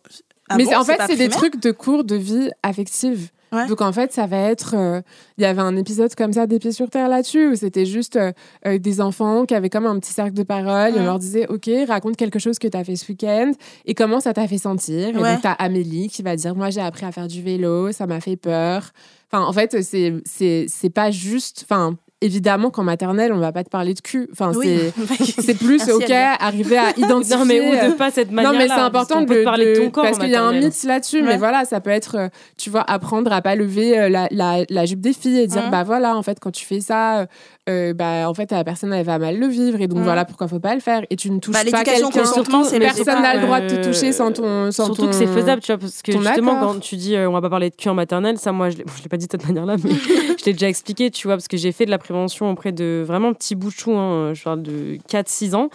Ah mais bon, en fait, c'est des trucs de cours de vie affective. Ouais. Donc en fait, ça va être. euh, Il y avait un épisode comme ça des pieds sur terre là-dessus, où c'était juste euh, euh, des enfants qui avaient comme un petit cercle de parole. Et on leur disait Ok, raconte quelque chose que tu as fait ce week-end et comment ça t'a fait sentir. Et donc, tu as Amélie qui va dire Moi, j'ai appris à faire du vélo, ça m'a fait peur. Enfin, en fait, c'est c'est c'est pas juste. Enfin, évidemment qu'en maternelle, on va pas te parler de cul. Enfin, Oui. c'est c'est plus Merci, ok, arriver à identifier. Non, mais ou euh, de pas cette non, manière mais c'est important de, parler de ton corps parce qu'il y a un mythe là-dessus. Ouais. Mais voilà, ça peut être, euh, tu vois, apprendre à pas lever euh, la, la, la jupe des filles et dire, Mhm. bah voilà, en fait, quand tu fais ça, euh, bah en fait, la personne elle va mal le vivre et donc Mhm. voilà pourquoi faut pas le faire. Et tu ne touches Bah, pas quelqu'un. Personne n'a le droit de te euh, toucher sans ton, sans Surtout ton- que c'est faisable, tu vois, parce que justement, accord. quand tu dis euh, on va pas parler de cul en maternelle, ça, moi, je l'ai bon, je l'ai pas dit de cette manière-là, mais je l'ai déjà expliqué, tu vois, parce que j'ai fait de la prévention auprès de vraiment petits bouchous, hein, je parle de 4-6 ans.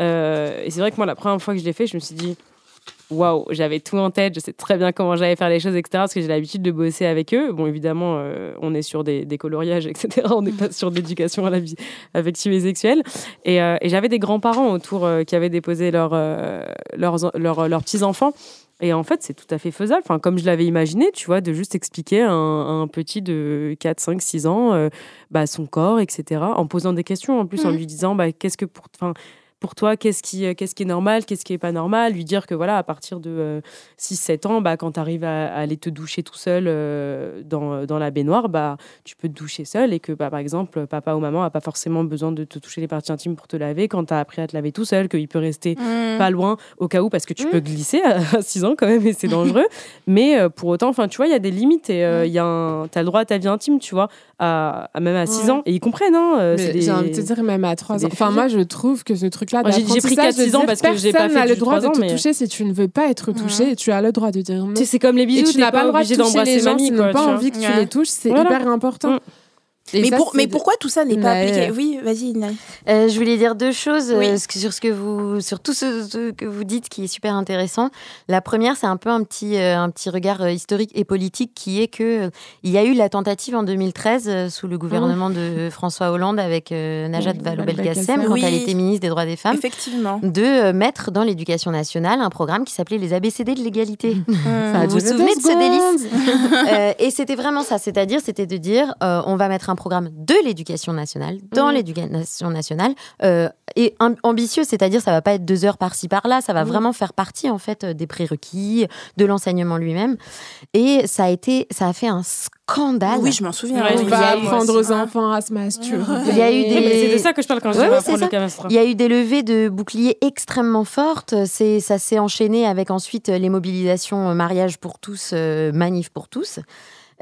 Euh, et c'est vrai que moi, la première fois que je l'ai fait, je me suis dit, waouh, j'avais tout en tête, je sais très bien comment j'allais faire les choses, etc. Parce que j'ai l'habitude de bosser avec eux. Bon, évidemment, euh, on est sur des, des coloriages, etc. On n'est pas sur d'éducation à la vie affective et sexuelle. Et, euh, et j'avais des grands-parents autour euh, qui avaient déposé leurs, leurs, leurs, leurs petits-enfants. Et en fait, c'est tout à fait faisable. Enfin, comme je l'avais imaginé, tu vois, de juste expliquer à un, petit de 4, 5, 6 ans bah, son corps, etc. En posant des questions, en plus, en Mhm. lui disant bah, qu'est-ce que pour. Enfin, pour toi, qu'est-ce qui, euh, qu'est-ce qui est normal, qu'est-ce qui est pas normal, lui dire que voilà, à partir de 6-7 ans, bah, quand tu arrives à, à aller te doucher tout seul euh, dans, dans la baignoire, bah, tu peux te doucher seul et que bah, par exemple, papa ou maman n'a pas forcément besoin de te toucher les parties intimes pour te laver quand tu as appris à te laver tout seul, qu'il peut rester Mmh. pas loin au cas où parce que tu Mm. peux glisser à 6 ans quand même et c'est dangereux mais euh, pour autant enfin tu vois il y a des limites et euh, il y a un t'as le droit à ta vie intime tu vois à, à même à 6 Ouais. ans et ils comprennent hein euh, Mais c'est des- J'ai envie de te dire, même à 3 c'est ans. Enfin, moi, je trouve que ce truc-là. Moi, j'ai- j'ai pris d'apprentissage, 4-6 de ans dire, parce que j'ai pas personne fait n'a le du droit de 3 ans, te mais- toucher si tu ne veux pas être touché et tu as le droit de dire non. tu c'est comme les Et bisous tu t'es n'as pas le droit de obligé toucher d'embrasser les gens mamie qui quoi, n'ont pas tu envie que tu les touches. C'est Voilà. hyper important. Et Mais, ça, pour, c'est mais de- pourquoi tout ça n'est pas appliqué Oui, vas-y. Euh, je voulais dire deux choses euh, Oui. sur ce que vous, sur tout ce, ce que vous dites qui est super intéressant. La première, c'est un peu un petit, euh, un petit regard euh, historique et politique qui est que il y a eu la tentative en 2013 euh, sous le gouvernement de François Hollande avec Najat Oui, Vallaud-Belkacem quand Oui. elle était ministre des droits des femmes. Effectivement. de mettre dans l'éducation nationale un programme qui s'appelait les ABCD de l'égalité. A Vous vous souvenez de ce délice? Et c'était vraiment ça, c'est-à-dire c'était de dire on va mettre un programme de l'éducation nationale dans Mhm. l'éducation nationale euh, et am- ambitieux, c'est-à-dire ça va pas être deux heures par-ci par-là, ça va Mhm. vraiment faire partie en fait des prérequis, de l'enseignement lui-même. Et ça a été, ça a fait un scandale. Oui, je m'en souviens. Ouais, On Il y va a eu- apprendre aux enfants à se masturber. Il y a eu des- c'est de ça que je parle quand je Ouais, oui, le. Il y a eu des levées de boucliers extrêmement fortes. C'est, ça s'est enchaîné avec ensuite les mobilisations euh, mariage pour tous, euh, manif pour tous.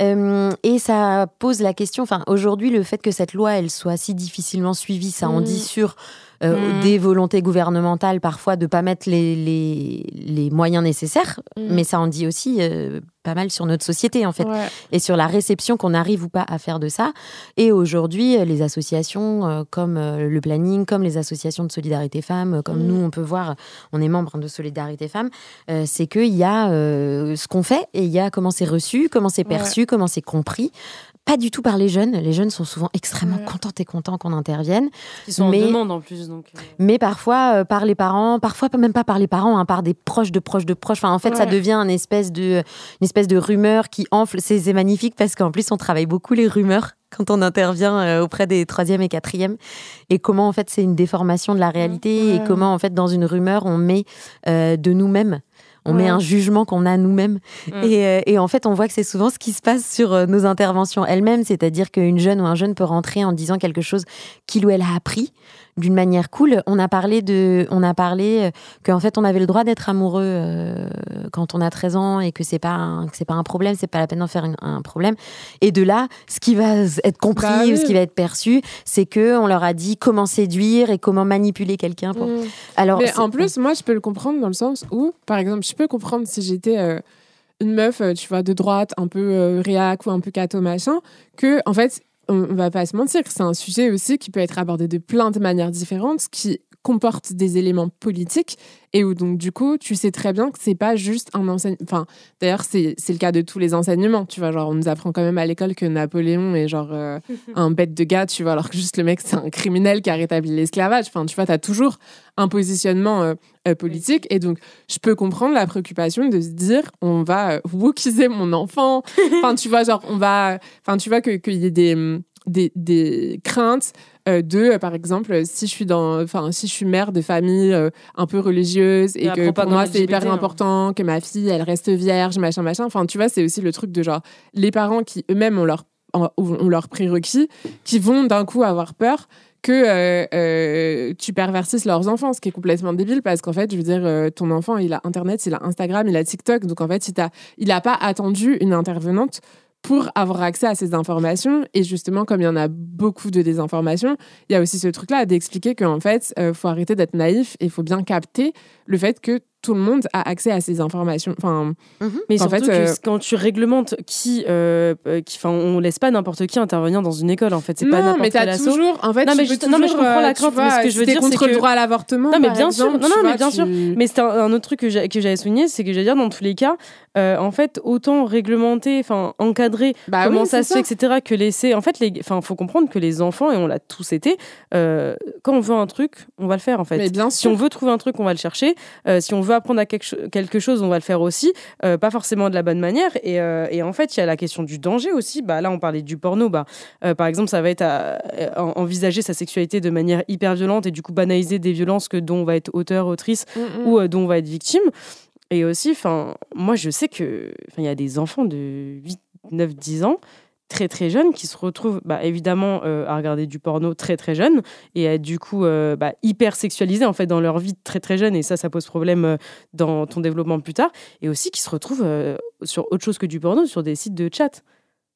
Euh, et ça pose la question. Enfin, aujourd'hui, le fait que cette loi elle soit si difficilement suivie, ça en Mm. dit sur euh, Mm. des volontés gouvernementales parfois de pas mettre les, les, les moyens nécessaires, Mm. mais ça en dit aussi euh, pas mal sur notre société en fait Ouais. et sur la réception qu'on arrive ou pas à faire de ça. Et aujourd'hui, euh, les associations euh, comme le planning, comme les associations de solidarité femmes, comme Mm. nous, on peut voir, on est membre de Solidarité Femmes, c'est qu'il y a ce qu'on fait et il y a comment c'est reçu, comment c'est perçu, comment c'est compris. Pas du tout par les jeunes. Les jeunes sont souvent extrêmement contents et contents qu'on intervienne. Ils sont mais- en demande en plus donc euh, Mais parfois euh, par les parents, parfois même pas par les parents, hein, par des proches de proches de proches. Enfin, en fait, ça devient une espèce de, une espèce de rumeur qui enfle. C'est magnifique parce qu'en plus, on travaille beaucoup les rumeurs quand on intervient euh, auprès des troisième et quatrième. Et comment en fait c'est une déformation de la réalité et Ouais. comment en fait dans une rumeur on met euh, de nous-mêmes. On met un jugement qu'on a nous-mêmes. Mm. Et, euh, et en fait, on voit que c'est souvent ce qui se passe sur euh, nos interventions elles-mêmes. C'est-à-dire qu'une jeune ou un jeune peut rentrer en disant quelque chose qu'il ou elle a appris d'une manière cool. On a parlé de, on a parlé euh, qu'en fait, on avait le droit d'être amoureux euh, quand on a 13 ans et que c'est pas un, que c'est pas un problème, c'est pas la peine d'en faire un, un problème. Et de là, ce qui va être compris Bah ou ce qui va être perçu, c'est que on leur a dit comment séduire et comment manipuler quelqu'un. Pour... Mm. Alors, Mais en plus, moi, je peux le comprendre dans le sens où, par exemple, je peux comprendre si j'étais euh, une meuf, tu vois, de droite, un peu euh, réac ou un peu cato machin, que, en fait, on, va pas se mentir, c'est un sujet aussi qui peut être abordé de plein de manières différentes, qui comporte des éléments politiques et où donc du coup tu sais très bien que c'est pas juste un enseignement d'ailleurs c'est le cas de tous les enseignements tu vois genre on nous apprend quand même à l'école que Napoléon est genre euh, un bête de gars tu vois alors que juste le mec c'est un criminel qui a rétabli l'esclavage. Enfin tu vois t'as toujours un positionnement euh, euh, politique et donc je peux comprendre la préoccupation de se dire on va wokaiser mon enfant. Enfin tu vois genre on va enfin tu vois que qu'il y ait des des, des craintes euh, de euh, par exemple si je suis dans enfin si je suis mère de famille euh, un peu religieuse et que pour moi c'est hyper hein. important que ma fille elle reste vierge machin machin enfin tu vois c'est aussi le truc de genre les parents qui eux-mêmes ont leur ont leurs prérequis, qui vont d'un coup avoir peur que euh, euh, tu pervertisses leurs enfants, ce qui est complètement débile parce qu'en fait, je veux dire, euh, ton enfant, il a Internet, il a Instagram, il a TikTok, donc en fait, il t'a- il n'a pas attendu une intervenante pour avoir accès à ces informations. Et justement, comme il y en a beaucoup de désinformation, il y a aussi ce truc-là d'expliquer qu'en fait, il faut arrêter d'être naïf et il faut bien capter le fait que tout le monde a accès à ces informations. Enfin, Mais En surtout fait, que euh, quand tu réglementes qui, euh, euh, qui, enfin, on laisse pas n'importe qui intervenir dans une école. En fait, c'est pas non, n'importe quel toujours, en fait, Non, tu mais peux juste- non, mais je toujours, comprends la euh, tu crainte, mais vois, ce que je veux dire, c'est contre le que- droit à l'avortement. Non, mais bien sûr. Non, non, mais bien sûr. Mais c'est un, un autre truc que j'ai- que j'avais souligné, c'est que j'allais dire dans tous les cas, euh, en fait, autant réglementer, enfin encadrer Bah comment oui, ça se fait, etc., que laisser. En fait, les, enfin, faut comprendre que les enfants, et on l'a tous été, quand on veut un truc, on va le faire en fait. Mais bien Si on veut trouver un truc, on va le chercher. Si on veut apprendre à quelque, quelque chose, on va le faire aussi. Euh, pas forcément de la bonne manière. Et, euh, et en fait, il y a la question du danger aussi. Bah, là, on parlait du porno. Bah, euh, par exemple, ça va être à, à envisager sa sexualité de manière hyper violente et du coup banaliser des violences que, dont on va être auteur, autrice Mm, mm. ou dont on va être victime. Et aussi, moi, je sais que il y a des enfants de 8, 9, 10 ans très très jeunes qui se retrouvent bah, évidemment euh, à regarder du porno très très jeune et à être du coup euh, bah, hyper sexualisés en fait dans leur vie très très jeune. Et ça ça pose problème euh, dans ton développement plus tard. Et aussi qui se retrouvent sur autre chose que du porno sur des sites de chat.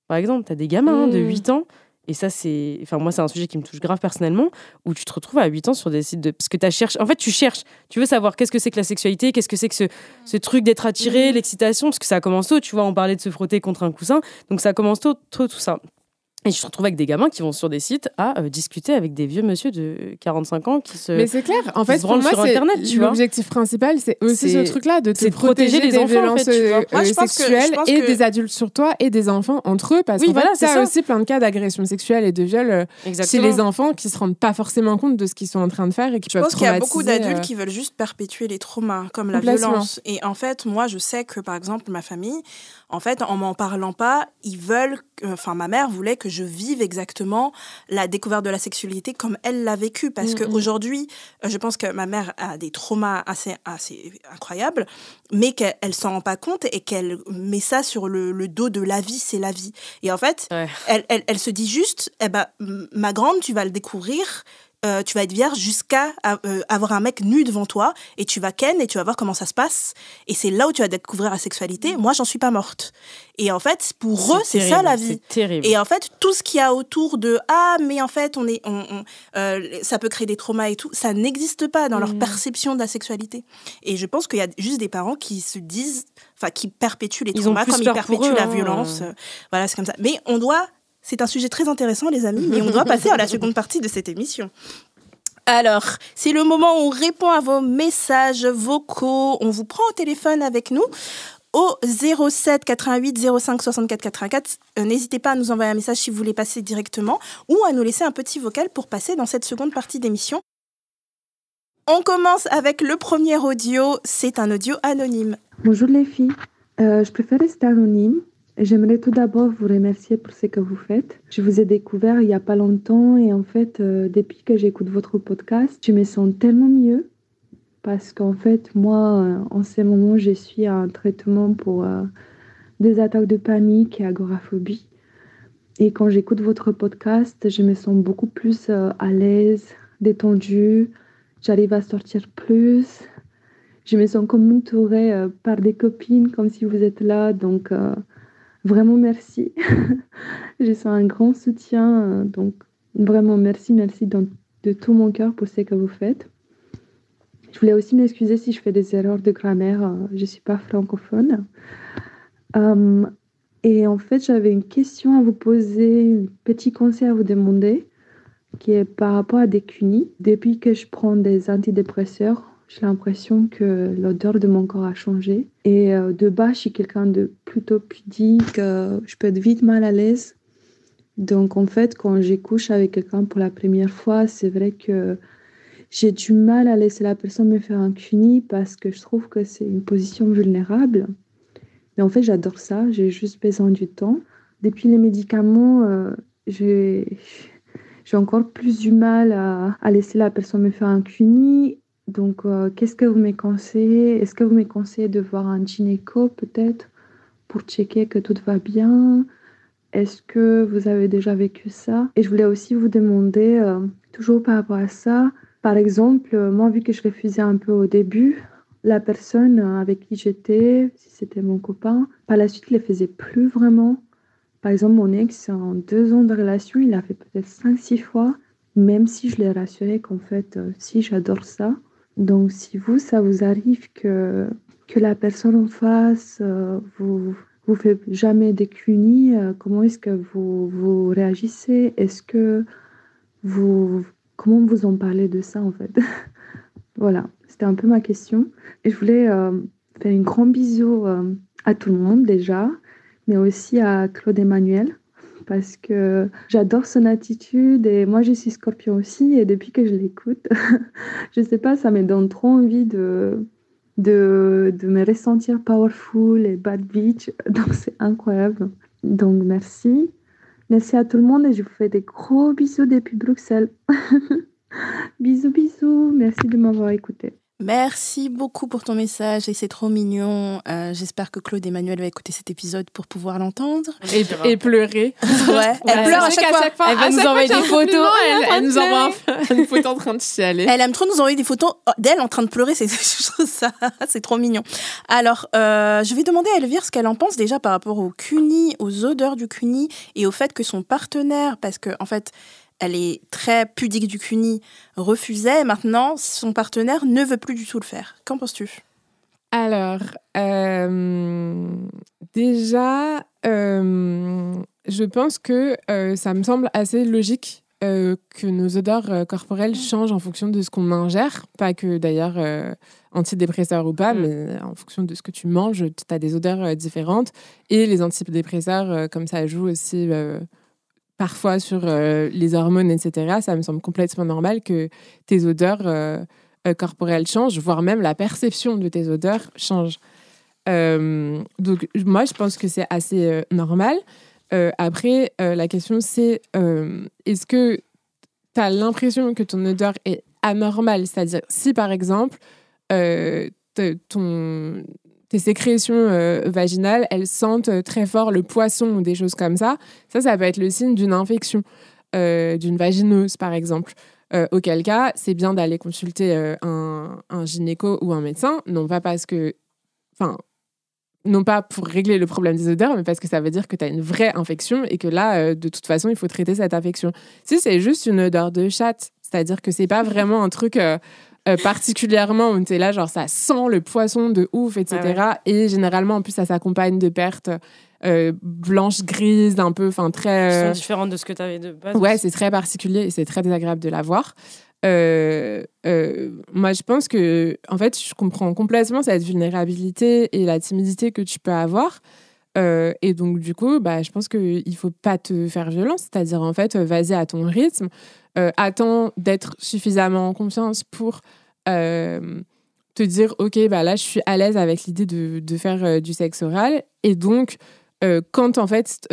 Par exemple tu as des gamins hein, de Mm. 8 ans et ça c'est enfin moi c'est un sujet qui me touche grave personnellement où tu te retrouves à 8 ans sur des sites de parce que tu cherches en fait tu cherches. Tu veux savoir qu'est-ce que c'est que la sexualité qu'est-ce que c'est que ce, ce truc d'être attiré l'excitation parce que ça commence tôt tu vois on parlait de se frotter contre un coussin. Donc ça commence tôt, tôt tout ça et je te retrouve avec des gamins qui vont sur des sites à euh, discuter avec des vieux monsieur de 45 ans qui se Mais c'est clair. En fait, se pour moi, sur c'est Internet, tu vois. l'objectif principal, c'est aussi C'est- ce truc-là de te protéger protéger les des enfants, en violences fait, tu vois. euh, Moi, je que- sexuelles je pense et que- des adultes sur toi et des enfants entre eux, parce Oui, voilà, fait, ça. aussi plein de cas d'agression sexuelle et de viol euh, chez les enfants qui se rendent pas forcément compte de ce qu'ils sont en train de faire et qui Je peuvent pense qu'il y a beaucoup d'adultes euh, qui veulent juste perpétuer les traumas, comme la violence. Et en fait, moi, je sais que, par exemple, ma famille, en fait, en m'en parlant pas, ils veulent, enfin, ma mère voulait que je vive exactement la découverte de la sexualité comme elle l'a vécu. Parce Mhm. qu'aujourd'hui, je pense que ma mère a des traumas assez, assez incroyables, mais qu'elle elle s'en rend pas compte et qu'elle met ça sur le, le dos de la vie, c'est la vie. Et en fait, Ouais. elle, elle, elle se dit juste, eh ben, ma grande, tu vas le découvrir, euh, tu vas être vierge jusqu'à euh, avoir un mec nu devant toi et tu vas ken et tu vas voir comment ça se passe. Et c'est là où tu vas découvrir la sexualité. Moi, j'en suis pas morte. Et en fait, pour eux, c'est ça la vie. c'est terrible Et en fait, tout ce qu'il y a autour de ah, mais en fait, on est, on, on- euh, ça peut créer des traumas et tout, ça n'existe pas dans leur Mhm. perception de la sexualité. Et je pense qu'il y a juste des parents qui se disent, enfin, qui perpétuent les Ils traumas plus comme ils perpétuent eux, la hein. violence. Euh, Voilà, c'est comme ça. Mais on doit, c'est un sujet très intéressant, les amis, mais on doit passer à la seconde partie de cette émission. Alors, c'est le moment où on répond à vos messages vocaux. On vous prend au téléphone avec nous au 07 88 05 64 84. Euh, N'hésitez pas à nous envoyer un message si vous voulez passer directement ou à nous laisser un petit vocal pour passer dans cette seconde partie d'émission. On commence avec le premier audio. C'est un audio anonyme. Bonjour les filles, Euh, je préfère rester anonyme. J'aimerais tout d'abord vous remercier pour ce que vous faites. Je vous ai découvert il n'y a pas longtemps et en fait, euh, depuis que j'écoute votre podcast, je me sens tellement mieux parce qu'en fait, moi, euh, en ce moment, je suis à un traitement pour euh, des attaques de panique et agoraphobie. Et quand j'écoute votre podcast, je me sens beaucoup plus à l'aise, détendue. J'arrive à sortir plus. Je me sens comme entourée par des copines, comme si vous êtes là. Donc, vraiment merci. je sens un grand soutien. euh, donc, vraiment merci, merci de tout mon cœur pour ce que vous faites. Je voulais aussi m'excuser si je fais des erreurs de grammaire. euh, je ne suis pas francophone. Euh, et en fait, j'avais une question à vous poser, un petit conseil à vous demander, qui est par rapport à des cunis. Depuis que je prends des antidépresseurs, j'ai l'impression que l'odeur de mon corps a changé. Et euh, de bas, je suis quelqu'un de plutôt pudique, euh, je peux être vite mal à l'aise. Donc en fait, quand j'ai couché avec quelqu'un pour la première fois, c'est vrai que j'ai du mal à laisser la personne me faire un cuni parce que je trouve que c'est une position vulnérable. Mais en fait, j'adore ça, j'ai juste besoin du temps. Depuis les médicaments, euh, j'ai encore plus du mal à, à laisser la personne me faire un cuni. Donc, euh, qu'est-ce que vous me conseillez Est-ce que vous me conseillez de voir un gynéco peut-être pour checker que tout va bien? Est-ce que vous avez déjà vécu ça? Et je voulais aussi vous demander, euh, toujours par rapport à ça, par exemple, euh, moi, vu que je refusais un peu au début, la personne avec qui j'étais, si c'était mon copain, par la suite, il ne le faisait plus vraiment. Par exemple, mon ex, en deux ans de relation, il a fait peut-être cinq, six fois, même si je l'ai rassuré qu'en fait, si j'adore ça. Donc, si vous, ça vous arrive que, que la personne en face euh, vous vous fait jamais des cunis, euh, comment est-ce que vous, vous réagissez? Est-ce que vous... Comment vous en parlez de ça, en fait? Voilà, c'était un peu ma question. Et je voulais euh, faire un grand bisou à tout le monde déjà, mais aussi à Claude Emmanuel, parce que j'adore son attitude et moi je suis scorpion aussi et depuis que je l'écoute, je sais pas, ça me donne trop envie de, de, de me ressentir powerful et bad bitch, donc c'est incroyable. Donc merci. Merci à tout le monde et je vous fais des gros bisous depuis Bruxelles. bisous, bisous. Merci de m'avoir écouté. Merci beaucoup pour ton message et c'est trop mignon. Euh, J'espère que Claude Emmanuel va écouter cet épisode pour pouvoir l'entendre. Et, et pleurer. Ouais, elle pleure à C'est chaque fois. Elle va à nous envoyer des photos. Elle Elle, elle nous envoie un- une photo en train de chialer. Elle aime trop nous envoyer des photos d'elle en train de pleurer, c'est ça, c'est trop mignon. Alors, euh, je vais demander à Elvire ce qu'elle en pense déjà par rapport au cuni, aux odeurs du cuni et au fait que son partenaire, parce que en fait, elle est très pudique du cuni, refusait. Maintenant, son partenaire ne veut plus du tout le faire. Qu'en penses-tu? Alors, euh, déjà, euh, je pense que euh, ça me semble assez logique euh, que nos odeurs euh, corporelles changent en fonction de ce qu'on ingère. Pas que d'ailleurs euh, antidépresseurs ou pas, Mm. mais en fonction de ce que tu manges, tu as des odeurs différentes. Et les antidépresseurs, comme ça joue aussi parfois sur euh, les hormones, etc., ça me semble complètement normal que tes odeurs euh, euh, corporelles changent, voire même la perception de tes odeurs change. Donc, moi, je pense que c'est assez normal. Après, la question, c'est est-ce que tu as l'impression que ton odeur est anormale? C'est-à-dire, si par exemple, ton, tes sécrétions euh, vaginales, elles sentent euh, très fort le poisson ou des choses comme ça, ça, ça peut être le signe d'une infection, euh, d'une vaginose, par exemple. Auquel cas, c'est bien d'aller consulter un, gynéco ou un médecin, non pas parce que. Enfin, non pas pour régler le problème des odeurs, mais parce que ça veut dire que tu as une vraie infection et que là, de toute façon, il faut traiter cette infection. Si c'est juste une odeur de chatte, c'est-à-dire que c'est pas vraiment un truc euh, particulièrement où tu es là, genre ça sent le poisson de ouf, etc. Ah Et généralement, en plus, ça s'accompagne de pertes euh, blanches, grises, un peu, enfin Qui très. sont euh, différentes de ce que tu avais de base. Ouais, c'est très particulier et c'est très désagréable de la voir. Euh, euh, moi, je pense que, en fait, je comprends complètement cette vulnérabilité et la timidité que tu peux avoir. Euh, et donc, du coup, bah, je pense qu'il ne faut pas te faire violence, c'est-à-dire, en fait, vas-y à ton rythme, attends d'être suffisamment en confiance pour euh, te dire, OK, bah, là, je suis à l'aise avec l'idée de, de faire euh, du sexe oral. Et donc, euh, quand en fait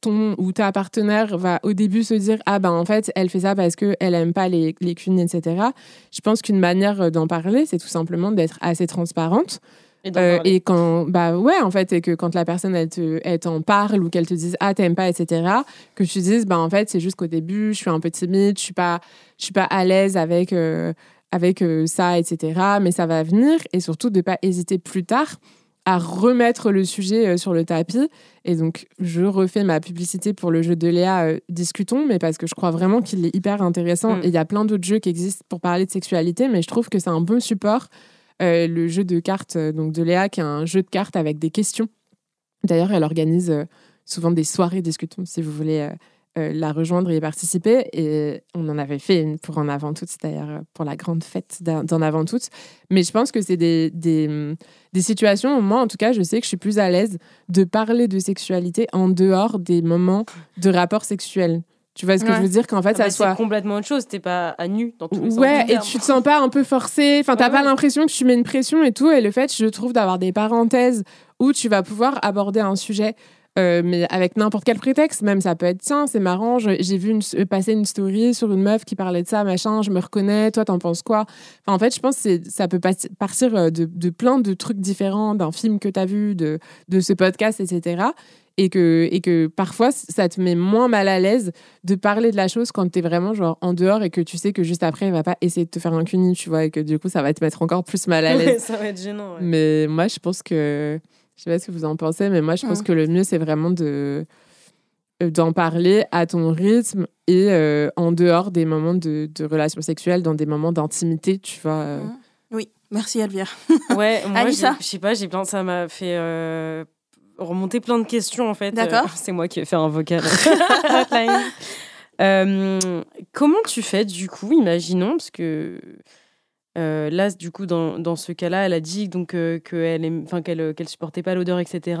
ton ou ta partenaire va au début se dire ah ben en fait elle fait ça parce que elle aime pas les les cunis etc je pense qu'une manière d'en parler c'est tout simplement d'être assez transparente Et Euh, quand bah ouais en fait et que quand la personne elle te elle t'en parle ou qu'elle te dise ah t'aimes pas etc que tu dises bah en fait c'est juste qu'au début je suis un peu timide je suis pas je suis pas à l'aise avec euh, avec euh, ça etc mais ça va venir et surtout de pas hésiter plus tard à remettre le sujet euh, sur le tapis et donc je refais ma publicité pour le jeu de Léa euh, discutons mais parce que je crois vraiment qu'il est hyper intéressant Mm. et il y a plein d'autres jeux qui existent pour parler de sexualité mais je trouve que c'est un bon support euh, le jeu de cartes donc de Léa, qui est un jeu de cartes avec des questions. D'ailleurs, elle organise euh, souvent des soirées discutons si vous voulez euh, la rejoindre et y participer. Et on en avait fait une pour En Avant Toutes, d'ailleurs, euh, pour la grande fête d'En Avant Toutes. Mais je pense que c'est des, des, hum, des situations où moi, en tout cas, je sais que je suis plus à l'aise de parler de sexualité en dehors des moments de rapport sexuel. Tu vois ce que Ouais. je veux dire? Qu'en fait, Ah bah, ça soit. C'est complètement autre chose. T'es pas à nu dans tous les Ouais, et tu te sens pas un peu forcé. Enfin, t'as Ouais, pas ouais. l'impression que tu mets une pression et tout. Et le fait, je trouve, d'avoir des parenthèses où tu vas pouvoir aborder un sujet, euh, mais avec n'importe quel prétexte. Même ça peut être, tiens, c'est marrant, j'ai vu une, euh, passer une story sur une meuf qui parlait de ça, machin, je me reconnais, toi, t'en penses quoi? Enfin, en fait, je pense que ça peut partir euh, de, de plein de trucs différents, d'un film que t'as vu, de, de ce podcast, etc. et que, et que parfois, ça te met moins mal à l'aise de parler de la chose quand t'es vraiment genre en dehors et que tu sais que juste après, il va pas essayer de te faire un cuni, tu vois, et que du coup, ça va te mettre encore plus mal à l'aise. ça va être gênant. ouais. Mais moi, je pense que. Je sais pas ce que vous en pensez, mais moi, je pense que le mieux, c'est vraiment de euh, d'en parler à ton rythme et euh, en dehors des moments de, de relations sexuelles, dans des moments d'intimité, tu vois. euh. Mhm. Oui, merci Elvire. Ouais, moi, je sais pas, j'ai plein, ça m'a fait euh, remonter plein de questions en fait. D'accord. Euh, c'est moi qui vais faire un vocal. Euh, comment tu fais du coup, imaginons, parce que euh, là, du coup, dans, dans ce cas-là, elle a dit donc euh, qu'elle enfin, qu'elle qu'elle supportait pas l'odeur, etc.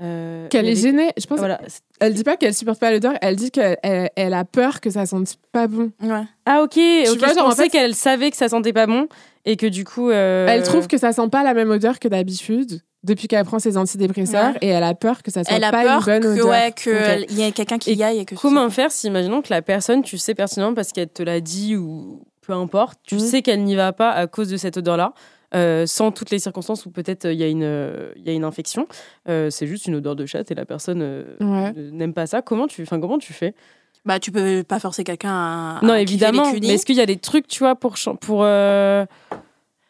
Euh, Qu'elle est avait- gênée. Je pense. Voilà. Elle dit pas qu'elle supporte pas l'odeur. Elle dit qu'elle elle, elle a peur que ça sente pas bon. Ouais. Ah ok, ok. vois, je genre, en pensais fait- qu'elle savait que ça sentait pas bon et que du coup. euh, Elle trouve que ça sent pas la même odeur que d'habitude depuis qu'elle prend ses antidépresseurs Ouais. et elle a peur que ça soit Elle a pas peur une bonne que odeur. ouais que Ok. il y ait quelqu'un qui Et y aille et que Comment faire si, imaginons que la personne, tu sais pertinemment parce qu'elle te l'a dit ou peu importe, tu Mhm. sais qu'elle n'y va pas à cause de cette odeur-là, euh, sans toutes les circonstances où peut-être euh, il y, a une, euh, il y a une infection. Euh, c'est juste une odeur de chatte et la personne euh, Ouais. n'aime pas ça. Comment tu, comment tu fais? Bah tu peux pas forcer quelqu'un à, Non, à évidemment. les Mais est-ce qu'il y a des trucs, tu vois, pour. pour euh,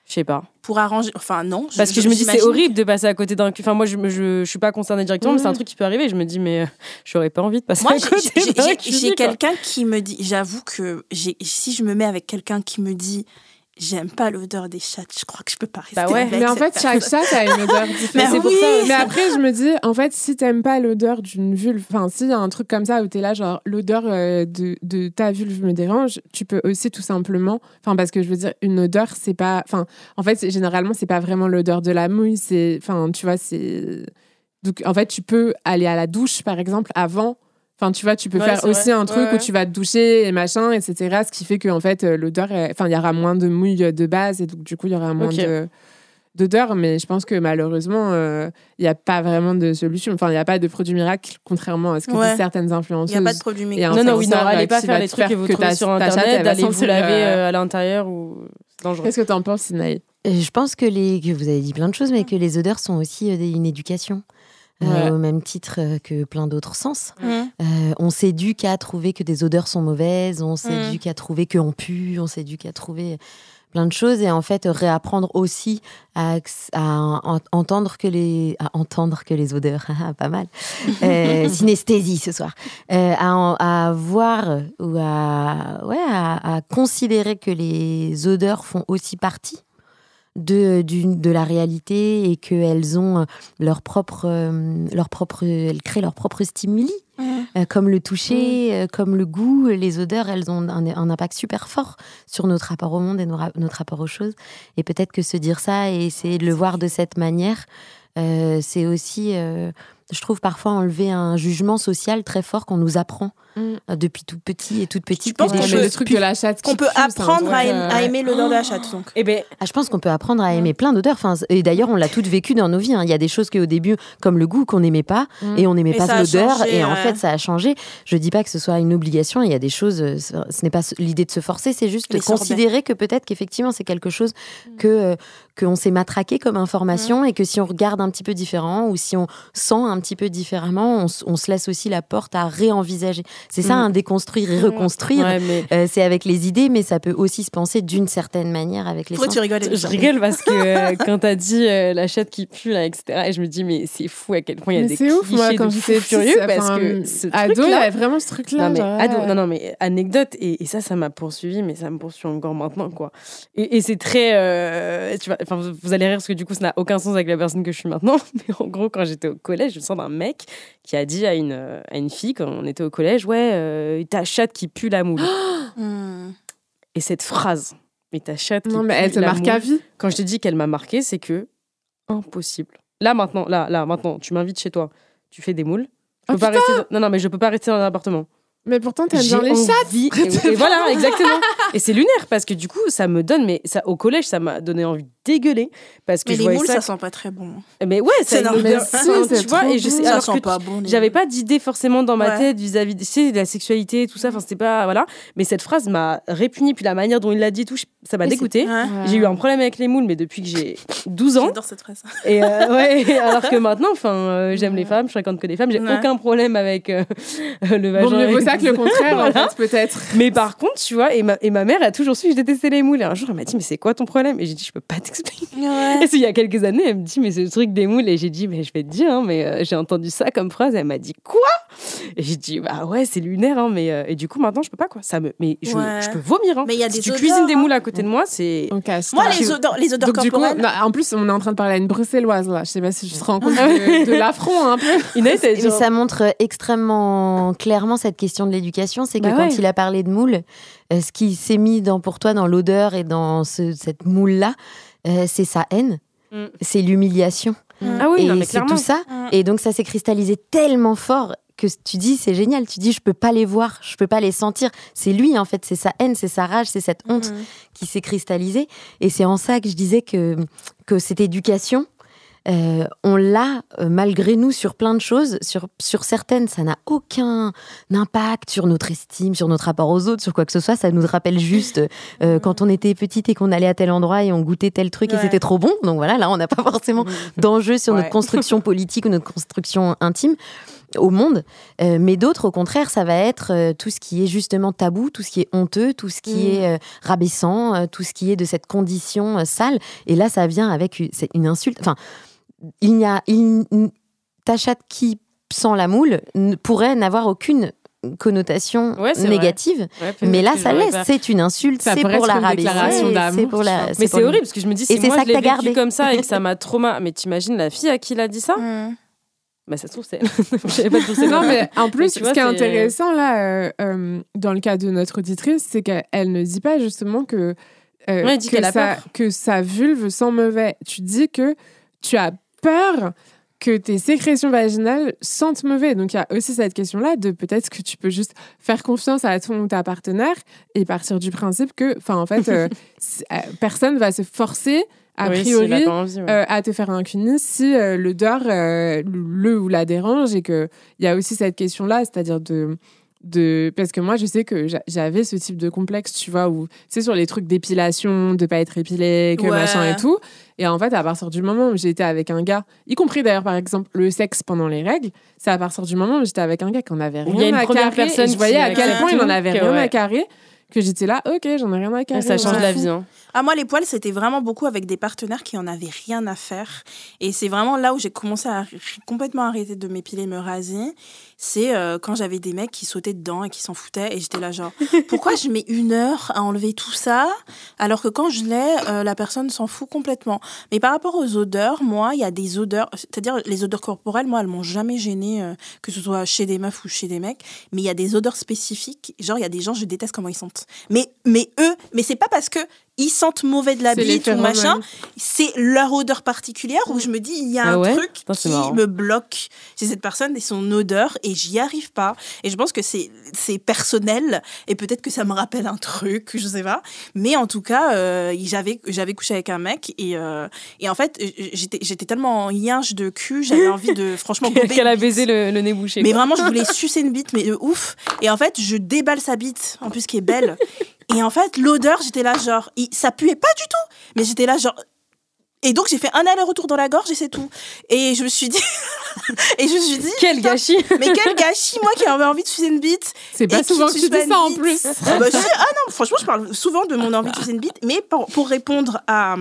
Je sais pas. pour arranger. Enfin non. Parce que je me dis, c'est horrible de passer à côté d'un. Enfin, moi, je, je, je suis pas concernée directement, mais c'est un Ouais. truc qui peut arriver. Je me dis, mais euh, j'aurais pas envie de passer Moi, à côté j'ai- quelqu'un qui me dit, j'avoue que si je me mets avec quelqu'un qui me dit, j'aime pas l'odeur des chattes, je crois que je peux pas rester Bah ouais. avec Mais en cette fait, chaque chat a une odeur différente. Mais oui. ça après, je me dis, en fait, si t'aimes pas l'odeur d'une vulve, enfin, s'il y a un truc comme ça où t'es là, genre, l'odeur euh, de, de ta vulve me dérange, tu peux aussi tout simplement, enfin, parce que je veux dire, une odeur, c'est pas, enfin, en fait, généralement, c'est pas vraiment l'odeur de la mouille, c'est, enfin, tu vois, c'est. Donc, en fait, tu peux aller à la douche, par exemple, avant. Enfin, tu vois, tu peux Ouais, faire aussi vrai. un truc Ouais, ouais. où tu vas te doucher et machin, etc. Ce qui fait que, en fait, euh, l'odeur, est- enfin, il y aura moins de mouille de base et donc, du coup, il y aura moins Ok. de d'odeur, mais je pense que malheureusement, euh, il n'y a pas vraiment de solution. Enfin, il n'y a pas de produit miracle, contrairement à ce que Ouais. disent certaines Il n'y influenceuses. a pas de produit miracle. Non, non, oui, non, influenceur, allez euh, pas faire les trucs que vous que trouvez sur Internet, d'aller vous laver euh, à l'intérieur ou... C'est dangereux. Qu'est-ce que tu en penses, Sinaï? Je pense que, les, que vous avez dit plein de choses, mais que les odeurs sont aussi une éducation. Euh, Ouais. au même titre euh, que plein d'autres sens. Mhm. Euh, on s'éduque à trouver que des odeurs sont mauvaises, on s'éduque à trouver qu'on pue, on s'éduque à trouver plein de choses et en fait réapprendre aussi à, à en- entendre que les à entendre que les odeurs haha, pas mal Euh, synesthésie ce soir Euh, à, à voir ou à ouais à, à considérer que les odeurs font aussi partie de, de la réalité et qu'elles ont leur propre, euh, leur propre, elles créent leur propre stimuli, euh, comme le toucher, euh, comme le goût, les odeurs, elles ont un, un impact super fort sur notre rapport au monde et notre rapport aux choses. Et peut-être que se dire ça et essayer de le voir de cette manière, euh, c'est aussi, euh, je trouve, parfois enlever un jugement social très fort qu'on nous apprend Mm. euh, depuis tout petit et toute petite. penses que qu'on des Ouais, mais peut- le truc de la chatte Qu'on peut un apprendre truc, à, aim- euh, à aimer l'odeur de la chatte, donc. Eh ben, Ah, je pense qu'on peut apprendre à aimer plein d'odeurs. Enfin, et d'ailleurs, on l'a toutes vécu dans nos vies. hein. Il y a des choses qu'au début, comme le goût, qu'on n'aimait pas, Mm. et on n'aimait pas l'odeur, et en fait, ça a changé. Je dis pas que ce soit une obligation. Il y a des choses. euh, Ce n'est pas l'idée de se forcer, c'est juste Les de considérer que peut-être qu'effectivement, c'est quelque chose que euh, qu'on s'est matraqué comme information, et que si on regarde un petit peu différent ou si on sent un petit peu différemment, on se laisse aussi la porte à réenvisager. C'est ça, Mm. un déconstruire et reconstruire. ouais, mais Euh, c'est avec les idées, mais ça peut aussi se penser d'une certaine manière avec les Pourquoi tu rigoles je rigole parce que euh, quand t'as dit euh, la chatte qui pue, là, etc., et je me dis, mais c'est fou à quel point il y a Mais des c'est ouf, moi, clichés quand de furieux parce enfin, que ce ado, avait vraiment ce truc-là. Non mais, genre, ado- ouais. non, non, mais anecdote, et, et ça, ça m'a poursuivi, mais ça me poursuit encore maintenant, quoi. Et, et c'est très. euh, tu vois, enfin, vous, vous allez rire parce que du coup, ça n'a aucun sens avec la personne que je suis maintenant. Mais en gros, quand j'étais au collège, je me sens d'un mec qui a dit à une, euh, à une fille, quand on était au collège, ouais, euh, ta chatte qui pue la moule. Hmm. et cette phrase, mais ta chatte qui Non, mais elle te la marque à moule. vie. Quand je te dis qu'elle m'a marqué, c'est que impossible. Là maintenant, là, là maintenant, tu m'invites chez toi, tu fais des moules. Je Oh, peux pas rester dans- Non, non, mais je peux pas rester dans un appartement. Mais pourtant, t'aimes bien les envie- Et, et voilà, exactement. Et c'est lunaire parce que du coup, ça me donne, mais ça, au collège, ça m'a donné envie dégueulé parce que Mais je les voyais moules, ça. ça sent pas très bon. Mais ouais, C'est normal. odeur, Si, enfin, c'est tu vois, et je sais, alors sent que pas bon. j'avais pas d'idée forcément dans ma Ouais. tête vis-à-vis de, tu sais, de la sexualité et tout ça. Enfin, c'était pas voilà. Mais cette phrase m'a répugnée puis la manière dont il l'a dit, tout, ça m'a dégoûté. Ouais. J'ai eu un problème avec les moules, mais depuis que j'ai 12 ans. J'adore cette phrase. Et euh, ouais, alors que maintenant, enfin, euh, j'aime les femmes, je fréquente que des femmes, j'ai Ouais. aucun problème avec euh, le vagin. Bon, mieux vaut ça que le contraire, en Voilà. fait, peut-être. Mais par contre, tu vois, et ma, et ma mère a toujours su que je détestais les moules. Et un jour, elle m'a dit, mais c'est quoi ton problème? Et j'ai dit, je peux pas Ouais. Il y a quelques années, elle me dit, mais c'est le truc des moules. Et j'ai dit, mais je vais te dire, hein, mais euh, j'ai entendu ça comme phrase. Et elle m'a dit, quoi? Et j'ai dit, bah ouais, c'est lunaire, hein, mais. euh, et du coup, maintenant, je peux pas, quoi. Ça me, mais je, Ouais. je peux vomir. Hein. Mais il y a si des tu odeurs, cuisines des hein. moules à côté de moi, c'est. Moi, les odeurs, les odeurs Donc, du coup, corporelles. non, en plus, on est en train de parler à une bruxelloise, là. Je sais pas si je te rends compte de, de l'affront, un peu. Inès, Mais ça montre extrêmement clairement cette question de l'éducation, c'est que Bah quand ouais. il a parlé de moule, euh, ce qui s'est mis dans, pour toi dans l'odeur et dans ce- cette moule-là, euh, c'est sa haine, Mm. c'est l'humiliation. Ah oui, et c'est tout ça. Mm. Et donc ça s'est cristallisé tellement fort que tu dis c'est génial. Tu dis je peux pas les voir, je peux pas les sentir. C'est lui en fait, c'est sa haine, c'est sa rage, c'est cette honte qui s'est cristallisée. Et c'est en ça que je disais que que cette éducation, euh, on l'a euh, malgré nous sur plein de choses. Sur sur certaines, ça n'a aucun impact sur notre estime, sur notre rapport aux autres, sur quoi que ce soit. Ça nous rappelle juste euh, quand on était petite et qu'on allait à tel endroit et on goûtait tel truc et c'était trop bon. Donc voilà, là on n'a pas forcément d'enjeu sur Ouais. notre construction politique ou notre construction intime au monde. Euh, mais d'autres, au contraire, ça va être euh, tout ce qui est justement tabou, tout ce qui est honteux, tout ce qui Mm. est euh, rabaissant, tout ce qui est de cette condition sale. Et là, ça vient avec une, une insulte. Enfin, il n'y a. Il, ta chatte qui sent la moule ne pourrait n'avoir aucune connotation Ouais, négative, Ouais, mais là ça laisse, c'est une insulte, c'est pour la rabaisser, déclaration d'amour, c'est pour je la. Mais pour c'est le- horrible parce que je me dis, c'est moi ça je que l'ai t'as vécu comme ça et que ça m'a trauma. Mais t'imagines la fille à qui il a dit ça Mhm. Bah ça se trouve c'est. Je Non, mais en plus, ce qui est c'est- intéressant, là, euh, euh, dans le cas de notre auditrice, c'est qu'elle ne dit pas justement que, euh, Ouais, elle dit que, qu'elle a sa, peur. que sa vulve sent mauvais. Tu dis que tu as peur que tes sécrétions vaginales sentent mauvais. Donc, il y a aussi cette question-là de peut-être que tu peux juste faire confiance à ton ou ta partenaire et partir du principe que, enfin, en fait, euh, euh, personne va se forcer, a Oui, priori, envie, ouais. euh, à te faire un cunis si euh, l'odeur euh, le ou la dérange et que il y a aussi cette question là c'est-à-dire de de parce que moi je sais que j'a- j'avais ce type de complexe tu vois où c'est sur les trucs d'épilation de pas être épilé que Ouais. machin et tout et en fait à partir du moment où j'étais avec un gars y compris d'ailleurs par exemple le sexe pendant les règles c'est à partir du moment où j'étais avec un gars qui en avait Où il y a rien une à première carrer personne et je voyais à quel point il en avait rien à carrer que j'étais là ok j'en ai rien à carrer ça change la vie. hein. Ah, moi, les poils, c'était vraiment beaucoup avec des partenaires qui en avaient rien à faire. Et c'est vraiment là où j'ai commencé à complètement arrêter de m'épiler, me raser. C'est euh, quand j'avais des mecs qui sautaient dedans et qui s'en foutaient. Et j'étais là, genre, pourquoi je mets une heure à enlever tout ça alors que quand je l'ai, euh, la personne s'en fout complètement. Mais par rapport aux odeurs, moi, il y a des odeurs, c'est-à-dire les odeurs corporelles, moi, elles m'ont jamais gênée, euh, que ce soit chez des meufs ou chez des mecs. Mais il y a des odeurs spécifiques. Genre, il y a des gens, je déteste comment ils sentent. Mais, mais eux, mais c'est pas parce que ils sentent mauvais de la C'est bite ou machin, c'est leur odeur particulière où je me dis, il y a Ah un ouais truc c'est qui marrant. me bloque chez cette personne et son odeur et j'y arrive pas. Et je pense que c'est c'est personnel et peut-être que ça me rappelle un truc, je sais pas. Mais en tout cas, euh, j'avais couché avec un mec et, euh, et en fait, j'étais tellement yinche de cul, j'avais envie de franchement Qu'elle a baisé le, le nez bouché. Mais quoi. vraiment, je voulais sucer une bite, mais de ouf. Et en fait, je déballe sa bite, en plus qui est belle. Et en fait, l'odeur, j'étais là, genre, ça puait pas du tout. Mais j'étais là, genre. Et donc, j'ai fait un aller-retour dans la gorge et c'est tout. Et je me suis dit. et je me suis dit. Quel gâchis Mais quel gâchis, moi qui avais envie de sucer une bite. c'est pas souvent que tu dis ça en plus. Ah, bah, ah non, franchement, je parle souvent de mon envie de sucer une bite. Mais pour, pour répondre à.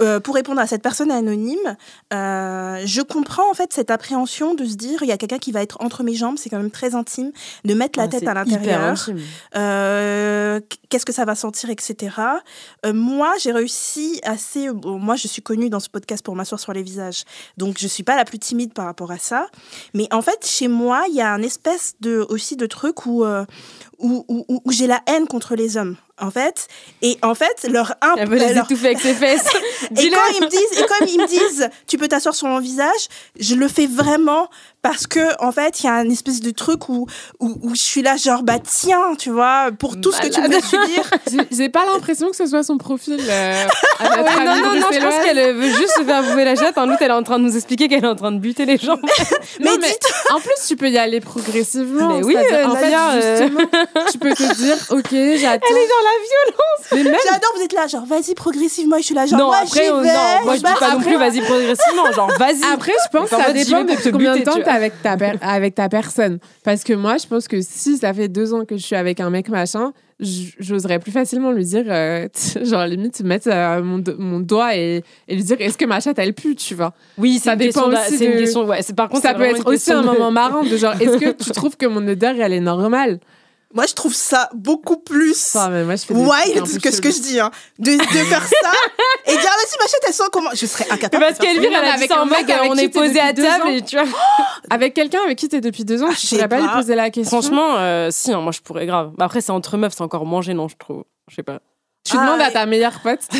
euh, pour répondre à cette personne anonyme, euh, je comprends en fait cette appréhension de se dire il y a quelqu'un qui va être entre mes jambes, c'est quand même très intime, de mettre la Ah, tête à l'intérieur. Euh, qu'est-ce que ça va sentir, etc. Euh, moi, j'ai réussi assez. bon, moi, je suis connue dans ce podcast pour m'asseoir sur les visages, donc je suis pas la plus timide par rapport à ça. Mais en fait, chez moi, il y a un espèce de aussi de truc où euh, où, où- où- où j'ai la haine contre les hommes. en fait. Et en fait, leur imp... Elle veut les leur- étouffer avec ses fesses. et quand ils me disent, et comme ils me disent, tu peux t'asseoir sur mon visage, je le fais vraiment parce que en fait, il y a un espèce de truc où, où où je suis là genre bah tiens, tu vois, pour tout ce que tu me fais subir. J'ai- pas l'impression que ce soit son profil. euh, à notre Ouais, non, non, non, je pense qu'elle veut juste se faire bouffer la chatte. En doute, elle est en train de nous expliquer qu'elle est en train de buter les gens. Non, Mais mais dites- en plus, tu peux y aller progressivement. Mais oui, euh, en fait, euh. justement, tu peux te dire, ok, j'attends. Elle est dans la violence. Mais même, J'adore, vous êtes là genre vas-y progressivement, et je suis là genre non, moi après, vais. non, moi je dis pas non plus vas-y progressivement. Genre, vas-y. après, je pense que ça dépend te combien de temps tu t'es avec ta, per- avec ta personne. Parce que moi, je pense que si ça fait deux ans que je suis avec un mec machin, j'oserais plus facilement lui dire, euh, genre limite mettre euh, mon, do- mon doigt et, et lui dire, est-ce que ma chatte elle pue, tu vois? oui, ça dépend aussi C'est une de- question. Ouais, par contre. ça peut être aussi un de- moment marrant de genre, est-ce que tu trouves que mon odeur elle est normale? Moi je trouve ça beaucoup plus Enfin, mais moi, je fais des wild que ce que je dis hein. de, de faire ça et dire ah, vas-y ma chatte elle sent comment? Je serais incapable. Parce ça. qu'Elvire, Oui, elle a avec dit ça un en mec mode avec on qui est posé à depuis deux table ans. et tu vois. Avec quelqu'un avec qui t'es depuis deux ans, Ah, tu je sais pourrais pas, lui poser la question. Franchement, euh, si, hein, moi je pourrais grave. Bah, après, c'est entre meufs, c'est encore moins gênant, je trouve. Je sais pas. tu Ah, demandes à ouais. ta meilleure pote.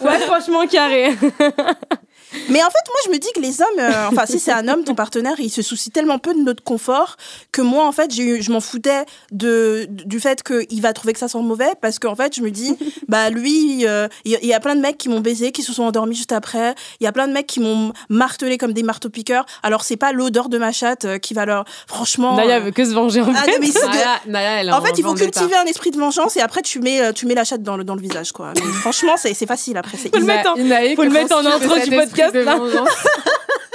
Ouais, franchement, carré. Mais en fait, moi, je me dis que les hommes, euh, enfin, si c'est un homme, ton partenaire, il se soucie tellement peu de notre confort que moi, en fait, j'ai eu- je m'en foutais de, du fait qu'il va trouver que ça sent mauvais parce qu'en fait, je me dis, bah, lui, euh, il y, a plein de mecs qui m'ont baisé, qui se sont endormis juste après. Il y a plein de mecs qui m'ont martelé comme des marteaux-piqueurs. Alors, c'est pas l'odeur de ma chatte euh, qui va leur. Franchement. Naya euh, veut que se venger en ah, fait. non, mais c'est de- Naya, Naya, elle est En fait, il faut cultiver un esprit de vengeance et après, tu mets, tu mets la chatte dans le, dans le visage, quoi. Mais franchement, c'est c'est facile après. c'est Faut le mettre en- faut le mettre en intro du podcast, de vengeance.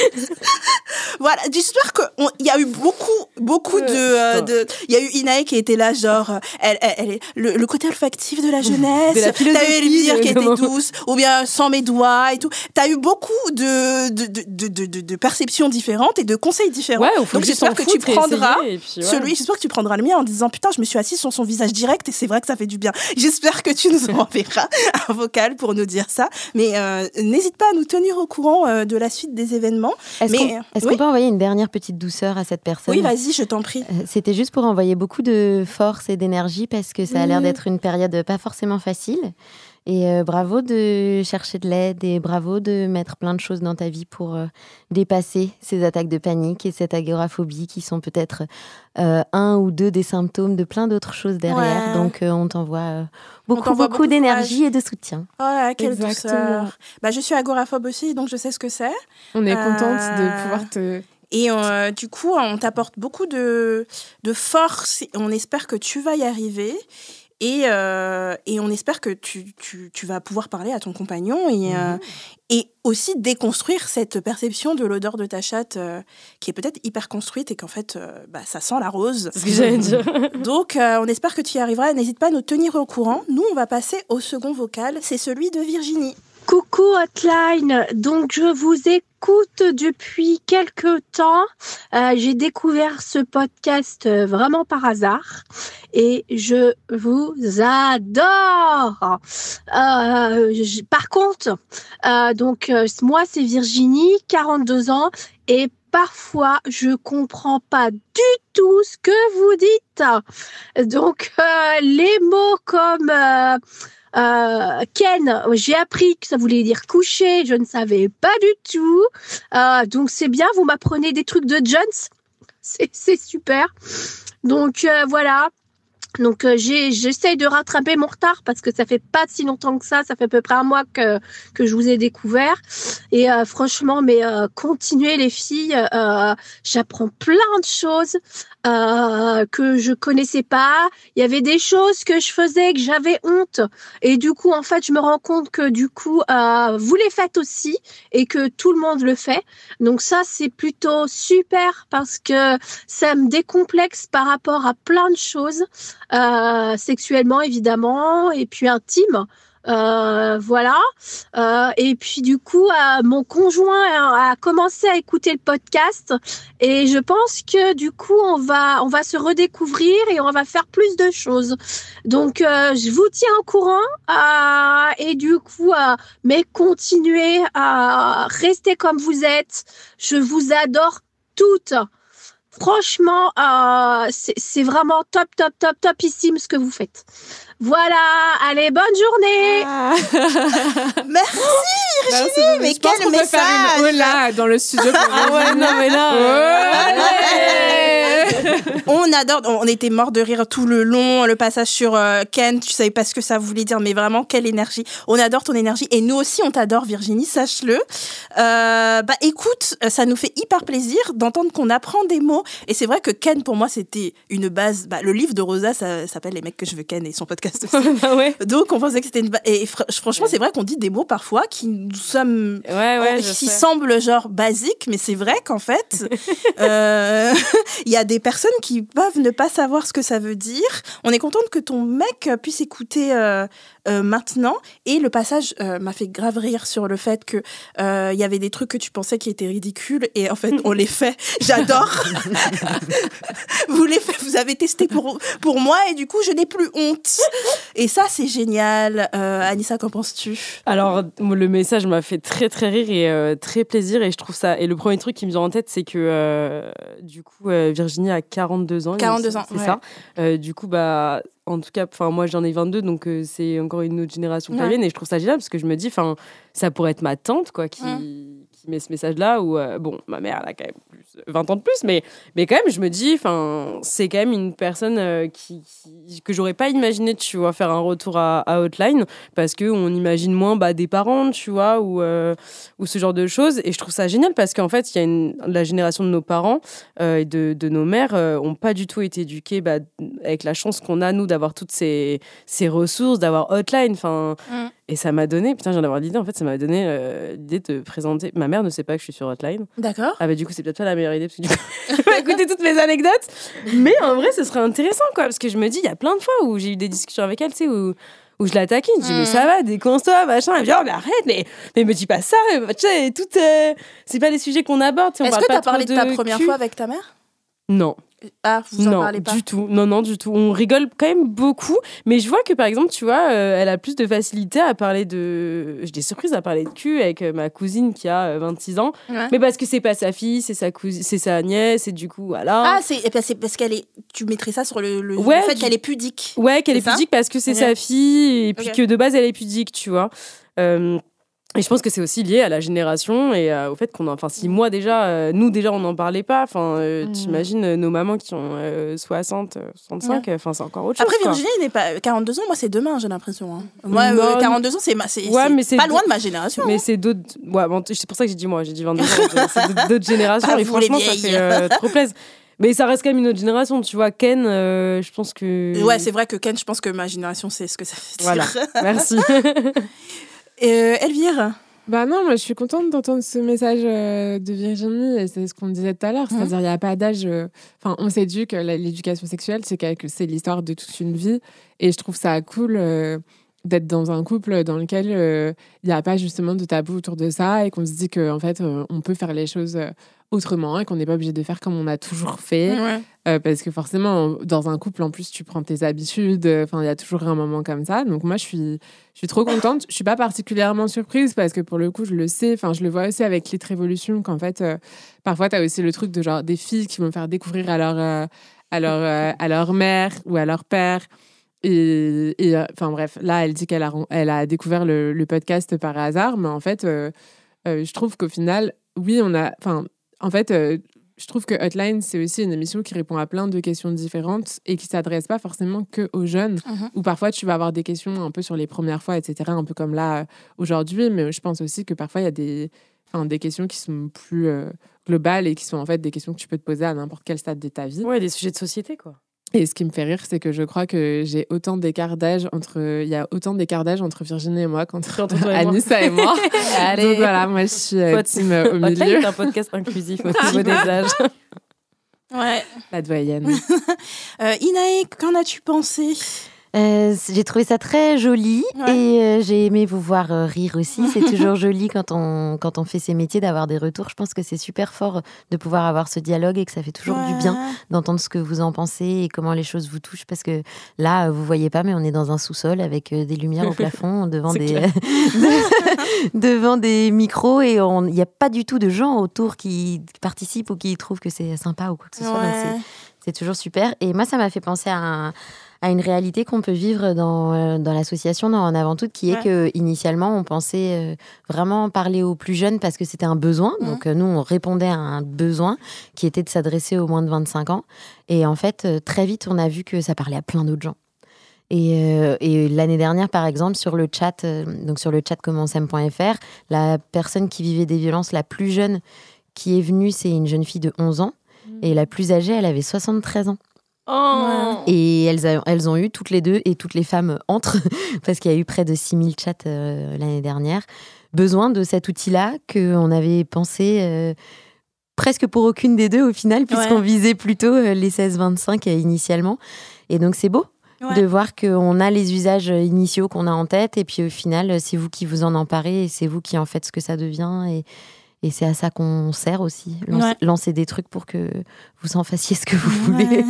Voilà, j'espère qu'il y a eu beaucoup, beaucoup de, euh, de. Il y a eu Inae qui était là, genre, elle, elle, elle est le, le côté olfactif de la jeunesse. T'as eu Elvire qui était douce, ou bien sans mes doigts et tout. T'as eu beaucoup de, de, de, de, de, perceptions différentes et de conseils différents. Ouais, il Donc j'espère que tu et prendras essayer, et puis, ouais. celui, j'espère que tu prendras le mien en disant putain, je me suis assise sur son visage direct et c'est vrai que ça fait du bien. J'espère que tu nous enverras un vocal pour nous dire ça. Mais euh, n'hésite pas à nous tenir au courant euh, de la suite des événements. Est-ce qu'on oui. peut envoyer une dernière petite douceur à cette personne? Oui, vas-y, je t'en prie. Euh, C'était juste pour envoyer beaucoup de force et d'énergie parce que ça a l'air Mhm. d'être une période pas forcément facile. Et euh, bravo de chercher de l'aide et bravo de mettre plein de choses dans ta vie pour euh, dépasser ces attaques de panique et cette agoraphobie qui sont peut-être euh, un ou deux des symptômes de plein d'autres choses derrière. Ouais. Donc euh, on t'envoie euh, beaucoup, beaucoup d'énergie et de soutien. Oh là là, quelle Exactement. douceur. Bah, je suis agoraphobe aussi, donc je sais ce que c'est. On est contente de pouvoir te. Et euh, du coup, on t'apporte beaucoup de, de force. On espère que tu vas y arriver. Et, euh, et on espère que tu, tu, tu vas pouvoir parler à ton compagnon et, euh, et aussi déconstruire cette perception de l'odeur de ta chatte euh, qui est peut-être hyper construite et qu'en fait, bah, ça sent la rose. C'est ce que j'allais dire. Donc, on espère que tu y arriveras. N'hésite pas à nous tenir au courant. Nous, on va passer au second vocal. C'est celui de Virginie. Coucou Hotline, donc je vous écoute depuis quelques temps. Euh, J'ai découvert ce podcast euh, vraiment par hasard et je vous adore. Euh, par contre, donc moi c'est Virginie, 42 ans et parfois je comprends pas du tout ce que vous dites. Donc les mots comme euh, Ken, j'ai appris que ça voulait dire coucher, je ne savais pas du tout. Euh, donc c'est bien, vous m'apprenez des trucs de Jones, c'est super. Donc euh, voilà. Donc euh, j'essaye de rattraper mon retard parce que ça fait pas si longtemps que ça, ça fait à peu près un mois que que je vous ai découvert. Et euh, franchement, mais euh, continuez les filles, j'apprends plein de choses euh, que je connaissais pas. Il y avait des choses que je faisais que j'avais honte et du coup, en fait, je me rends compte que du coup, euh, vous les faites aussi et que tout le monde le fait. Donc ça, c'est plutôt super parce que ça me décomplexe par rapport à plein de choses, euh, sexuellement évidemment, et puis intime. Euh, voilà. Euh, et puis du coup, euh, mon conjoint a, a commencé à écouter le podcast et je pense que du coup, on va on va se redécouvrir et on va faire plus de choses. Donc, euh, je vous tiens au courant euh, et du coup, euh, mais continuez à rester comme vous êtes. Je vous adore toutes. Franchement, euh, c'est vraiment top, top, top, topissime ce que vous faites. Voilà, allez, bonne journée. Ah. Merci Merci, Virginie, mais je pense quel qu'on peut faire une message hola dans le studio. pour Ah ouais, Virginie. non, mais là. Ouais. On adore, on était mort de rire tout le long, le passage sur euh, Ken, tu savais pas ce que ça voulait dire, mais vraiment, quelle énergie. On adore ton énergie et nous aussi, on t'adore, Virginie, sache-le. Euh, bah écoute, ça nous fait hyper plaisir d'entendre qu'on apprend des mots. Et c'est vrai que Ken, pour moi, c'était une base. Bah, le livre de Rosa, ça s'appelle Les mecs que je veux Ken et son podcast bah ouais. Donc, on pensait que c'était une. Et fr- franchement, c'est vrai qu'on dit des mots parfois qui nous sommes Ouais, qui sais. semblent genre basiques, mais c'est vrai qu'en fait, euh, il y a des personnes qui peuvent ne pas savoir ce que ça veut dire. On est contente que ton mec puisse écouter euh, euh, maintenant. Et le passage euh, m'a fait grave rire sur le fait que euh, il y avait des trucs que tu pensais qui étaient ridicules et en fait on les fait. J'adore. vous les faites, vous avez testé pour pour moi et du coup je n'ai plus honte. Et ça c'est génial. Euh, Anissa, qu'en penses-tu? Alors, le message m'a fait très très rire et euh, très plaisir et je trouve ça. Et le premier truc qui me vient en tête, c'est que euh, du coup, euh, Virginie a 42 ans. il me 42 semble, ans, c'est ouais. ça? Euh, du coup, bah, en tout cas, enfin moi j'en ai 22, donc euh, c'est encore une autre génération qui Ouais. vient et je trouve ça génial parce que je me dis, enfin, ça pourrait être ma tante quoi qui, qui met ce message-là ou euh, bon, ma mère elle a quand même plus, 20 ans de plus, mais mais quand même je me dis, enfin, c'est quand même une personne euh, qui, qui- que j'aurais pas imaginé, tu vois, faire un retour à, à Outline parce que on imagine moins bah, des parents, tu vois, ou euh, ou ce genre de choses et je trouve ça génial parce qu'en fait il y a une, la génération de nos parents euh, et de, de nos mères euh, ont pas du tout été éduqués bah, avec la chance qu'on a nous d'avoir toutes ces, ces ressources, d'avoir Hotline, enfin Mm. et ça m'a donné, putain, j'en ai avoir l'idée en fait, ça m'a donné euh, l'idée de présenter. Ma mère ne sait pas que je suis sur Hotline. D'accord. Ah bah du coup c'est peut-être pas la meilleure idée parce que du coup elle va écouter toutes mes anecdotes. Mais en vrai ce serait intéressant quoi parce que je me dis il y a plein de fois où j'ai eu des discussions avec elle, tu sais où où je l'attaquais, je dis mais Mm. ça va, déconce-toi, machin. Elle me dit oh mais arrête, mais mais me dis pas ça, tu sais, tout euh, c'est pas les sujets qu'on aborde. Est-ce que pas tu as parlé de ta première cul. fois avec ta mère? Non. Ah, vous en non, parlez pas du tout. Non, non, du tout. On rigole quand même beaucoup, mais je vois que par exemple, tu vois, euh, elle a plus de facilité à parler de. J'ai des surprises à parler de cul avec euh, ma cousine qui a euh, 26 ans, Ouais. mais parce que c'est pas sa fille, c'est sa cousine, c'est sa nièce, et du coup, voilà. Ah, c'est eh ben, c'est parce qu'elle est. Tu mettrais ça sur le, le- Ouais, le fait qu'elle est pudique. Ouais, qu'elle est pudique parce que c'est sa fille et puis que de base elle est pudique, tu vois. Et je pense que c'est aussi lié à la génération et euh, au fait qu'on en. Enfin, si moi déjà, euh, nous déjà on n'en parlait pas, enfin, euh, Mm. t'imagines nos mamans qui ont euh, 60, euh, 65, euh, enfin, c'est encore autre chose. Après. Virginie n'est pas 42 ans. Moi, c'est demain, j'ai l'impression. hein. Moi, Non. euh, 42 ans, c'est ma- Ouais, pas loin de ma génération. Mais c'est d'autres. Ouais, bon, c'est pour ça que j'ai dit moi, j'ai dit 22 ans. c'est d'autres- générations Ah, et franchement, ça fait trop plaisir. Mais ça reste quand même une autre génération, tu vois. Ken, euh, je pense que. Ouais, c'est vrai que Ken, je pense que ma génération, c'est ce que ça fait dire. Voilà. Merci. Euh, Elvire Bah non, moi je suis contente d'entendre ce message euh, de Virginie et c'est ce qu'on disait tout à l'heure, c'est-à-dire il n'y a pas d'âge. euh, Enfin, on s'éduque, l'éducation sexuelle, c'est c'est l'histoire de toute une vie et je trouve ça cool euh, d'être dans un couple dans lequel euh, il n'y a pas justement de tabou autour de ça et qu'on se dit qu'en en fait euh, on peut faire les choses euh, autrement et qu'on n'est pas obligé de faire comme on a toujours fait. Ouais. Euh, parce que forcément, dans un couple, en plus, tu prends tes habitudes. Enfin, il y a toujours un moment comme ça. Donc moi, je suis, je suis trop contente. Je suis pas particulièrement surprise parce que pour le coup, je le sais. Enfin, je le vois aussi avec Lit Révolution qu'en fait, parfois, tu as aussi le truc de genre des filles qui vont faire découvrir à leur, à leur, à leur mère ou à leur père. Et, et, euh, enfin bref, là, elle dit qu'elle a, ren- elle a découvert le, le podcast par hasard, mais en fait, euh, euh, je trouve qu'au final, oui, on a, enfin, en fait, euh, je trouve que Hotline, c'est aussi une émission qui répond à plein de questions différentes et qui s'adresse pas forcément que aux jeunes. Mhm. Ou parfois, tu vas avoir des questions un peu sur les premières fois, etc., un peu comme là aujourd'hui. Mais je pense aussi que parfois, il y a des, enfin, des questions qui sont plus euh, globales et qui sont en fait des questions que tu peux te poser à n'importe quel stade de ta vie. ouais, des sujets de société, quoi. Et ce qui me fait rire, c'est que je crois que j'ai autant d'écart d'âge entre. Il y a autant d'écart d'âge entre Virginie et moi qu'entre. Anissa et moi. Allez. Donc voilà, moi, je suis euh, team euh, au milieu. est un podcast inclusif au niveau des âges. Ouais. La doyenne. Euh, Inae, qu'en as-tu pensé? Euh, j'ai trouvé ça très joli Ouais. et euh, j'ai aimé vous voir euh, rire aussi. C'est toujours joli quand on, quand on fait ces métiers d'avoir des retours. Je pense que c'est super fort de pouvoir avoir ce dialogue et que ça fait toujours du bien d'entendre ce que vous en pensez et comment les choses vous touchent. Parce que là, vous voyez pas, mais on est dans un sous-sol avec des lumières au plafond devant des, devant des micros et il n'y a pas du tout de gens autour qui participent ou qui trouvent que c'est sympa ou quoi que ce soit. Ouais. c'est toujours super. Et moi, ça m'a fait penser à, un- à une réalité qu'on peut vivre dans, euh, dans l'association, dans En Avant Toute, qui est que initialement, on pensait euh, vraiment parler aux plus jeunes parce que c'était un besoin. Mhm. Donc, euh, nous, on répondait à un besoin qui était de s'adresser aux moins de 25 ans. Et en fait, très vite, on a vu que ça parlait à plein d'autres gens. Et, euh, et l'année dernière, par exemple, sur le chat, euh, donc sur le chat commencem.fr, la personne qui vivait des violences la plus jeune qui est venue, c'est une jeune fille de 11 ans. Et la plus âgée, elle avait 73 ans. Oh Et elles, a- elles ont eu toutes les deux, et toutes les femmes entre, parce qu'il y a eu près de 6000 chats euh, l'année dernière, besoin de cet outil-là qu'on avait pensé euh, presque pour aucune des deux au final, puisqu'on Ouais. visait plutôt euh, les 16-25 euh, initialement. Et donc c'est beau. Ouais. De voir qu'on a les usages initiaux qu'on a en tête, et puis au final, c'est vous qui vous en emparez, et c'est vous qui en faites ce que ça devient, et, et c'est à ça qu'on sert aussi. Lancer, Ouais. lancer des trucs pour que vous en fassiez ce que vous voulez.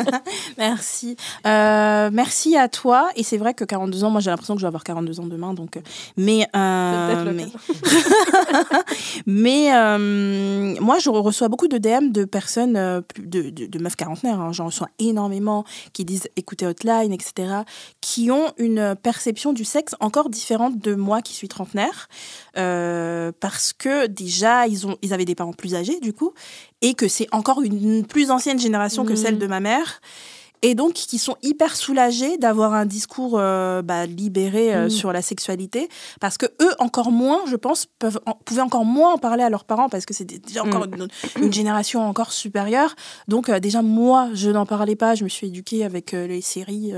Merci. Euh, merci à toi. Et c'est vrai que 42 ans, moi j'ai l'impression que je vais avoir 42 ans demain. Donc, mais euh, mais, mais euh, moi je reçois beaucoup de DM de personnes, euh, de, de, de meufs quarantenaires. hein. J'en reçois énormément qui disent écoutez Hotline, etc. Qui ont une perception du sexe encore différente de moi qui suis trentenaire. Euh, parce que déjà ils, ont, ils avaient des parents plus âgés du coup et que c'est encore une plus ancienne génération que Mhm. celle de ma mère. Et donc, qui sont hyper soulagés d'avoir un discours euh, bah, libéré euh, Mhm. sur la sexualité, parce que eux, encore moins, je pense, peuvent en- pouvaient encore moins en parler à leurs parents, parce que c'est déjà encore une, une génération encore supérieure. Donc, euh, déjà, moi, je n'en parlais pas, je me suis éduquée avec les séries,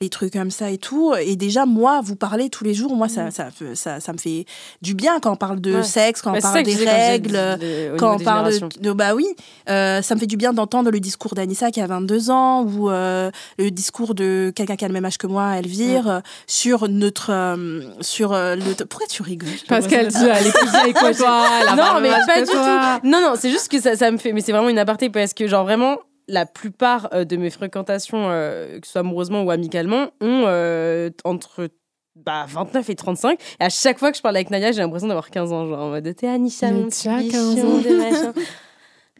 les trucs comme ça et tout. Et déjà, moi, vous parlez tous les jours, moi, ça, ça, ça, ça me fait du bien quand on parle de Ouais. sexe, quand Bah, on ça parle des quand règles des- des- au quand on parle de, bah oui, ça me fait du bien d'entendre le discours d'Anissa qui a 22 ans ou euh, le discours de quelqu'un qui a le même âge que moi, Elvire, euh, sur notre euh, sur euh, le. Pourquoi tu rigoles Parce qu'elle dit, elle est plus vieille que toi, elle a Non, mais pas du toi. tout. Non, non, c'est juste que ça, ça me fait. Mais c'est vraiment une aparté parce que, genre, vraiment, la plupart de mes fréquentations, euh, que ce soit amoureusement ou amicalement, ont euh, entre. Bah, 29 et 35. Et à chaque fois que je parle avec Naya, j'ai l'impression d'avoir 15 ans. Genre, en mode, t'es Anisha, Mais mon petit 15 bichon ans. de machin.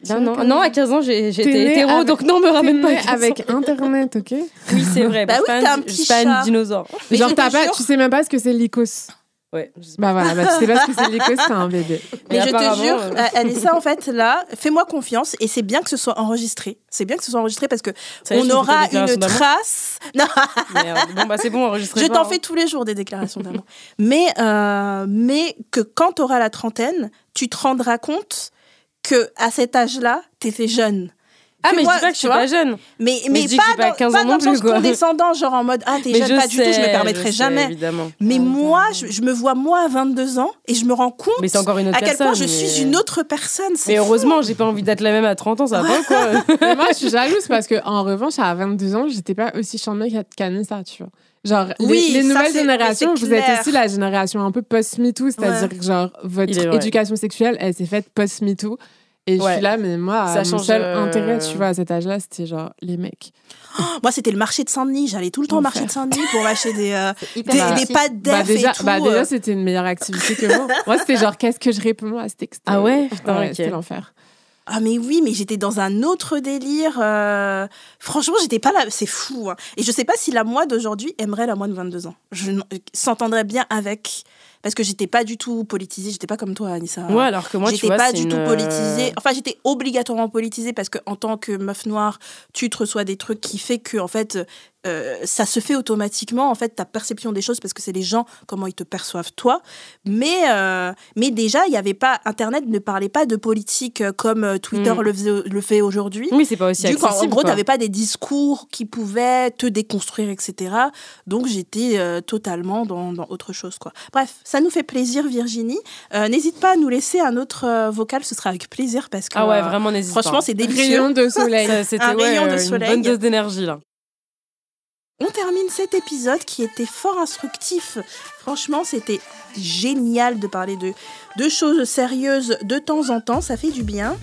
As Non, non, 15 non, ans. à 15 ans, j'étais hétéro, avec- donc non, me ramène pas à née 15 ans. avec Internet, ok Oui, c'est vrai. Bah oui, t'es un un petit Je suis pas chat. une dinosaure. Mais Genre, t'as pas, tu sais même pas ce que c'est l'icos. Ouais, je sais pas. Bah voilà, bah, tu sais pas ce que c'est l'icos, c'est un bébé. Mais Mais je te jure, euh, euh, Anissa, en fait, là, fais-moi confiance et c'est bien que ce soit enregistré. C'est bien que ce soit enregistré parce que on aura une trace. Non, Merde. Bon, bah, c'est bon, enregistré. je t'en fais tous les jours des déclarations d'amour. mais, euh, mais que quand tu auras la trentaine, tu te rendras compte que à cet âge-là, tu étais jeune. Ah, mais moi, je dis pas que je tu suis pas jeune. Mais, Mais mais, je dis que pas, j'ai pas dans, 15 pas ans dans non le sens plus, quoi. condescendant, genre en mode Ah, t'es jeune, je pas du tout, je me permettrai jamais. Évidemment. Mais moi, je, je me vois moi à 22 ans et je me rends compte Mais c'est encore une autre à quel point je mais- suis une autre personne. c'est Mais fou. heureusement, j'ai pas envie d'être la même à 30 ans, ça va pas quoi? Mais moi, je suis jalouse parce que en revanche, à 22 ans, j'étais pas aussi chambée qu'Anissa, tu vois. Genre, les- Oui, les, ça, nouvelles générations, vous êtes aussi la génération un peu post-MeToo, c'est-à-dire Ouais. que genre, votre éducation sexuelle, elle s'est faite post-MeToo. Et je Ouais. suis là, mais moi, Ça mon seul euh, intérêt, tu vois, à cet âge-là, c'était genre les mecs. Moi, c'était le marché de Saint-Denis. J'allais tout le temps au marché de Saint-Denis pour acheter des, euh, des, des pâtes Bah déjà, et tout. bah euh. déjà c'était une meilleure activité que moi. moi, c'était genre, qu'est-ce que je réponds à ce texte? Ah ouais? Putain, ok. C'était l'enfer. Ah mais oui, mais j'étais dans un autre délire. euh, Franchement, j'étais pas là. C'est fou. hein. Et je sais pas si la moi d'aujourd'hui aimerait la moi de 22 ans. Je n- s'entendrait bien avec. Parce que j'étais pas du tout politisée. J'étais pas comme toi, Anissa. Ouais, alors que moi, j'étais pas du une, tout euh, politisée. Enfin, j'étais obligatoirement politisée parce que en tant que meuf noire, tu te reçois des trucs qui fait que en fait, euh, ça se fait automatiquement. En fait, ta perception des choses parce que c'est les gens comment ils te perçoivent toi. Mais euh, mais déjà, il y avait pas Internet ne parlait pas de politique euh, comme Twitter Mm. le, faisait- le fait aujourd'hui. Oui, c'est pas aussi Du coup, en gros, tu n'avais pas des discours qui pouvaient te déconstruire, etc. Donc, j'étais euh, totalement dans, dans autre chose. Quoi. Bref, ça nous fait plaisir, Virginie. N'hésite pas à nous laisser un autre vocal, ce sera avec plaisir parce que Ah ouais, vraiment, n'hésite pas. franchement, c'est délicieux. Rayon de soleil. C'était ouais, rayon de soleil. une bonne dose d'énergie là. On termine cet épisode qui était fort instructif. Franchement, c'était génial de parler de, choses sérieuses de temps en temps, ça fait du bien.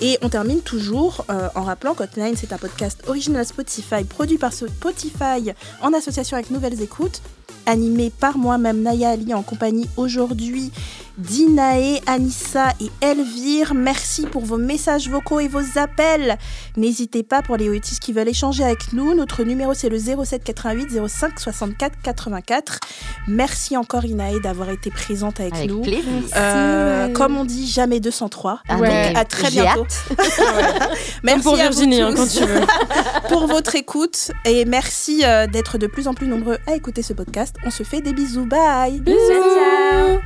Et on termine toujours euh, en rappelant qu'Hotline, c'est un podcast original Spotify, produit par Spotify en association avec Nouvelles Écoutes, animé par moi-même Naya Ali en compagnie aujourd'hui Dinae, Anissa et Elvire. Merci pour vos messages vocaux et vos appels. N'hésitez pas pour les autistes qui veulent échanger avec nous. Notre numéro c'est le 07 88 05 64 84. Merci encore Inae d'avoir été présente avec, Avec nous. plaisir. Euh, comme on dit, jamais 203. Ah, Ouais. donc, À très bientôt. Merci pour à vous Virginie, hein, tous quand tu veux. pour votre écoute et merci euh, d'être de plus en plus nombreux à écouter ce podcast. On se fait des bisous. Bye. Bisous.